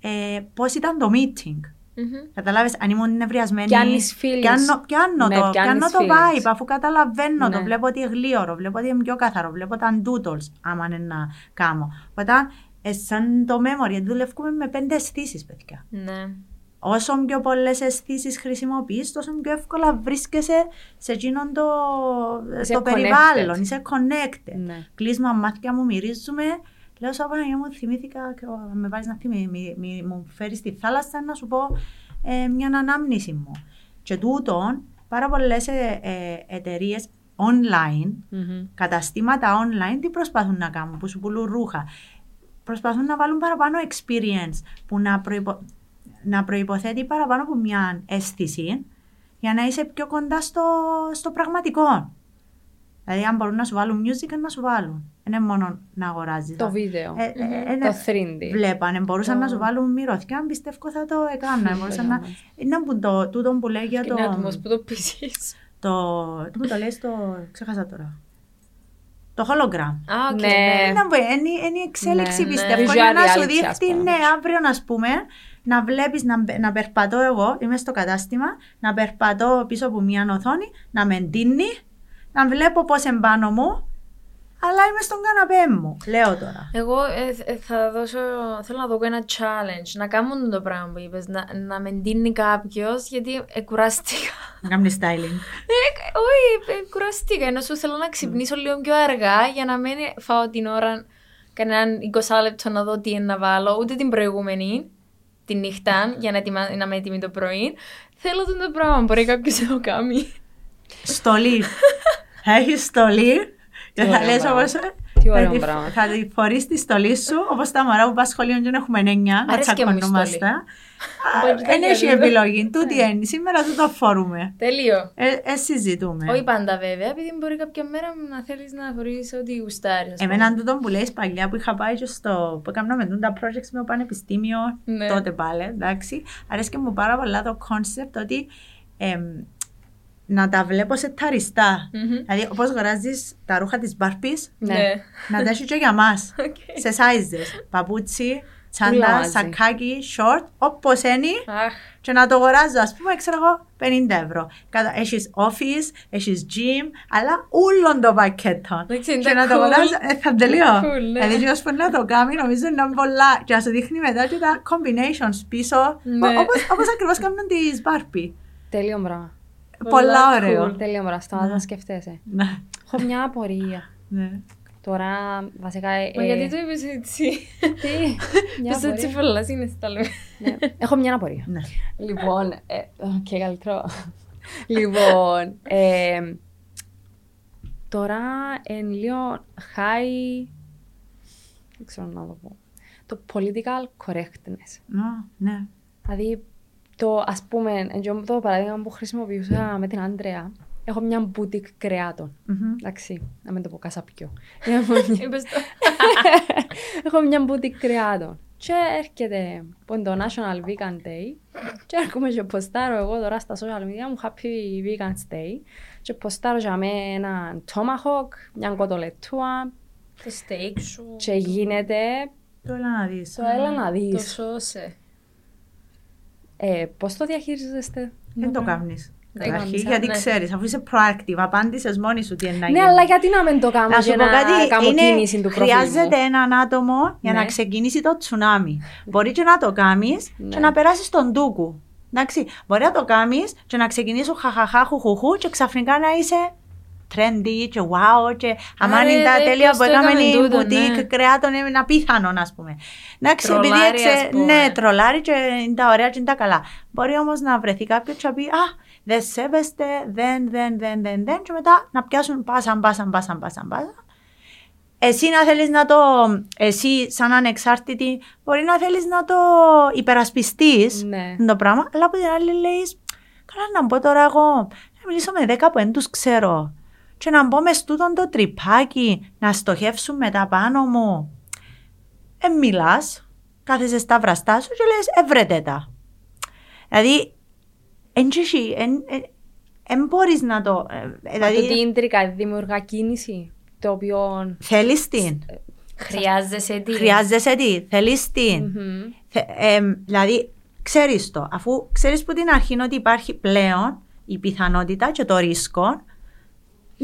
Speaker 1: ε, πώς ήταν το meeting.
Speaker 3: Μμμ.
Speaker 1: Καταλάβεις, αν ήμουν νευριασμένη.
Speaker 2: Πιάνεις feelings.
Speaker 1: Πιάνω, πιάνω
Speaker 2: Ναι,
Speaker 1: το,
Speaker 2: πιάνεις
Speaker 1: πιάνω το
Speaker 2: feelings.
Speaker 1: vibe, αφού καταλαβαίνω το,
Speaker 2: Ναι.
Speaker 1: βλέπω ότι είναι γλίωρο, βλέπω ότι είναι πιο καθαρό, βλέπω τα doodles, άμα είναι να κάνω. Οπότε, ε, σαν το memory, δουλεύουμε με πέντε αισθήσεις, παιδιά.
Speaker 3: Ναι.
Speaker 1: όσο πιο πολλές αισθήσεις χρησιμοποιείς, τόσο πιο εύκολα βρίσκεσαι σε εκείνον το,
Speaker 2: Είσαι
Speaker 1: το
Speaker 2: connected.
Speaker 1: περιβάλλον. Είσαι connected.
Speaker 2: Ναι.
Speaker 1: Κλείσμα μάτια μου, μυρίζουμε. Λέω σαν Παναγία μου, θυμήθηκα, και, «Ω, με βάζεις να θυμί, μη, μη- μου φέρεις στη θάλασσα να σου πω ε, μια ανάμνηση μου. Και τούτον, πάρα πολλές εταιρείες online,
Speaker 2: Μμμ.
Speaker 1: καταστήματα online, τι προσπαθούν να κάνουν, που σου πουλούν ρούχα. Προσπαθούν να βάλουν παραπάνω experience, που να, προϋπο... να προϋποθέτει παραπάνω από μια αίσθηση, για να είσαι πιο κοντά στο, στο πραγματικό. Δηλαδή, αν μπορούν να σου βάλουν music, να σου βάλουν. Δεν είναι μόνο να αγοράζεις.
Speaker 2: Το βίντεο.
Speaker 1: Ε, ε, ε,
Speaker 2: Το 3D.
Speaker 1: Βλέπανε, μπορούσαν
Speaker 2: Το-
Speaker 1: να σου βάλουν μυρωθιά, πιστεύω θα το έκανα. μπορούσαν να... Είναι που το, τούτο που λέει για το...
Speaker 3: Είναι άτομος που το πεισείς.
Speaker 1: το... Τι μου το λέει στο... Ξέχασα τώρα. Το hologram.
Speaker 3: Α, οκ,
Speaker 2: Ναι.
Speaker 3: ναι.
Speaker 1: Είναι, που- είναι, είναι η εξέλιξη,
Speaker 2: Ναι, ναι.
Speaker 1: πιστεύω,
Speaker 2: Visual
Speaker 1: για να σου
Speaker 2: reality, ας
Speaker 1: δείχνει,
Speaker 2: πούμε.
Speaker 1: ναι, αύριο, να πούμε, να βλέπεις, να, μπε- να περπατώ εγώ, είμαι στο κατάστημα, να περπατώ πίσω από μια οθόνη, να με εντύνει, να βλέπω πώς εν πάνω μου, αλλά είμαι στον καναπέ μου, λέω τώρα.
Speaker 3: Εγώ ε, ε, θα δώσω, θέλω να δω ένα challenge, να κάνουν το πράγμα που είπες, να, να με εντύνει κάποιος, γιατί ε, κουράστηκα.
Speaker 1: Να κάνεις styling.
Speaker 3: Ε, όχι, ε, κουραστήκα, ενώ σου θέλω να ξυπνήσω λίγο πιο αργά για να μην φάω την ώρα κανέναν 20 λεπτό να δω τι είναι να βάλω, ούτε την προηγούμενη, τη νύχτα, για να, ετοιμα- να είμαι έτοιμη το πρωί. Θέλω αυτό το πράγμα, μπορεί κάποιος να το κάνει.
Speaker 1: Στολή. Έχει στολή. Και
Speaker 2: Τι
Speaker 1: θα
Speaker 2: ωραίο
Speaker 1: λες
Speaker 2: πράγμα.
Speaker 1: όπως...
Speaker 2: Τι
Speaker 1: θα
Speaker 2: ωραίο
Speaker 1: τη-
Speaker 2: πράγμα.
Speaker 1: Θα τη φορείς τη στολή σου, όπως τα μωρά που πας σχολείο και δεν έχουμε εννιά, να
Speaker 3: Αρέσκει μου η
Speaker 1: τσακωνόμαστε.
Speaker 3: στολή.
Speaker 1: Α,
Speaker 3: Μπορεί να
Speaker 1: Δεν έχει
Speaker 3: γίνει.
Speaker 1: επιλογή. Τούτη είναι. Σήμερα δεν το φορούμε.
Speaker 3: Τέλειο.
Speaker 1: Ε, ε, συζητούμε.
Speaker 3: Όχι πάντα βέβαια, επειδή μπορεί κάποια μέρα να θέλεις να φορείς ό,τι γουστάρεις. ας πούμε.
Speaker 1: Εμένα τούτο που λέει παλιά που είχα πάει και στο. που έκανα με τα projects με το πανεπιστήμιο
Speaker 3: Ναι.
Speaker 1: τότε πάλι, εντάξει. Αρέσκει μου πάρα πολλά το concept ότι εμ, να τα βλέπω σετ ταιριαστά.
Speaker 3: Μμμ.
Speaker 1: Δηλαδή, όπως αγοράζει τα ρούχα της Barbie,
Speaker 2: Ναι.
Speaker 3: Ναι.
Speaker 1: να τα έχει και για μας.
Speaker 3: Οκ.
Speaker 1: σε sizes. Παπούτσι,
Speaker 2: Όλα
Speaker 1: τσάντα,
Speaker 2: μαζί.
Speaker 1: σακάκι, short, όπως είναι.
Speaker 3: Αχ,
Speaker 1: Και να το αγοράζω, ας πούμε, ξέρω εγώ, 50 ευρώ. Κατα- Έχεις office, έχεις gym, αλλά όλον το πακέτο.
Speaker 3: Εντάξει, είναι
Speaker 1: Και να το
Speaker 3: cool.
Speaker 1: αγοράζω, ε, θα τελείω.
Speaker 3: Cool, ναι.
Speaker 1: Δηλαδή, ποιος μπορεί να το κάνει, νομίζω είναι πολλά. Και να σου δείχνει μετά και τα combinations πίσω,
Speaker 3: Ναι.
Speaker 1: ο- όπως, όπως ακριβώς κάνουν τις Barbie.
Speaker 2: Τέλειο πράγμα.
Speaker 1: Πολλά
Speaker 3: Πολλά
Speaker 1: ωραίο.
Speaker 3: cool.
Speaker 2: Τέλειο πράγμα. Σταμάτα να σκεφτέσαι.
Speaker 1: Ναι,
Speaker 2: Έχω μια απορία.
Speaker 1: ναι.
Speaker 2: Τώρα, βασικά. ε,
Speaker 3: Μα γιατί το είπες έτσι;
Speaker 2: Τι; Μια
Speaker 3: Πες έτσι
Speaker 2: απορία.
Speaker 3: πολλά σύναισθητα λέμε.
Speaker 2: Ναι. Έχω μια απορία.
Speaker 1: ναι.
Speaker 2: Λοιπόν, ε, οκ, καλύτερο. λοιπόν, ε, τώρα εν λίγο high, δεν ξέρω να το πω, το political correctness.
Speaker 1: Ναι, ναι.
Speaker 2: Δηλαδή, το ας πούμε, εγώ το παράδειγμα που χρησιμοποιούσα με την Άντρεα, έχω μια boutique κρεάτων.
Speaker 1: Μμμ.
Speaker 2: Εντάξει, να μην το πω κασαπιό. Έχω μια-
Speaker 3: Είπες το.
Speaker 2: Έχω μια boutique κρεάτων. Και έρχεται που είναι το National Vegan Day και έρχομαι και ποστάρω εγώ τώρα στα social media μου Happy Vegan Day και ποστάρω για με ένα tomahawk, μια κοτολετούα
Speaker 3: Το steak σου.
Speaker 2: και γίνεται
Speaker 1: Το έλα να δεις.
Speaker 2: το έλα να
Speaker 3: Το
Speaker 2: δεις.
Speaker 3: σώσε.
Speaker 2: Ε, πώς το διαχειρίζεστε;
Speaker 1: Δεν το κάνεις.
Speaker 3: Δεν
Speaker 1: Καταρχήν,
Speaker 3: κάνεις,
Speaker 1: γιατί
Speaker 3: ναι.
Speaker 1: ξέρεις, αφού είσαι proactive, απάντησες μόνη σου τι είναι να
Speaker 2: Ναι,
Speaker 1: γίνει.
Speaker 2: αλλά γιατί να μην το κάνω
Speaker 1: Να σου
Speaker 2: και
Speaker 1: πω
Speaker 2: να
Speaker 1: κάτι,
Speaker 2: κάνω
Speaker 1: είναι,
Speaker 2: κίνηση του προφίλ
Speaker 1: χρειάζεται
Speaker 2: μου.
Speaker 1: έναν άτομο για
Speaker 2: Ναι.
Speaker 1: να ξεκινήσει το τσουνάμι. Μπορεί και να το κάνεις
Speaker 2: Ναι.
Speaker 1: και να περάσεις τον τούκου. Εντάξει, μπορεί να το κάνεις και να ξεκινήσεις χαχαχά χουχουχού και ξαφνικά να είσαι trendy και wow και αμάν
Speaker 3: ρε,
Speaker 1: είναι τα
Speaker 3: ρε,
Speaker 1: τέλεια
Speaker 3: ποιος
Speaker 1: που
Speaker 3: το
Speaker 1: έκαμε
Speaker 3: έκαμε
Speaker 1: η
Speaker 3: τούτο,
Speaker 1: μπουτίκ
Speaker 3: ναι.
Speaker 1: κρεάτων είναι απίθανο ας πούμε. Εντάξει, επειδή
Speaker 3: Τρολάρει,
Speaker 1: έξε,
Speaker 3: ας πούμε.
Speaker 1: ναι, τρολάρει και είναι τα ωραία και είναι τα καλά. Μπορεί όμως να βρεθεί κάποιος και να πει «Α, δεν σέβεστε, δεν, δεν, δεν, δεν, δεν» και μετά να πιάσουν πάσαν, πάσαν, πάσαν, πάσαν, πάσαν. Εσύ να θέλεις να το, εσύ σαν ανεξάρτητη, μπορεί να θέλεις να το υπερασπιστείς
Speaker 2: Ναι.
Speaker 1: το πράγμα, αλλά από την άλλη λέεις, καλά να μπω τώρα εγώ, να μιλήσω με δέκα που δεν τους ξέρω και να μπω μες τούτον το τρυπάκι, να στοχεύσουν μετά πάνω μου. Ε, μιλάς, κάθεσαι στα βραστά σου και λες, έβρετε τα. Δηλαδή, εν τσίσι, εν, εν, εν μπορείς να το... ε,
Speaker 2: Μα
Speaker 1: δηλαδή,
Speaker 2: το τι ίντρικα δημιουργά κίνηση, το οποίο...
Speaker 1: θέλεις την.
Speaker 3: Χρειάζεσαι τι.
Speaker 1: Χρειάζεσαι τι, θέλεις την.
Speaker 2: Μμμ.
Speaker 1: Θε- εμ, δηλαδή, ξέρεις το. Αφού ξέρεις που την αρχή είναι ότι υπάρχει πλέον η πιθανότητα και το ρίσκο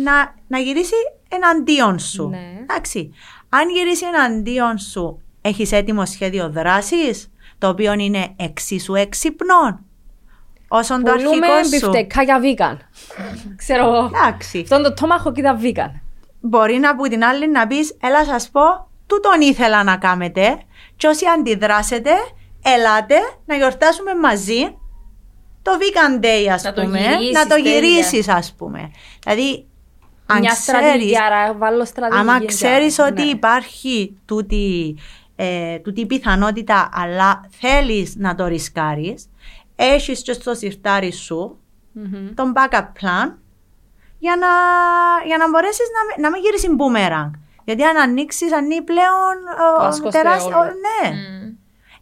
Speaker 1: να, να γυρίσει εναντίον σου.
Speaker 2: Ναι.
Speaker 1: Εντάξει. Αν γυρίσει εναντίον σου, έχεις έτοιμο σχέδιο δράσης. το οποίο είναι εξίσου έξυπνο, όσον το
Speaker 2: Πουλούμε
Speaker 1: αρχικό σου.
Speaker 2: μπιφτεκάκια vegan. Ξέρω εγώ.
Speaker 1: Εντάξει.
Speaker 2: Αυτό είναι το τόμαχο και τα vegan.
Speaker 1: Μπορεί να που την άλλη να πεις, έλα σας πω, τούτον ήθελα να κάνετε και όσοι αντιδράσετε, ελάτε να γιορτάσουμε μαζί το vegan day ας
Speaker 3: Να το
Speaker 1: πούμε,
Speaker 3: γυρίσεις
Speaker 1: να το
Speaker 3: τέλεια.
Speaker 1: γυρίσεις ας πούμε. Δηλαδή, αν
Speaker 2: Μια
Speaker 1: ξέρεις,
Speaker 2: στρατηγική, άρα βάλω στρατηγική.
Speaker 1: άμα ξέρεις ότι
Speaker 2: Ναι.
Speaker 1: υπάρχει τούτη, ε, τούτη πιθανότητα αλλά θέλεις να το ρισκάρεις, έχεις και στο σιρτάρι σου
Speaker 2: Μμμ.
Speaker 1: τον backup plan για να, για να μπορέσεις να, μην- να μην γυρίσεις boomerang. Γιατί αν ανοίξεις, ανοίγει πλέον
Speaker 2: Το
Speaker 1: ε,
Speaker 2: άσκος
Speaker 1: τεράστιο...
Speaker 2: όλο.
Speaker 1: Ναι.
Speaker 3: Μμ.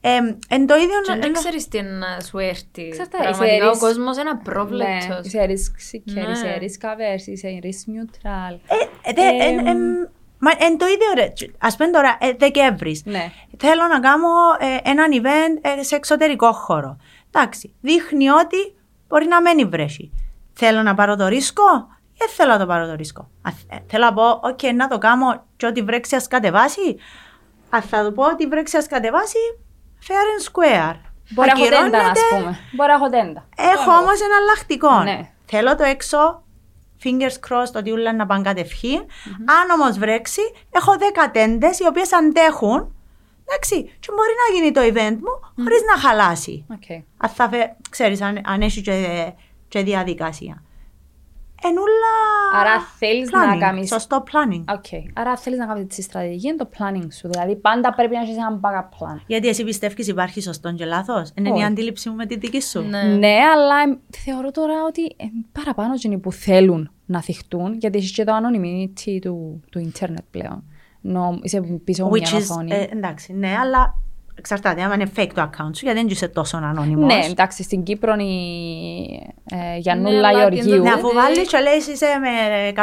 Speaker 1: Ε, εν το ίδιο...
Speaker 3: Και
Speaker 1: ε,
Speaker 3: δεν ξέρεις τι να σου έρθει.
Speaker 2: Ξέρετε,
Speaker 3: Πραγματικά
Speaker 2: είσαι
Speaker 3: ο
Speaker 2: ρίς-
Speaker 3: κόσμος είναι
Speaker 2: Ναι,
Speaker 3: απρόβλεπτος.
Speaker 2: είσαι risk seeker,
Speaker 3: Ναι.
Speaker 2: είσαι risk averse, είσαι risk neutral.
Speaker 1: ε, δε-
Speaker 2: Ε,
Speaker 1: εν- εν- μα εν το ίδιο ρε, ας πούμε τώρα, ε, Δεκέμβρης.
Speaker 2: Ναι.
Speaker 1: Θέλω να κάνω ε, έναν event ε, σε εξωτερικό χώρο. Εντάξει, δείχνει ότι μπορεί να μένει βρέχει. Θέλω να πάρω το ρίσκο; Ή δεν θέλω να το πάρω το ρίσκο. Α, ε, θέλω να πω, οκ, να το κάνω και ότι βρέξεις ας κατεβάσει. Αν θα του πω ότι βρέξεις ας κατεβάσει, fair and square.
Speaker 2: Μπορεί να έχω τέντα,
Speaker 1: Ακυρώνεται.
Speaker 2: ας πούμε. Μπορεί να έχω τέντα.
Speaker 1: Έχω όμως εναλλακτικό.
Speaker 2: Ναι.
Speaker 1: Θέλω το έξω, fingers crossed ότι όλα να πάνε κατ' ευχήν. Αν όμως βρέξει, έχω 10 τέντες οι οποίες αντέχουν. Εντάξει, και μπορεί να γίνει το event μου χωρίς να χαλάσει.
Speaker 2: Οκ.
Speaker 1: Αν θα φε... ξέρεις, αν, αν έχει και, και διαδικασία. Εν ούλα.
Speaker 2: Άρα θέλεις να
Speaker 1: planning,
Speaker 2: κάνεις-
Speaker 1: Σωστό planning.
Speaker 2: Οκ. Άρα θέλεις να κάνεις τη στρατηγική είναι το planning σου. Δηλαδή πάντα πρέπει να έχεις ένα backup plan.
Speaker 1: Γιατί εσύ πιστεύεις υπάρχει σωστό και λάθος; Είναι η
Speaker 2: Όχι.
Speaker 1: αντίληψη μου με τη δική σου.
Speaker 3: Ναι.
Speaker 2: Ναι, αλλά εμ, θεωρώ τώρα ότι ε, παραπάνω εκείνοι που θέλουν να θυχτούν, γιατί έχει και το anonymity του, του ίντερνετ πλέον. Νο, είσαι πίσω από
Speaker 1: Which
Speaker 2: μια
Speaker 1: is,
Speaker 2: οθόνη.
Speaker 1: ε, εντάξει, ναι, αλλά εξαρτάται. Άμα είναι fake το account σου, γιατί δεν είσαι τόσο ανώνυμος.
Speaker 2: ναι, εντάξει, στην Κύπρο η ε, Γιαννούλα
Speaker 3: Ναι, αλλά
Speaker 2: Γεωργίου.
Speaker 3: την
Speaker 1: Ναι,
Speaker 3: Ε,
Speaker 1: αφού
Speaker 3: ε,
Speaker 1: βάλει και λέει είσαι με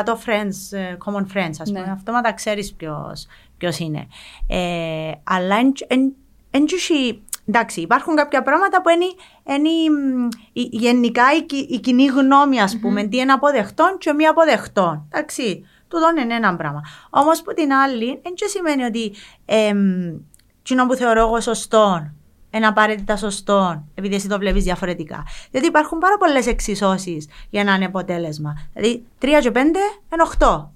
Speaker 1: 100 friends, ε, common friends, ας πούμε,
Speaker 2: Ναι.
Speaker 1: αυτόματα ξέρεις ποιος, ποιος είναι. Ε, αλλά εν, εν, εν τούτοι- εντάξει, υπάρχουν κάποια πράγματα που είναι, είναι μ, η- γενικά η, ki- η κοινή γνώμη, ας πούμε, τι είναι αποδεκτό και μη αποδεκτό. Εντάξει, τούτο είναι ένα πράγμα. Όμως που την άλλη, δεν και σημαίνει ότι εμ, εκείνο που θεωρώ εγώ σωστό είναι απαραίτητα σωστό, επειδή εσύ το βλέπεις διαφορετικά. Γιατί υπάρχουν πάρα πολλές εξισώσεις για να είναι αποτέλεσμα. Δηλαδή, 3 και 5 είναι 8.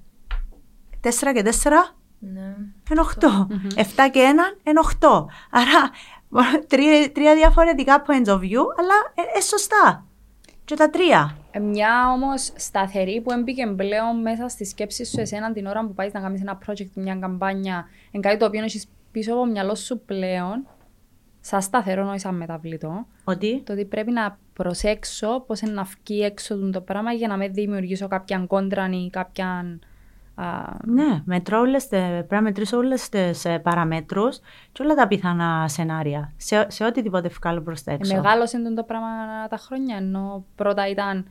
Speaker 1: 4 και 4
Speaker 3: Ναι.
Speaker 1: είναι 8. 7 και 1 είναι 8. Άρα, τρία, τρία διαφορετικά points of view, αλλά είναι σωστά. Και τα τρία.
Speaker 2: Ε, Μια όμως σταθερή που έμπηκε πλέον μέσα στη σκέψη σου εσένα την ώρα που πάεις να κάνεις ένα project, μια καμπάνια, εν κάτι το οποίο έχεις πίσω από το μυαλό σου πλέον, σαν σταθερό, όχι σαν μεταβλητό,
Speaker 1: Ότι;
Speaker 2: το ότι πρέπει να προσέξω πώς είναι να βγει έξω του το πράγμα για να μην δημιουργήσω κάποια κόντρα ή κάποια. α,
Speaker 1: Ναι, μετρώ όλες, τε- πρέπει να μετρήσω όλες τι παραμέτρους και όλα τα πιθανά σενάρια. Σε, σε οτιδήποτε βγάλω προς τα
Speaker 2: ε,
Speaker 1: έξω.
Speaker 2: μεγάλωσε τον το πράγμα τα χρόνια, ενώ πρώτα ήταν.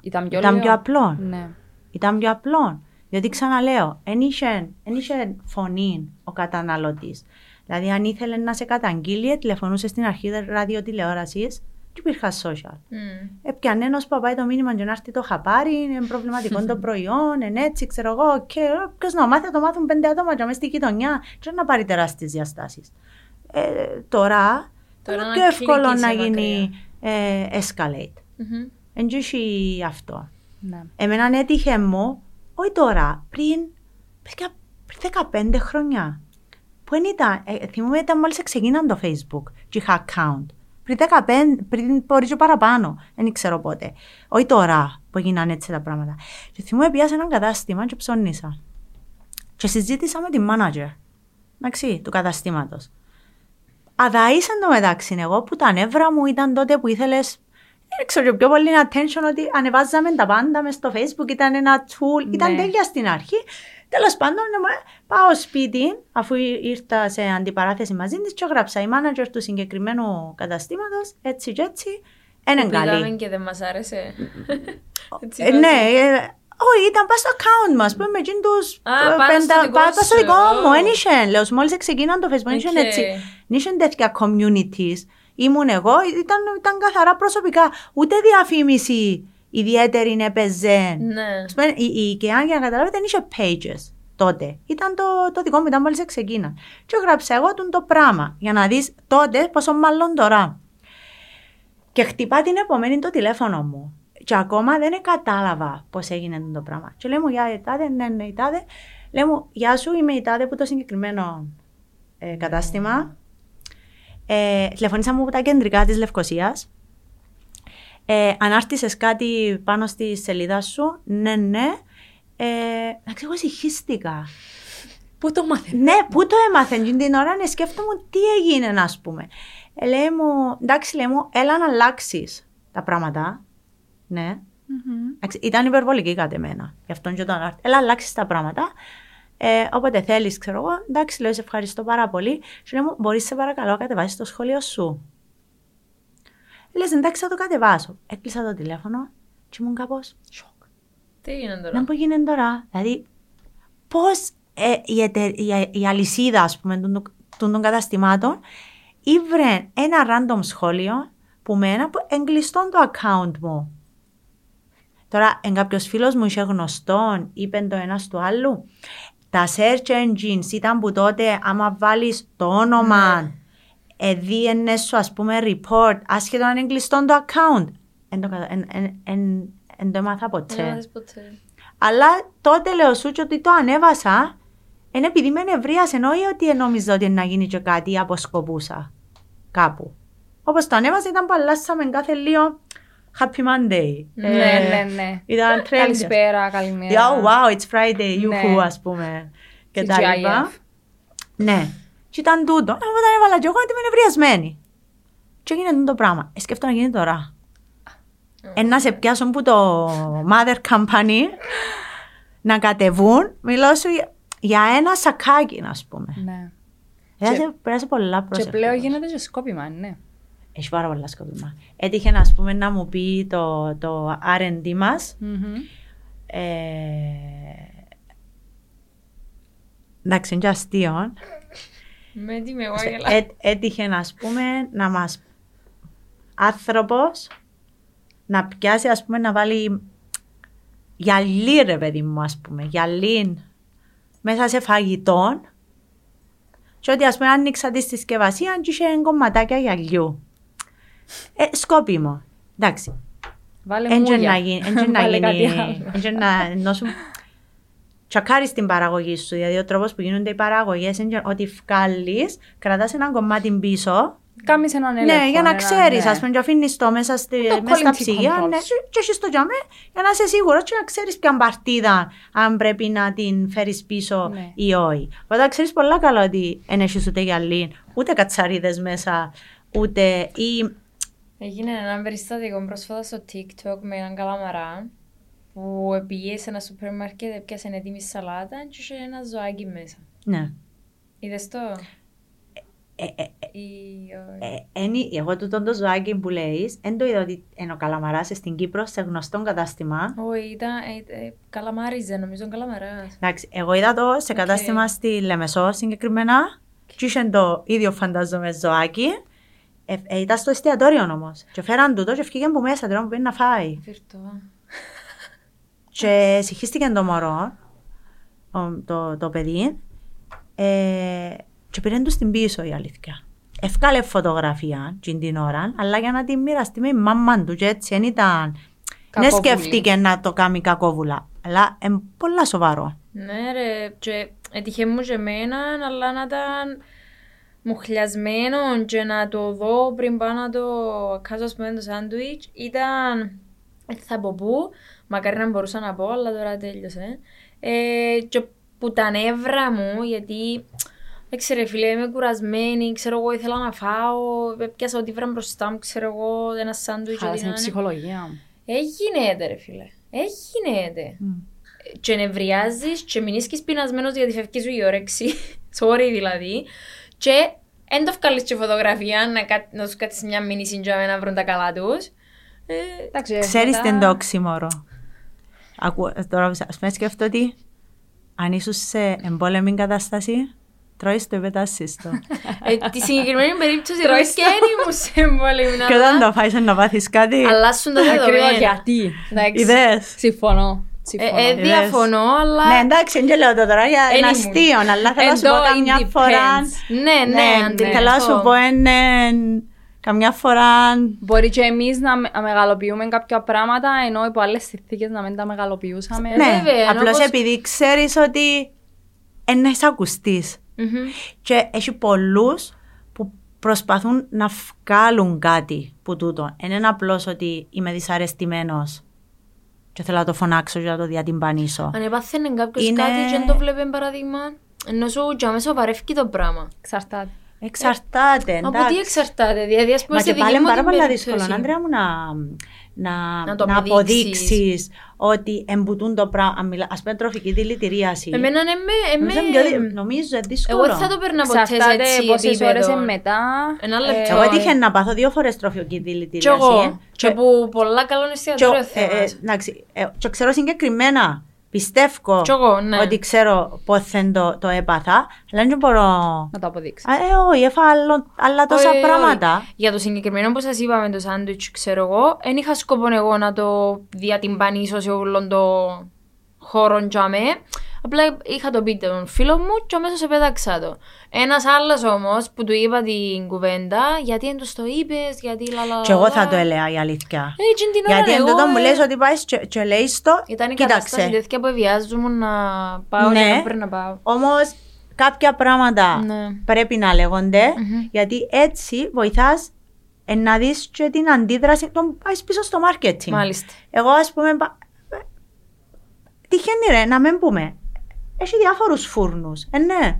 Speaker 2: Ήταν πιο,
Speaker 1: Ήταν
Speaker 2: λίγο.
Speaker 1: πιο απλό.
Speaker 2: Ναι.
Speaker 1: Ήταν πιο απλό. Γιατί ξαναλέω, δεν είχε, εν είχε φωνή ο καταναλωτής. Δηλαδή, αν ήθελε να σε καταγγείλει, τηλεφωνούσε στην αρχή ραδιοτηλεόρασης και υπήρχαν social.
Speaker 3: Μμ.
Speaker 1: Έπιανε ένας που πάει το μήνυμα και να έρθει το χαπάρι, είναι προβληματικό το προϊόν, είναι έτσι, ξέρω εγώ. Και ποιο να μάθει, θα το μάθουν πέντε άτομα και μέσα στη γειτονιά, και να πάρει τεράστιες διαστάσεις. Ε, τώρα,
Speaker 3: Τώρα
Speaker 1: είναι
Speaker 3: να
Speaker 1: πιο εύκολο
Speaker 3: κλικεις
Speaker 1: να
Speaker 3: σε
Speaker 1: γίνει ε, escalate.
Speaker 3: Μμμ.
Speaker 1: Εν τω έχει αυτό.
Speaker 2: ναι.
Speaker 1: Εμένα έτυχε μου, όχι τώρα, πριν, παιδιά, πριν 15 χρόνια. Που δεν ήταν, ε, θυμούμαι ήταν μόλις ξεκίναν το Facebook και είχα account. Πριν 15, πριν μπορεί και παραπάνω, δεν ξέρω πότε. Όχι τώρα που έγιναν έτσι τα πράγματα. Και θυμούμαι πήγα σε έναν κατάστημα και ψώνισα. Και συζήτησα με την manager, εντάξει, του καταστήματος. Αδαήσα το μεταξύ εγώ που τα νεύρα μου ήταν τότε που ήθελες δεν ξέρω πιο πολύ attention ότι ανεβάζαμε τα πάντα μες στο facebook, ήταν ένα tool, ήταν
Speaker 2: Ναι.
Speaker 1: τέλεια στην αρχή. Τέλος πάντων, ναι, μου- πάω σπίτι, αφού ή- ήρθα σε αντιπαράθεση μαζί της και έγραψα η manager του συγκεκριμένου καταστήματος, έτσι και έτσι, είναι
Speaker 3: Που πήγαμε
Speaker 1: καλή.
Speaker 3: και δεν μας άρεσε. Έτσι
Speaker 1: Ε,
Speaker 3: το-
Speaker 1: ναι, ε, όχι, ήταν πάνω στο account μας, που είμαι εκείνοι τους
Speaker 3: Α,
Speaker 1: ε,
Speaker 3: πάνω στο δικό
Speaker 1: πα- στο
Speaker 3: σου,
Speaker 1: δικό μου,
Speaker 3: ω.
Speaker 1: δεν είχε, λέω, μόλις ξεκίναν το Facebook, δεν είχε
Speaker 3: Οκ.
Speaker 1: έτσι, δεν είχε τέτοια communities. Ήμουν εγώ, ήταν, ήταν καθαρά προσωπικά, ούτε διαφήμιση ιδιαίτερη έπαιζε.
Speaker 3: Ναι.
Speaker 1: Ας πούμε, Η, η IKEA, για να καταλάβετε, δεν είχε pages. τότε. Ήταν το, το δικό μου, ήταν μόλις ξεκίνα. Και έγραψα εγώ τον το πράγμα για να δεις τότε πόσο μάλλον τώρα. Και χτυπά την επομένη το τηλέφωνο μου. Και ακόμα δεν κατάλαβα πώς έγινε το πράγμα. Και λέει μου, Γεια, η τάδε, ναι, ναι, η τάδε. Λέει μου, Γεια σου, είμαι η τάδε που το συγκεκριμένο ε, κατάστημα. Ε, τηλεφωνήσαμε από τα κεντρικά της Λευκοσίας. Ε, ανάρτησες κάτι πάνω στη σελίδα σου. Ναι, ναι. Ε, εντάξει, εγώ συγχύστηκα.
Speaker 2: Πού το μάθαινες;
Speaker 1: Ναι, πού το έμαθεν. Και την ώρα ναι, σκέφτομαι τι έγινε, ας πούμε. Ε, λέει μου, εντάξει, λέει μου, έλα να αλλάξεις τα πράγματα. Ναι. Εντάξει, Ήταν υπερβολική κατά εμένα. Γι' αυτόν και το ανάρτη. Έλα, αλλάξεις τα πράγματα. Ε, όποτε θέλεις, ξέρω εγώ. Εντάξει, λέω, σε ευχαριστώ πάρα πολύ. Σου λέει μου, μπορείς σε παρακαλώ να κατεβάσεις το σχόλιο σου; Λες, εντάξει, θα το κατεβάσω. Έκλεισα το τηλέφωνο και ήμουν κάπως. Σοκ.
Speaker 3: Τι έγινε τώρα;
Speaker 1: Να πω γίνεται τώρα. Δηλαδή, πώς ε, η, εται- η, η αλυσίδα, ας πούμε, των, των, των καταστημάτων ήβρε ένα random σχόλιο που μένα που εγκλειστών το account μου. Τώρα, εν κάποιος φίλος μου είχε γνωστόν, είπε το ένας του άλλου. Τα search engines ήταν που τότε, άμα βάλεις το όνομα, ε, δίενε σου, ας πούμε, report, άσχετο αν είναι κλειστό το account. Εν το, κατα- εν, εν, εν, εν το έμαθα ποτέ.
Speaker 3: Δεν μάθες ποτέ.
Speaker 1: Αλλά τότε λέω σου και ότι το ανέβασα είναι επειδή με νευρίασε, όχι ότι νόμιζα ότι να γίνει και κάτι ή αποσκοπούσα κάπου. Όπως το ανέβασα ήταν που αλλάσαμε κάθε λίγο Happy Monday.
Speaker 2: Ναι,
Speaker 1: Ε,
Speaker 2: ναι, ναι.
Speaker 1: Ήταν trend.
Speaker 2: Καλησπέρα, καλημέρα.
Speaker 1: Yeah, wow, it's Friday, you
Speaker 2: Ναι.
Speaker 1: who, ας πούμε. Και τα
Speaker 2: TGIF.
Speaker 1: λοιπά. Ναι. Και ήταν τούτο. Ε, Όταν έβαλα και εγώ ότι είμαι νευριασμένη. Και έγινε το πράγμα. Ε, σκέφτομαι να γίνει τώρα. Ε, να σε πιάσουν που το mother company να κατεβούν. Μιλώ σου για- για ένα σακάκι, α πούμε.
Speaker 2: Ναι.
Speaker 1: Πέρασε, πέρασε πολλά
Speaker 2: Και
Speaker 1: πρόσεχα.
Speaker 2: πλέον γίνεται και σκόπιμα, ναι.
Speaker 1: Έχει πάρα πολλά σκόπιμα. Έτυχε να, πούμε, να μου πει το, το R&D μας
Speaker 2: Μμμ.
Speaker 1: Ε, εντάξει, είναι και αστείο.
Speaker 3: Με έτοιμη εγώ γελά.
Speaker 1: Έ, έτυχε να πούμε να μας άνθρωπος να πιάσει ας πούμε να βάλει γυαλί ρε παιδί μου ας πούμε γυαλί μέσα σε φαγητό και ότι ας πούμε άνοιξα τη συσκευασία και είχε κομματάκια γυαλιού. Ε, σκόπιμο. Εντάξει,
Speaker 2: Βάλε
Speaker 1: Έντια
Speaker 2: μούλια.
Speaker 1: να γίνει, έντια να
Speaker 2: Βάλε κάτι
Speaker 1: γίνει,
Speaker 2: άλλο.
Speaker 1: έντια να νόσουν τσακάρεις την παραγωγή σου, δηλαδή ο τρόπος που γίνονται οι παραγωγές, έντια ότι βγάλεις, κρατάς ένα κομμάτι πίσω,
Speaker 2: Κάμεις έναν έλεγχο.
Speaker 1: ναι, για να
Speaker 2: έναν-
Speaker 1: ξέρεις,
Speaker 2: ναι.
Speaker 1: ας πούμε, και αφήνεις το μέσα, στη,
Speaker 2: Το
Speaker 1: μέσα στα
Speaker 2: quality
Speaker 1: ψυγεία,
Speaker 2: control.
Speaker 1: ναι, και έχεις το τζαμέ, για να είσαι σίγουρος και να ξέρεις ποια παρτίδα, αν πρέπει να την φέρεις πίσω
Speaker 2: Ναι.
Speaker 1: ή όχι. Οπότε ξέρεις πολλά καλά ότι δεν έχεις ούτε γυαλί, ούτε κατσαρίδες μέσα, ούτε ή
Speaker 3: Έγινε ένα περιστατικό πρόσφατα στο TikTok με έναν καλαμαρά που πήγε σε ένα σούπερ μάρκετ, έπιασε έτοιμη σαλάτα και είχε ένα ζωάκι μέσα.
Speaker 1: ναι.
Speaker 3: Είδες το;
Speaker 1: Ε, ε, ε,
Speaker 3: Ή όχι;
Speaker 1: Ε, ένι- εγώ τούτον το ζωάκι που λέει, δεν το είδα ότι είναι ο Καλαμαράς στην Κύπρο σε γνωστό κατάστημα.
Speaker 3: Όχι, ήταν, ε, ε, καλαμάριζε, νομίζω καλαμαράς.
Speaker 1: Εντάξει, εγώ είδα το σε
Speaker 3: Οκ.
Speaker 1: κατάστημα στη Λεμεσό συγκεκριμένα και είχε το ίδιο φαντάζομαι ζωάκι. Ε, ε, ήταν στο εστιατόριο όμως. Και φέραν τούτο και βγήκε που μέσα τώρα που πήγαινε να φάει.
Speaker 3: Φυρτό.
Speaker 1: Και συγχύστηκε το μωρό, ο- το, το παιδί, ε, και πήραν τους στην πίσω η αλήθεια. Εύκαλε φωτογραφία την την ώρα, αλλά για να την μοιραστεί με η μάμμα του και έτσι δεν ήταν... Δεν
Speaker 2: Κακόβουλη.
Speaker 1: σκέφτηκε να το κάνει κακόβουλα, αλλά είναι πολλά σοβαρό.
Speaker 3: Ναι ρε, και έτυχε μου και εμένα, αλλά να ήταν μουχλιασμένο και να το δω πριν πάω να το κάσω ας πούμε το σάντουιτς ήταν, δεν θα πω πού, μακάρι να μπορούσα να πω, αλλά τώρα τέλειωσε. Ε, και που τα νεύρα μου, γιατί δεν ξέρω φίλε, είμαι κουρασμένη, ξέρω εγώ ήθελα να φάω, πιάσα ό,τι βραν μπροστά μου, ξέρω εγώ, ένα σάντουιτς, ό,τι
Speaker 2: Χάλασε
Speaker 3: να
Speaker 2: η
Speaker 3: είναι.
Speaker 2: ψυχολογία μου.
Speaker 3: Έγινεται ρε φίλε, έγινεται. Και νευριάζεις και μην είσαι πεινασμένος γιατί φεύγεις σου η όρεξη, sorry δηλαδή, και δεν το βγάλεις και φωτογραφία να, κα... να σου κάτσεις μια μήνυση για να βρουν τα καλά τους. Ε,
Speaker 2: Εντάξει,
Speaker 1: Ξέρεις
Speaker 2: μετά-
Speaker 1: την το οξύμορο. Ακού, τώρα ας πούμε σκέφτομαι ότι αν ήσουν σε εμπόλεμη κατάσταση, τρώεις το ή πετάσεις το.
Speaker 3: ε, τη συγκεκριμένη περίπτωση
Speaker 2: Τρώεις
Speaker 3: ρωτάς και δεν ήμουν σε εμπόλεμη
Speaker 1: και όταν το φάεις να πάθεις κάτι,
Speaker 3: Αλλάσουν τα
Speaker 2: Ακριβώς
Speaker 3: δεδομένα.
Speaker 2: γιατί. Εντάξει.
Speaker 1: ιδέες.
Speaker 2: Συμφωνώ. Συμφωνώ.
Speaker 3: Ε, ε, διαφωνώ, αλλά.
Speaker 1: Ναι, εντάξει, δεν λέω το τώρα για
Speaker 3: Εν
Speaker 1: ένα
Speaker 3: ήμουν.
Speaker 1: αστείο, αλλά θέλω να σου
Speaker 3: Εδώ
Speaker 1: πω καμιά
Speaker 3: it
Speaker 1: φορά.
Speaker 3: depends. Ναι, ναι, αντιληφθώ.
Speaker 1: Θέλω να σου πω είναι καμιά φορά.
Speaker 2: Μπορεί και εμείς να, με- να μεγαλοποιούμε κάποια πράγματα, ενώ υπό άλλες συνθήκες να μην τα μεγαλοποιούσαμε.
Speaker 3: Ε,
Speaker 1: Ναι,
Speaker 3: βέβαια,
Speaker 1: απλώς
Speaker 3: όπως-
Speaker 1: επειδή ξέρεις ότι είναι ακουστής.
Speaker 3: Μμμ.
Speaker 1: Και έχει πολλούς που προσπαθούν να βγάλουν κάτι που τούτο. Δεν είναι απλώς ότι είμαι δυσαρεστημένος και θέλω να το φωνάξω και να το διατυμπανίσω.
Speaker 3: Αν έπαθαινε κάποιος
Speaker 1: Είναι-
Speaker 3: κάτι και δεν το βλέπει παράδειγμα, ενώ σου για μέσα βαρεύει το πράγμα.
Speaker 2: Εξαρτάται.
Speaker 1: Εξαρτάται.
Speaker 3: Από τι
Speaker 1: εντάξει.
Speaker 3: εξαρτάται, δηλαδή ας πούμε
Speaker 1: Μα
Speaker 3: στη
Speaker 1: και
Speaker 3: δική
Speaker 1: πάλι
Speaker 3: μου
Speaker 1: είναι πάρα
Speaker 3: την
Speaker 1: πολύ
Speaker 3: περίπτωση.
Speaker 1: δύσκολο, Άντρια μου, να, να,
Speaker 3: Να το
Speaker 1: να
Speaker 3: αποδείξεις.
Speaker 1: αποδείξεις ότι εμπουτούν το πράγμα. Αν μιλά- Ας πούμε τροφική δηλητηρίαση.
Speaker 3: Εμένα ναι, με...
Speaker 1: Νομίζω είναι πιο δυ- Νομίζω είναι δύσκολο.
Speaker 3: Εγώ δεν θα το περνά ποτέ σε
Speaker 2: Εξαρτάται
Speaker 3: έτσι
Speaker 2: πόσες ώρες
Speaker 3: επίπεδο.
Speaker 2: μετά.
Speaker 3: Ένα
Speaker 2: ε,
Speaker 3: λεπτό.
Speaker 1: Εγώ έτυχε να πάθω δύο φορές τροφική
Speaker 3: Κι
Speaker 1: δηλητηρίαση.
Speaker 3: εγώ. Και
Speaker 1: Και-
Speaker 3: που πολλά καλό
Speaker 1: και-
Speaker 3: εστιατόριο
Speaker 1: ε, ε,
Speaker 3: θέμα.
Speaker 1: εντάξει, ε, και ξέρω συγκεκριμένα. Πιστεύω
Speaker 3: Κι εγώ, ναι.
Speaker 1: ότι ξέρω πότε το, το έπαθα, αλλά δεν μπορώ.
Speaker 2: Να το αποδείξει.
Speaker 1: Α, Ε, όχι, έφαγα άλλο- άλλα τόσα
Speaker 3: Όχι, όχι.
Speaker 1: πράγματα.
Speaker 3: Για το συγκεκριμένο που σας είπαμε το σάντουιτς, ξέρω εγώ, δεν είχα σκοπό εγώ να το διατυμπανίσω σε όλον το χώρο τζαμέ. Απλά είχα το πει τον φίλο μου και αμέσως επέταξα το. Ένας άλλος όμως που του είπα την κουβέντα, γιατί δεν τους το είπες, γιατί λαλαλα.
Speaker 1: Και εγώ θα το έλεγα η αλήθεια.
Speaker 3: Έτσι την ώρα
Speaker 1: Γιατί εν
Speaker 3: εγώ,
Speaker 1: τούτο μου
Speaker 3: ε,
Speaker 1: λες ότι πάεις και, και λέεις το,
Speaker 3: Ήταν η κατάσταση
Speaker 1: κοίταξε.
Speaker 3: τέτοια που βιάζομαι να πάω
Speaker 1: Ναι.
Speaker 3: και να πρέπει να πάω.
Speaker 1: Όμως κάποια πράγματα
Speaker 3: Ναι.
Speaker 1: πρέπει να λέγονται,
Speaker 3: Μμμ.
Speaker 1: γιατί έτσι βοηθάς ε, να δεις και την αντίδραση, τον πάεις πίσω στο marketing.
Speaker 3: Μάλιστα.
Speaker 1: Εγώ ας πούμε, πα- ε, τυχαίνει ρε, να μην πούμε. Έχει διάφορους φούρνους. Ε, ναι.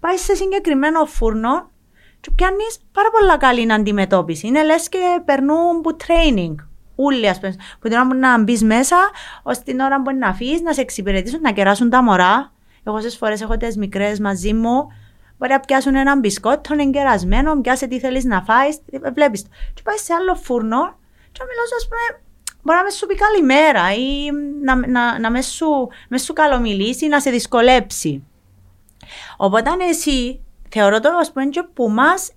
Speaker 1: Πάει σε συγκεκριμένο φούρνο και πιάνεις πάρα πολλά καλή αντιμετώπιση. Είναι λες και περνούν που training. Ούλοι, ας πούμε, που την ώρα που να μπεις μέσα, ώστε την ώρα που να αφήσεις, να σε εξυπηρετήσουν, να κεράσουν τα μωρά. Εγώ σε φορές έχω τις μικρές μαζί μου, μπορεί να πιάσουν έναν μπισκότο εγκερασμένο, πιάσε τι θέλεις να φάεις, ε, βλέπεις το. Και πάει σε άλλο φούρνο και να μιλάς, ας πούμε, μπορεί να μες σου πει καλημέρα ή να, να, να μες, σου, μες σου καλομιλήσει ή να σε δυσκολέψει. Οπότε εσύ θεωρώ το ας πούμε και που μας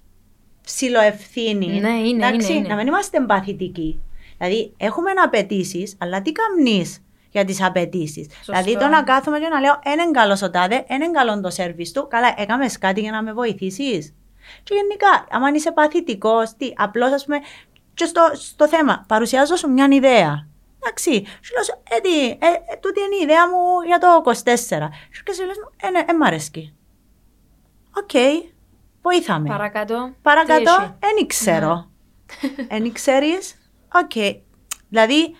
Speaker 1: ψιλοευθύνη.
Speaker 3: Ναι, είναι,
Speaker 1: εντάξει,
Speaker 3: είναι, είναι.
Speaker 1: Να μην είμαστε εμπαθητικοί. Δηλαδή έχουμε απαιτήσεις, αλλά τι καμνείς για τις απαιτήσεις; Δηλαδή το να κάθομαι και να λέω ένα είναι καλός ο τάδε, ένα είναι καλό το σερβις του, καλά έκαμες κάτι για να με βοηθήσεις. Και γενικά, άμα είσαι παθητικός, τι, απλώς ας πούμε, και στο, στο θέμα, παρουσιάζω σου μια ιδέα. Εντάξει, σου λέω, σου, ε, τι, ε, ε, τούτη είναι η ιδέα μου για το 24. Σου και σου λες, μου, ε, ναι, ε, μ' αρέσκει. Οκ, βοήθαμε.
Speaker 3: Παρακάτω. τι
Speaker 1: Παρακάτω,
Speaker 3: έχει;
Speaker 1: δεν ξέρω. Δεν ξέρεις, οκ. Δηλαδή,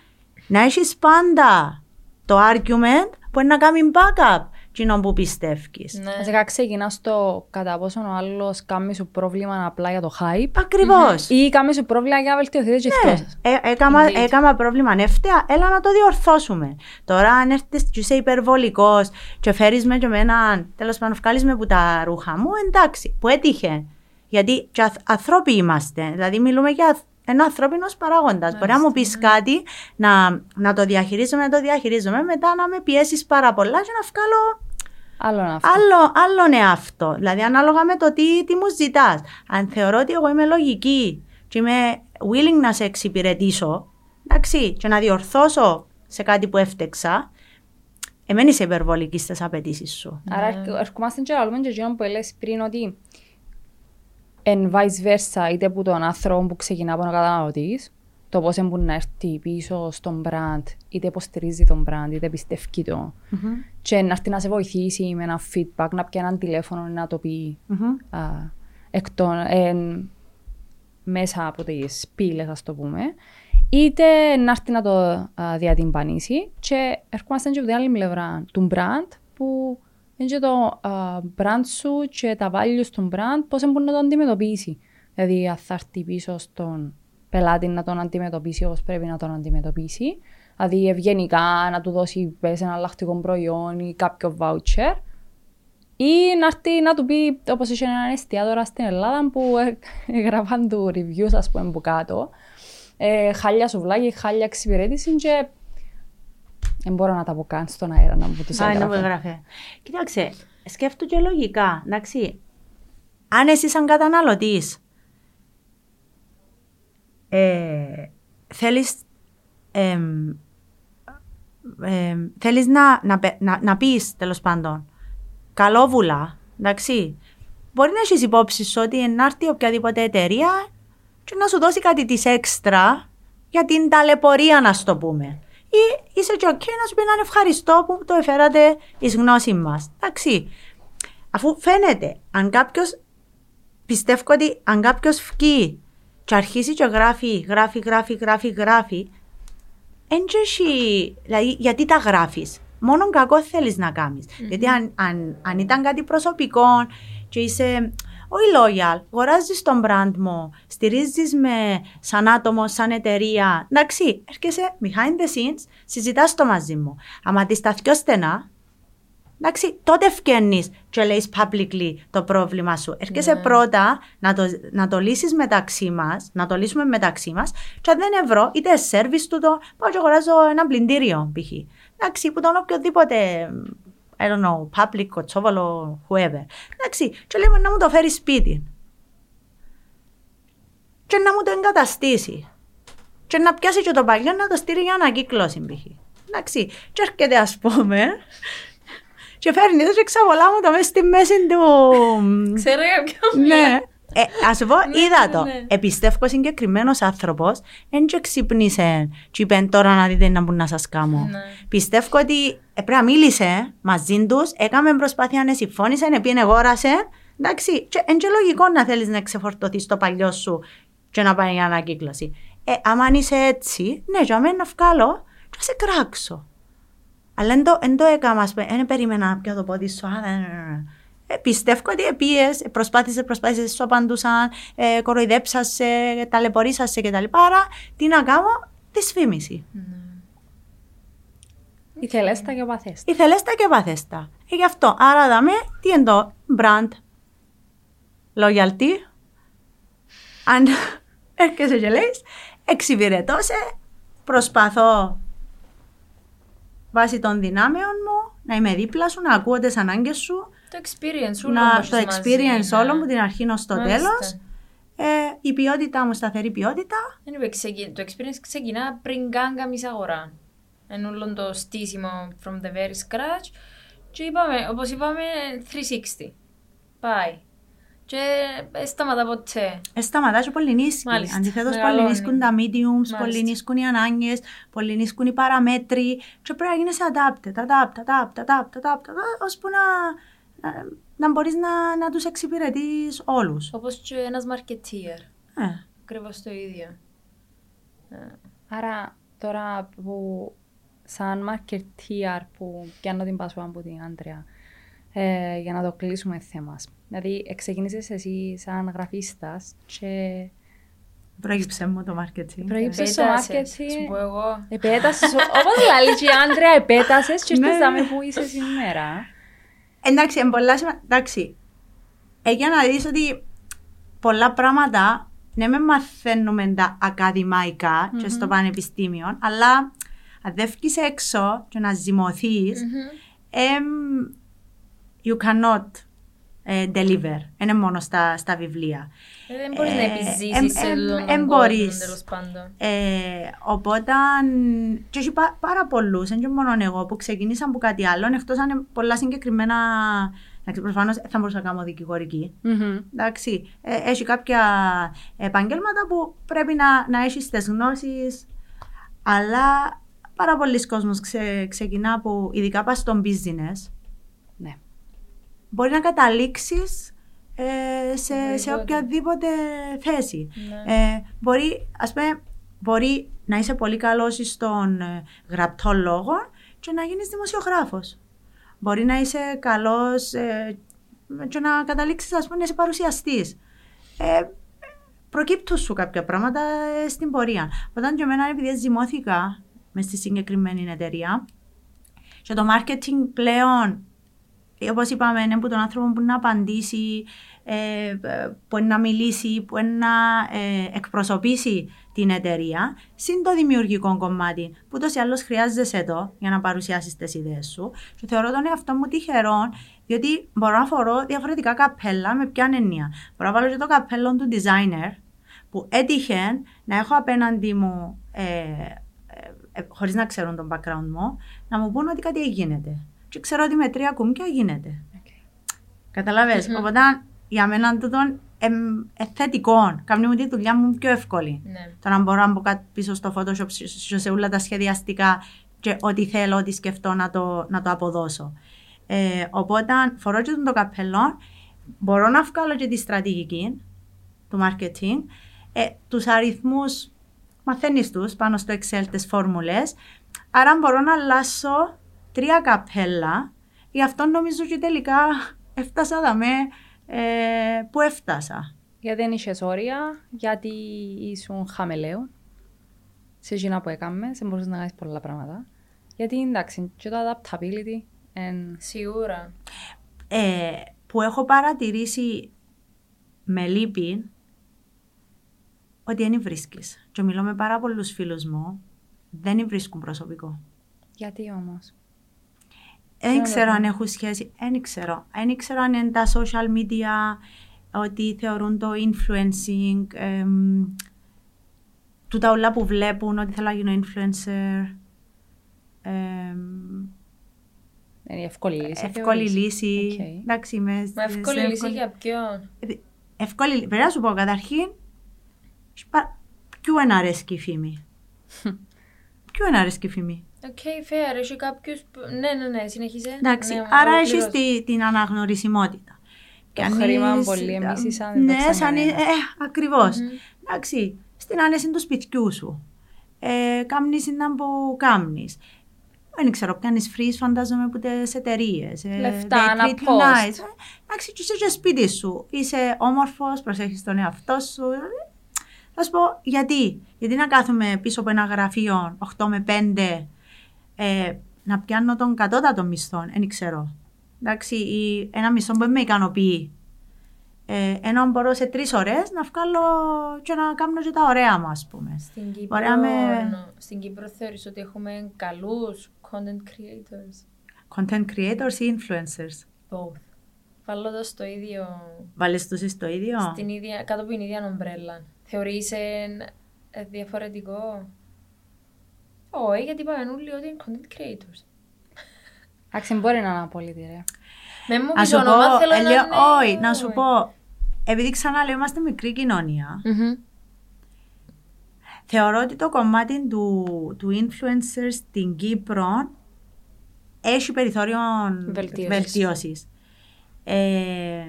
Speaker 1: να έχεις πάντα το argument που είναι να κάνει backup κοινό που πιστεύεις.
Speaker 3: Ναι.
Speaker 2: Βασικά ξεκινάς στο κατά πόσο ο άλλος κάνει σου πρόβλημα απλά για το hype
Speaker 1: Ακριβώς.
Speaker 2: ή κάνει σου πρόβλημα για να βελτιωθείς και
Speaker 1: Ναι,
Speaker 2: αυτό.
Speaker 1: ε, έκαμα,
Speaker 3: Indeed.
Speaker 1: έκαμα πρόβλημα εύτεα, έλα να το διορθώσουμε. Τώρα αν έρθεις και είσαι υπερβολικός και φέρεις με και εμένα, τέλος πάντων βγάλεις με που τα ρούχα μου, εντάξει, που έτυχε. Γιατί και αθ- ανθρώποι είμαστε, δηλαδή μιλούμε για αθ- ένα ανθρώπινος παράγοντας. Μπορεί να μου πεις κάτι, να, να το διαχειρίζομαι, να το διαχειρίζομαι, μετά να με πιέσεις πάρα πολλά και να βγάλω
Speaker 2: Άλλο είναι αυτό.
Speaker 1: άλλο, άλλον εαυτό. Δηλαδή, ανάλογα με το τι, τι μου ζητάς. Αν θεωρώ ότι εγώ είμαι λογική και είμαι willing να σε εξυπηρετήσω, εντάξει, και να διορθώσω σε κάτι που έφτεξα, εμένει είσαι υπερβολική στις απαιτήσεις σου.
Speaker 2: Άρα ερχ- ερχόμαστε και λαλούμε και εκείνο που έλεγες πριν ότι εν vice versa είτε που τον άνθρωπο που ξεκινά από ο καταναλωτής το πώς μπορεί να έρθει πίσω στον brand είτε υποστηρίζει τον brand είτε πιστεύει το και να έρθει να σε βοηθήσει με ένα feedback να πιάνει ένα τηλέφωνο να το πει α, εκ των, εν, μέσα από τις πύλες ας το πούμε είτε να έρθει να το α, διατυμπανίσει και ερχόμαστε και από την άλλη πλευρά του brand που είναι και το α, brand σου και τα values του brand πώς μπορεί να το αντιμετωπίσει. Δηλαδή αν θα έρθει πίσω στον πελάτη να τον αντιμετωπίσει όπως πρέπει να τον αντιμετωπίσει. Δηλαδή ευγενικά να του δώσει πες, ένα αλλακτικό προϊόν ή κάποιο voucher ή να έρθει να του πει, όπως είχε έναν εστιατόρα στην Ελλάδα που ε, έγραφαν του reviews, ας πούμε, που κάτω. Ε, χάλια σουβλάκι, χάλια εξυπηρέτηση και δεν μπορώ να τα πω καν στον αέρα να μου τους
Speaker 1: Α, είναι που
Speaker 2: έγραφε.
Speaker 1: έγραφε. Κοίταξε, σκέφτομαι και λογικά, εντάξει. Αν εσύ σαν καταναλωτής ε, θέλεις εμ, ε, θέλεις να, να, πε- να, να πεις τέλος πάντων καλόβουλα, εντάξει, μπορεί να έχεις υπόψη σου ότι να έρθει οποιαδήποτε εταιρεία και να σου δώσει κάτι της έξτρα για την ταλαιπωρία να στο πούμε. Ή είσαι και ok να σου πει να είναι ευχαριστώ που το εφέρατε εις γνώση μας. Εντάξει, αφού φαίνεται αν κάποιος πιστεύω ότι αν κάποιος βγει και αρχίσει και γράφει, γράφει, γράφει, γράφει, γράφει, εν και έχει- δηλαδή γιατί τα γράφεις; Μόνο κακό θέλεις να κάνεις. Γιατί αν, αν, αν ήταν κάτι προσωπικό και είσαι όχι loyal, αγοράζεις τον brand μου, στηρίζεις με σαν άτομο, σαν εταιρεία, εντάξει, έρχεσαι behind the scenes, συζητάς το μαζί μου. Άμα τη σταθιώ στενά, Εντάξει, τότε φκένει και λέει publicly το πρόβλημα σου. Έρχεσαι πρώτα να το, να το λύσεις μεταξύ μας, να το λύσουμε μεταξύ μας, και αν δεν ευρώ, είτε service του το, πάω και αγοράζω ένα πλυντήριο π.χ. Εντάξει, που τον οποιοδήποτε, I don't know, public, κοτσόβολο, whoever. Εντάξει, και λέμε να μου το φέρεις σπίτι. Και να μου το εγκαταστήσει. Και να πιάσει και το παλιό να το στείλει για ανακύκλωση π.χ. Εντάξει, και έρχεται ας πούμε και φέρνει το και ξαβολά μου το μέσα στη μέση του...
Speaker 3: Ξέρω για ποιον
Speaker 1: ναι. Ε, Α σου πω,
Speaker 3: Ναι,
Speaker 1: είδα
Speaker 3: ναι,
Speaker 1: το.
Speaker 3: ναι.
Speaker 1: Επιστεύω συγκεκριμένος άνθρωπος, δεν και ξύπνησε και είπε τώρα να δείτε να μπουν να σας κάνω.
Speaker 3: Ναι.
Speaker 1: Πιστεύω ότι ε, πρέπει να μίλησε μαζί τους, έκαμε προσπάθεια να συμφώνησε, επίενε αγόρασε. Εντάξει, και είναι και λογικό να θέλεις να ξεφορτωθείς το παλιό σου και να πάει για ανακύκλωση. Ε, άμα είσαι έτσι, ναι, για μένα να βγάλω και να σε κράξω. Αλλά δεν το, εν το έκανα, ας πούμε, δεν περίμενα να πιω το πόδι σου. Α, ναι, ναι, ναι. Ε, πιστεύω ότι επίες, προσπάθησες, προσπάθησες, σου απαντούσαν, ε, κοροϊδέψασε, ταλαιπωρήσασε κτλ. Άρα, τι να κάνω, δυσφήμιση.
Speaker 2: Ήθελες τα και παθέστα.
Speaker 1: Ήθελέστα και παθέστα. Ε, γι' αυτό. Άρα, δαμε, τι είναι το brand loyalty. Αν έρχεσαι και λέει, εξυπηρετώ σε, προσπαθώ βάσει των δυνάμεων μου να είμαι δίπλα σου, να ακούω τις ανάγκες σου,
Speaker 3: Το experience όλο
Speaker 1: να,
Speaker 3: που
Speaker 1: το
Speaker 3: έχεις
Speaker 1: experience
Speaker 3: μαζί,
Speaker 1: όλο
Speaker 3: ναι.
Speaker 1: μου την αρχή ως το
Speaker 3: Μάλιστα.
Speaker 1: τέλος. Ε, η ποιότητα μου, σταθερή ποιότητα.
Speaker 3: Anyway, ξεκι- το experience ξεκινά πριν καν κάνεις αγορά. Εν όλο το στήσιμο from the very scratch. Και είπαμε, όπως είπαμε, 360. Πάει. Και ε, σταματά ποτέ.
Speaker 1: Ε, σταματά και πολύ νίσκει.
Speaker 3: Μάλιστα.
Speaker 1: Αντιθέτως,
Speaker 3: Μεγαλώνει.
Speaker 1: πολύ νίσκουν τα mediums,
Speaker 3: Μάλιστα.
Speaker 1: πολύ νίσκουν οι ανάγκες, πολύ νίσκουν οι παραμέτροι και πρέπει να γίνεσαι adapted, adapted, adapted, adapted, adapted, ώσπου να, να, να μπορείς να, να τους εξυπηρετείς όλους.
Speaker 3: Όπως και ένας marketeer.
Speaker 1: Ε,
Speaker 3: Ακριβώς το ίδιο.
Speaker 2: Άρα τώρα που σαν marketeer που πιάνω την πάσο από την Άντρια ε, για να το κλείσουμε θέμα. Δηλαδή, ξεκίνησες εσύ σαν γραφίστας και
Speaker 1: προήγηψε μου το marketing.
Speaker 2: Προήγηψε- στο
Speaker 3: Επέτασες,
Speaker 2: marketing.
Speaker 3: Σου πω εγώ.
Speaker 2: επέτασες, όπως λέει και η Άντρια, επέτασες και
Speaker 1: Ναι.
Speaker 2: ήρθες δάμε που είσαι σήμερα.
Speaker 1: Εντάξει, είναι πολλά σημα... Εντάξει, ε, για να δεις ότι πολλά πράγματα, ναι με μαθαίνουμε τα ακαδημαϊκά και στο πανεπιστήμιο, αλλά αν δεν βγεις έξω και να ζυμωθείς, εμ, you cannot ε, deliver. Είναι μόνο στα, στα βιβλία.
Speaker 3: Ε, Δεν μπορείς να
Speaker 1: Ε,
Speaker 3: επιζήσεις σε
Speaker 1: εμ, εμ,
Speaker 3: όλον τον
Speaker 1: εμ
Speaker 3: κόσμο,
Speaker 1: μπορείς.
Speaker 3: τέλος πάντων.
Speaker 1: Ε, οπότε, και έχει πά- πάρα πολλούς, δεν και μόνο εγώ, που ξεκίνησαν από κάτι άλλο, εκτός αν είναι πολλά συγκεκριμένα. Εντάξει, προφανώς θα μπορούσα να κάνω δικηγορική.
Speaker 2: Μμμ.
Speaker 1: Εντάξει, ε, έχει κάποια επαγγέλματα που πρέπει να, να έχεις τις γνώσεις, αλλά πάρα πολλοί κόσμος ξε, ξεκινά από, ειδικά πας στο business,
Speaker 2: Ναι.
Speaker 1: Μπορεί να καταλήξεις ε, σε, σε
Speaker 3: Οπουδήποτε.
Speaker 1: οποιαδήποτε θέση.
Speaker 3: Ναι.
Speaker 1: Ε, μπορεί, ας πούμε, μπορεί να είσαι πολύ καλός στον ε, γραπτό λόγο και να γίνεις δημοσιογράφος. Μπορεί να είσαι καλός ε, και να καταλήξεις, ας πούμε, να είσαι παρουσιαστής. Ε, προκύπτουν σου κάποια πράγματα ε, στην πορεία. Όταν και εμένα, επειδή ζυμώθηκα μες στη συγκεκριμένη εταιρεία και το marketing πλέον Όπως είπαμε, είναι που τον άνθρωπο που να απαντήσει, ε, που να μιλήσει, που να ε, εκπροσωπήσει την εταιρεία, συν το δημιουργικό κομμάτι, που τόσο ή άλλως χρειάζεσαι το για να παρουσιάσεις τις ιδέες σου. Και θεωρώ τον εαυτό μου τυχερό, διότι μπορώ να φορώ διαφορετικά καπέλα με ποια έννοια. Μπορώ να βάλω και το καπέλο του designer, που έτυχε να έχω απέναντι μου ε, ε, ε, χωρίς να ξέρουν τον background μου, να μου πούν ότι κάτι γίνεται. Και ξέρω ότι με τρία κουμκιά γίνεται. Καταλαβες. Οπότε για μένα τούτο ε, θετικό. Κάνει μου τη δουλειά μου πιο εύκολη.
Speaker 3: Ναι.
Speaker 1: Το να μπορώ να μπω κάτω πίσω στο Photoshop, σε- σε όλα τα σχεδιαστικά και ό,τι θέλω, ό,τι σκεφτώ να το, να το αποδώσω. Ε, οπότε, φορώ και το καπέλο, μπορώ να βγάλω και τη στρατηγική του marketing, ε, τους αριθμούς μαθαίνεις τους πάνω στο Excel τις φόρμουλες, άρα μπορώ να αλλάσω τρία καπέλα, γι' αυτό νομίζω και τελικά έφτασα δαμέ ε, που έφτασα.
Speaker 2: Γιατί δεν είχες όρια, γιατί ήσουν χαμελαίο. Σε εκείνα που έκαμες, σε μπορούσες να κάνεις πολλά πράγματα. Γιατί εντάξει, και το adaptability and
Speaker 3: Σίγουρα.
Speaker 1: ε, που έχω παρατηρήσει με λύπη ότι δεν βρίσκεις. Και μιλώ με πάρα πολλούς φίλους μου, δεν βρίσκουν προσωπικό.
Speaker 2: γιατί όμως;
Speaker 1: Δεν ξέρω αν έχουν σχέση, δεν ξέρω. Δεν ξέρω αν είναι τα social media, ότι θεωρούν το influencing, εμ, τούτα όλα που βλέπουν, ότι θέλω να γίνω influencer. εμ,
Speaker 2: Είναι η εύκολη λύση.
Speaker 1: εύκολη
Speaker 2: θεωρείς;
Speaker 1: λύση.
Speaker 2: Οκ.
Speaker 1: Εντάξει, είμαι
Speaker 3: Μα
Speaker 1: σε
Speaker 3: εύκολη λύση
Speaker 1: εύκολη-
Speaker 3: για ποιον;
Speaker 1: Εύκολη λύση. Πρέπει να σου πω καταρχήν, σπα- ποιου αρέσκει η φήμη; ποιου αρέσκει η φήμη;
Speaker 3: Οκ, fair. Έχει κάποιους που... Ναι, ναι, ναι, συνεχίζε.
Speaker 1: Εντάξει,
Speaker 3: Ναι,
Speaker 1: άρα
Speaker 3: ολοκλήρωσε.
Speaker 1: έχεις τη- την αναγνωρισιμότητα.
Speaker 2: Το
Speaker 1: αν
Speaker 2: χρήμα
Speaker 1: είσαι-
Speaker 2: πολύ εμείς σαν δεν
Speaker 1: Ναι,
Speaker 2: το ξέρει
Speaker 1: σαν,
Speaker 2: κανένας.
Speaker 1: ε, ακριβώς. Εντάξει, στην άνεση του σπιτιού σου. Ε, κάμνεις είναι που κάμνεις. Δεν ξέρω, πιάνεις freeze φαντάζομαι από τις εταιρείες. Ε,
Speaker 2: Λεφτά,
Speaker 1: they
Speaker 2: ένα
Speaker 1: treat you
Speaker 2: post.
Speaker 1: nice. Ε, Εντάξει, και είσαι και σπίτι σου. Είσαι όμορφος, προσέχεις τον εαυτό σου. Δηλαδή, Θα σου πω γιατί; Γιατί να κάθομαι πίσω από ένα γραφείο 8 με 5 ε, να πιάνω τον κατώτατο μισθό, δεν ξέρω. Εντάξει, ή ένα μισθό που δεν με ικανοποιεί. Ε, ενώ μπορώ σε τρεις ώρες να βγάλω και να κάνω και τα ωραία μου, ας πούμε.
Speaker 3: Στην Κύπρο,
Speaker 1: Ωραία με-
Speaker 3: στην Κύπρο θεωρείς ότι έχουμε καλούς content creators;
Speaker 1: Content creators ή influencers.
Speaker 3: Both. Βάλω το στο ίδιο,
Speaker 1: Βάλεις τους στο ίδιο;
Speaker 3: στην ίδια, κάτω από την ίδια ομπρέλα. Θεωρείς εν- ε, διαφορετικό; Όχι, γιατί είπαμε όλοι ότι είναι content creators.
Speaker 2: Εντάξει, μπορεί να είναι απόλυτη, ρε.
Speaker 3: Με μου
Speaker 1: Να
Speaker 3: πεις
Speaker 1: σου πω,
Speaker 3: όνομα, θέλω
Speaker 1: ε,
Speaker 3: να
Speaker 1: λέω,
Speaker 3: είναι...
Speaker 1: όχι, να σου πω, επειδή ξαναλέω είμαστε μικρή κοινωνία, θεωρώ ότι το κομμάτι του, του influencer στην Κύπρο έχει περιθώριο
Speaker 3: Βελτίωσης.
Speaker 1: βελτίωσης. Ε,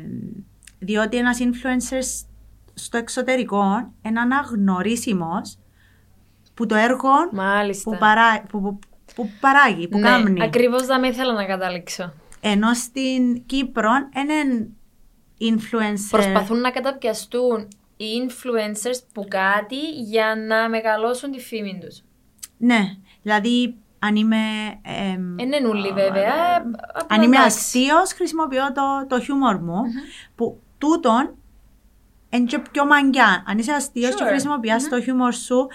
Speaker 1: διότι ένας influencer στο εξωτερικό είναι αναγνωρίσιμος που το έργο
Speaker 3: Μάλιστα.
Speaker 1: που, παρά, που, που, που παράγει, που
Speaker 3: ναι,
Speaker 1: κάνει.
Speaker 3: ακριβώς θα με ήθελα να καταλήξω.
Speaker 1: Ενώ στην Κύπρο είναι influencer.
Speaker 3: Προσπαθούν να καταπιαστούν οι influencers που κάτι για να μεγαλώσουν τη φήμη τους.
Speaker 1: Ναι, δηλαδή αν είμαι. εμ,
Speaker 3: Είναι νουλή βέβαια. ε, απλά
Speaker 1: αν είμαι
Speaker 3: εντάξει.
Speaker 1: αστείος, χρησιμοποιώ το, το χιούμορ μου. Που τούτον είναι και πιο μαγκιά. Αν είσαι αστείος και
Speaker 3: Sure.
Speaker 1: χρησιμοποιείς το χιούμορ σου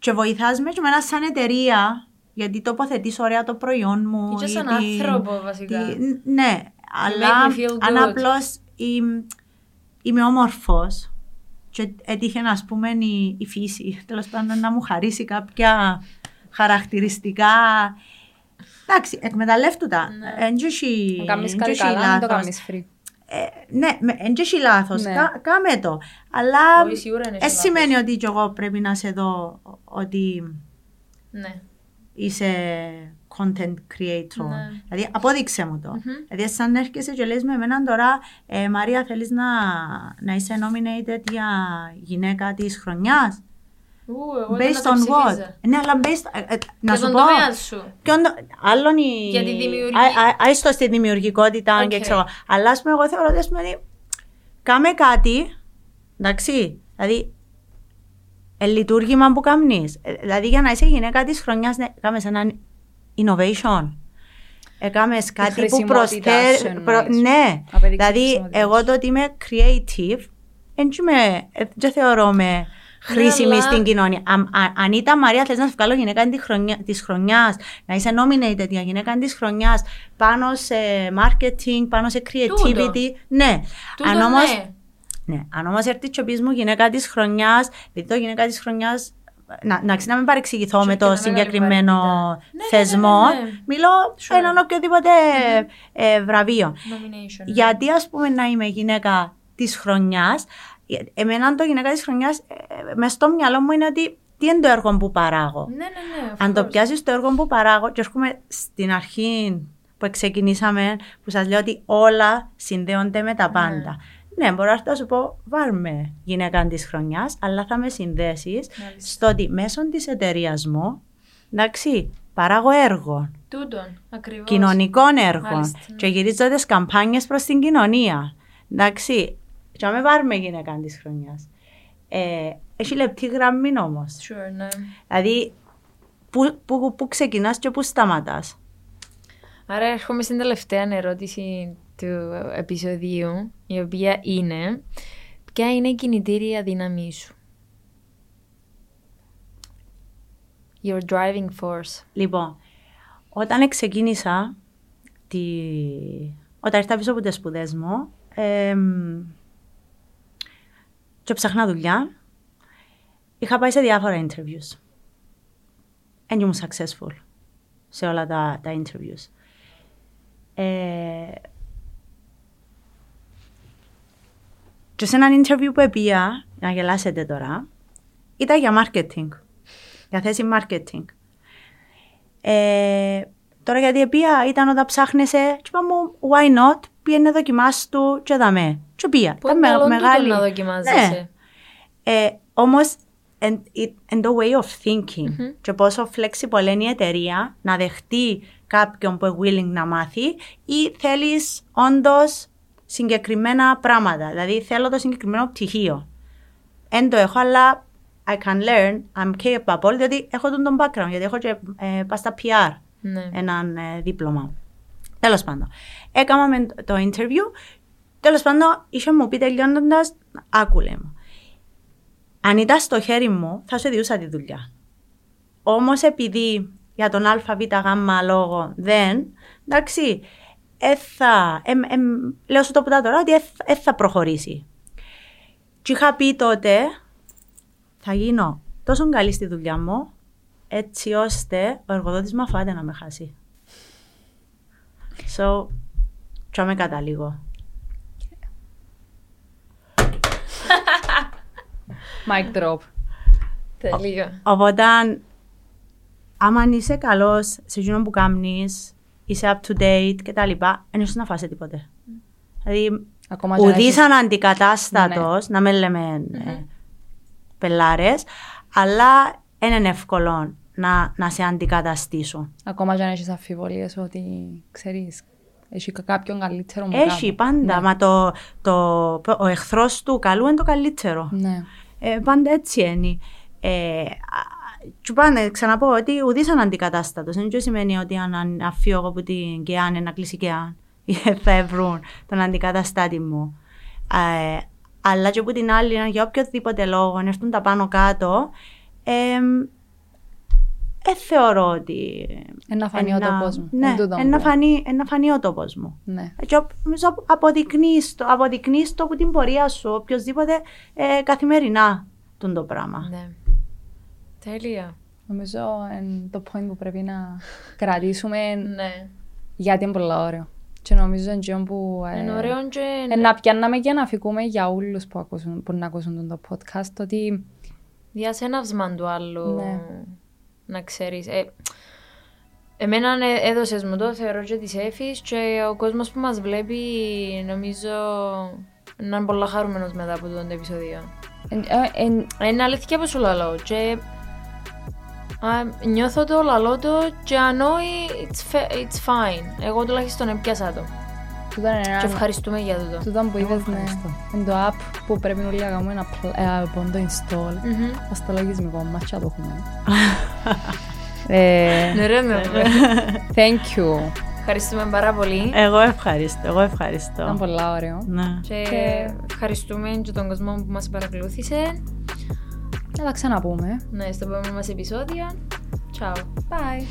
Speaker 1: και βοηθάς με και εμένα σαν εταιρεία, γιατί τοποθετείς ωραία το προϊόν μου.
Speaker 3: Και
Speaker 1: ή
Speaker 3: σαν
Speaker 1: την-
Speaker 3: άνθρωπο, βασικά.
Speaker 1: τη- ναι, αλλά
Speaker 3: make me feel
Speaker 1: αν
Speaker 3: good.
Speaker 1: απλώς είμαι, είμαι όμορφος και έτυχε να πούμε η, η φύση, τέλος πάντων να μου χαρίσει κάποια χαρακτηριστικά. Εντάξει, εκμεταλλεύτου τα. Εν και έχει-
Speaker 2: Αν κάνεις
Speaker 1: εν
Speaker 2: κάτι
Speaker 1: και έχει
Speaker 2: καλά, μην το
Speaker 1: λάθος.
Speaker 2: Κάνεις free.
Speaker 1: Ε, ναι, με- εν και έχει λάθος.
Speaker 3: Ναι.
Speaker 1: Κα- Κάμε το. Αλλά
Speaker 3: Όχι, σίγουρα είναι
Speaker 1: ε,
Speaker 3: λάθος.
Speaker 1: σημαίνει ότι και εγώ πρέπει να σε δω ότι
Speaker 3: Ναι.
Speaker 1: είσαι content creator.
Speaker 3: Ναι.
Speaker 1: Δηλαδή, απόδειξε μου το. Δηλαδή, σαν να έρχεσαι και λες με εμένα τώρα, ε, Μαρία, θέλεις να, να είσαι nominated για γυναίκα της χρονιάς;
Speaker 3: Ου, εγώ ήταν
Speaker 1: Based
Speaker 3: να
Speaker 1: on
Speaker 3: το
Speaker 1: what?
Speaker 3: ψηφίζα.
Speaker 1: Ναι, αλλά based... ε, ε, να
Speaker 3: Για
Speaker 1: σου
Speaker 3: τον
Speaker 1: πω...
Speaker 3: τομέα σου.
Speaker 1: Ποιον το- Άλλον η...
Speaker 3: Για τη δημιουργική-
Speaker 1: Α- α- Άιστο στη δημιουργικότητα και
Speaker 3: Οκ.
Speaker 1: ξέρω. Αλλά ας πούμε, εγώ θεωρώ ότι ας πούμε, ότι κάμε κάτι, εντάξει, δηλαδή, ε, λειτουργήμα που κάνεις. Ε, Δηλαδή, για να είσαι γυναίκα της χρονιάς, ναι, κάμες έναν innovation. Έκαμες κάτι που
Speaker 2: χρησιμότητά σου
Speaker 1: προσφέρει.
Speaker 2: εννοείς.
Speaker 1: Ναι,
Speaker 2: Απέδειξε
Speaker 1: δηλαδή,
Speaker 2: χρησιμότητά
Speaker 1: εγώ
Speaker 2: σου.
Speaker 1: το ότι είμαι creative, δεν είμαι- ε, δεν θεωρώ με χρήσιμη
Speaker 3: Ναι, αλλά-
Speaker 1: στην κοινωνία. Αν, αν, αν ήταν Μαρία, θες να σου βγάλω γυναίκα της χρονιά, της χρονιάς, να είσαι nominated για γυναίκα της χρονιάς, πάνω σε marketing, πάνω σε creativity, ναι.
Speaker 3: Τούτο
Speaker 1: αν όμως,
Speaker 3: ναι.
Speaker 1: ναι. Αν όμως έρθει και πεις μου γυναίκα της χρονιάς, επειδή το γυναίκα της χρονιάς να, να, να μην παρεξηγηθώ
Speaker 3: Σου
Speaker 1: με
Speaker 3: έχει
Speaker 1: το
Speaker 3: ένα μεγάλη
Speaker 1: συγκεκριμένο
Speaker 3: βαρύτητα. Ναι, ναι,
Speaker 1: θεσμό.
Speaker 3: ναι, ναι, ναι.
Speaker 1: Μιλώ
Speaker 3: Sure.
Speaker 1: έναν οποιοδήποτε ε, βραβείο.
Speaker 3: Nomination. ναι.
Speaker 1: Γιατί ας πούμε να είμαι γυναίκα της χρονιάς, ε, εμένα το γυναίκα της χρονιάς, ε, μες στο μυαλό μου είναι ότι τι είναι το έργο που παράγω.
Speaker 3: Ναι, ναι, ναι. of
Speaker 1: Αν το
Speaker 3: course.
Speaker 1: πιάσεις το έργο που παράγω, και έρχομαι στην αρχή που ξεκινήσαμε, που σας λέω ότι όλα συνδέονται με τα πάντα. Ναι, μπορώ να σου πω, βάλme γυναίκα της χρονιάς, αλλά θα με συνδέσεις
Speaker 3: Μάλιστα.
Speaker 1: στο ότι μέσω της εταιρεία μου, εντάξει, παράγω έργο,
Speaker 3: Τούτον, ακριβώς.
Speaker 1: κοινωνικών έργων
Speaker 3: Μάλιστα, ναι.
Speaker 1: και γυρίζω τι καμπάνιες προς την κοινωνία. Εντάξει, και να με πάρουμε γυναίκα της χρονιάς. Ε, έχει λεπτή γραμμή όμως.
Speaker 3: Sure, ναι.
Speaker 1: Δηλαδή, πού, πού, πού ξεκινάς και πού σταματάς.
Speaker 3: Άρα έρχομαι στην τελευταία ερώτηση του επεισοδίου, η οποία είναι ποια είναι η κινητήρια δύναμή σου; Your driving force.
Speaker 1: Λοιπόν, όταν ξεκίνησα, τη... όταν ήρθα πίσω από τις σπουδές μου, εμ, και ψάχνα δουλειά, είχα πάει σε διάφορα interviews. And ήμουν successful σε όλα τα, τα interviews. Ε, και σε έναν interview που επία, να γελάσετε τώρα, ήταν για marketing. Για θέση marketing. Ε, τώρα γιατί επία ήταν όταν ψάχνεσαι και είπα μου why not, πήγαινε δοκιμάσου του και δαμέ. Και πήγα.
Speaker 3: Πού
Speaker 1: Ήταν
Speaker 3: είναι
Speaker 1: με-
Speaker 3: καλό
Speaker 1: μεγάλη.
Speaker 3: τούτο να δοκιμάζεσαι.
Speaker 1: Ε, όμως, εν, εν το way of thinking και πόσο flexible είναι η εταιρεία να δεχτεί κάποιον που είναι willing να μάθει ή θέλεις όντως συγκεκριμένα πράγματα. Δηλαδή θέλω το συγκεκριμένο πτυχίο. Εν το έχω, αλλά I can learn, I'm capable, διότι έχω τον, τον background, γιατί έχω και ε, πάω στα PR
Speaker 3: Ναι.
Speaker 1: έναν ε, δίπλωμα. Τέλος πάντων. Έκαναμε το interview. Τέλος πάντων, είχε μου πει τελειώνοντας, άκουλε μου. Αν ήταν στο χέρι μου, θα σου διούσα τη δουλειά. Όμως, επειδή για τον ΑΒ γ λόγο δεν, εντάξει, ε, θα, εμ, εμ, λέω σου το που τα τώρα ότι δεν θα προχωρήσει. Και είχα πει τότε, θα γίνω τόσο καλή στη δουλειά μου, έτσι ώστε ο εργοδότης μου αφάται να με χάσει. So, τσάμε καταλήγω.
Speaker 2: Mic drop.
Speaker 3: Τελείω.
Speaker 1: Οπότε, άμα είσαι καλός σε εκείνο που κάνεις, είσαι up to date και τα λοιπά, δεν έχεις να φάσει τίποτε. Δηλαδή,
Speaker 2: Ακόμα και αν
Speaker 1: ουδής
Speaker 2: έχεις-
Speaker 1: αναντικατάστατος, να μην λέμε ε, πελάρες, αλλά δεν είναι εύκολο να, να σε αντικαταστήσουν.
Speaker 2: Ακόμα και αν έχεις αμφιβολίες ότι, ξέρεις, έχει κάποιον καλύτερο μου
Speaker 1: Έχει
Speaker 2: κάτω.
Speaker 1: πάντα, μα το, το, ο εχθρός του καλού είναι το καλύτερο.
Speaker 2: Ναι.
Speaker 1: Ε, πάντα έτσι είναι. Ε, α, και πάνε, ξαναπώ ότι ουδής αναντικατάστατος. Δεν σημαίνει ότι αν, αν αφήσω εγώ από την ΚΕΑΝ να κλείσει ΚΕΑΝ θα βρουν τον αντικαταστάτη μου. Ε, αλλά και από την άλλη, αν για οποιοδήποτε λόγο αν έρθουν τα πάνω κάτω, ε, ε, θεωρώ ότι...
Speaker 2: Ένα φανεί ο
Speaker 1: ένα-
Speaker 2: τόπος μου.
Speaker 1: Ναι,
Speaker 2: Εν τούτον
Speaker 1: ένα
Speaker 2: που-
Speaker 1: φανεί, ένα φανεί ο τόπος μου.
Speaker 2: Ναι.
Speaker 1: Και ο- νομίζω αποδεικνύεις το, αποδεικνύεις το από την πορεία σου, οποιοδήποτε ε, καθημερινά τον το πράγμα.
Speaker 3: Ναι. Τέλεια.
Speaker 2: Νομίζω είναι το point που πρέπει να κρατήσουμε
Speaker 3: Ναι.
Speaker 2: γιατί είναι πολύ ωραίο. Και νομίζω είναι εκείνο που... ε,
Speaker 3: Είναι ωραίο και...
Speaker 2: ε, να πιάνναμε και να φύγουμε για όλους που, ακούσουν, που να ακούσουν το podcast ότι
Speaker 3: Διάσε έναυσμα του άλλου.
Speaker 2: Ναι.
Speaker 3: Να ξέρεις. Ε, εμένα ε, έδωσες μου το, θεωρώ και της έφης και ο κόσμος που μας βλέπει νομίζω να είναι πολύ χαρούμενος μετά από το επεισόδιο.
Speaker 2: εν- ε, εν-
Speaker 3: Είναι αλήθεια που σου λαλώ και α, νιώθω το λαλό το και ανόη it's, fa- it's fine. Εγώ τουλάχιστον έπιασα το.
Speaker 2: Τούτο είναι
Speaker 3: Και
Speaker 2: ένα...
Speaker 3: ευχαριστούμε για τούτο.
Speaker 2: Τούτο που
Speaker 1: Εγώ
Speaker 2: είπες, ναι.
Speaker 1: ευχαριστώ.
Speaker 2: Είναι το app που πρέπει όλοι να κάνουμε ένα πλ- ε, από το install.
Speaker 3: Μμμ.
Speaker 2: Ας το λογισμικό μας και να το έχουμε. Ε,
Speaker 3: Ναι ρε, ναι, ρε.
Speaker 2: Thank you.
Speaker 3: Ευχαριστούμε πάρα πολύ.
Speaker 1: Εγώ ευχαριστώ, εγώ ευχαριστώ.
Speaker 2: Ήταν πολύ ωραίο.
Speaker 1: Ναι.
Speaker 3: Και
Speaker 2: Και-
Speaker 3: ευχαριστούμε και τον κόσμο που μας παρακολούθησε.
Speaker 2: Να τα ξαναπούμε.
Speaker 3: Ναι, στο επόμενο μας επεισόδιο. Ciao.
Speaker 2: Bye.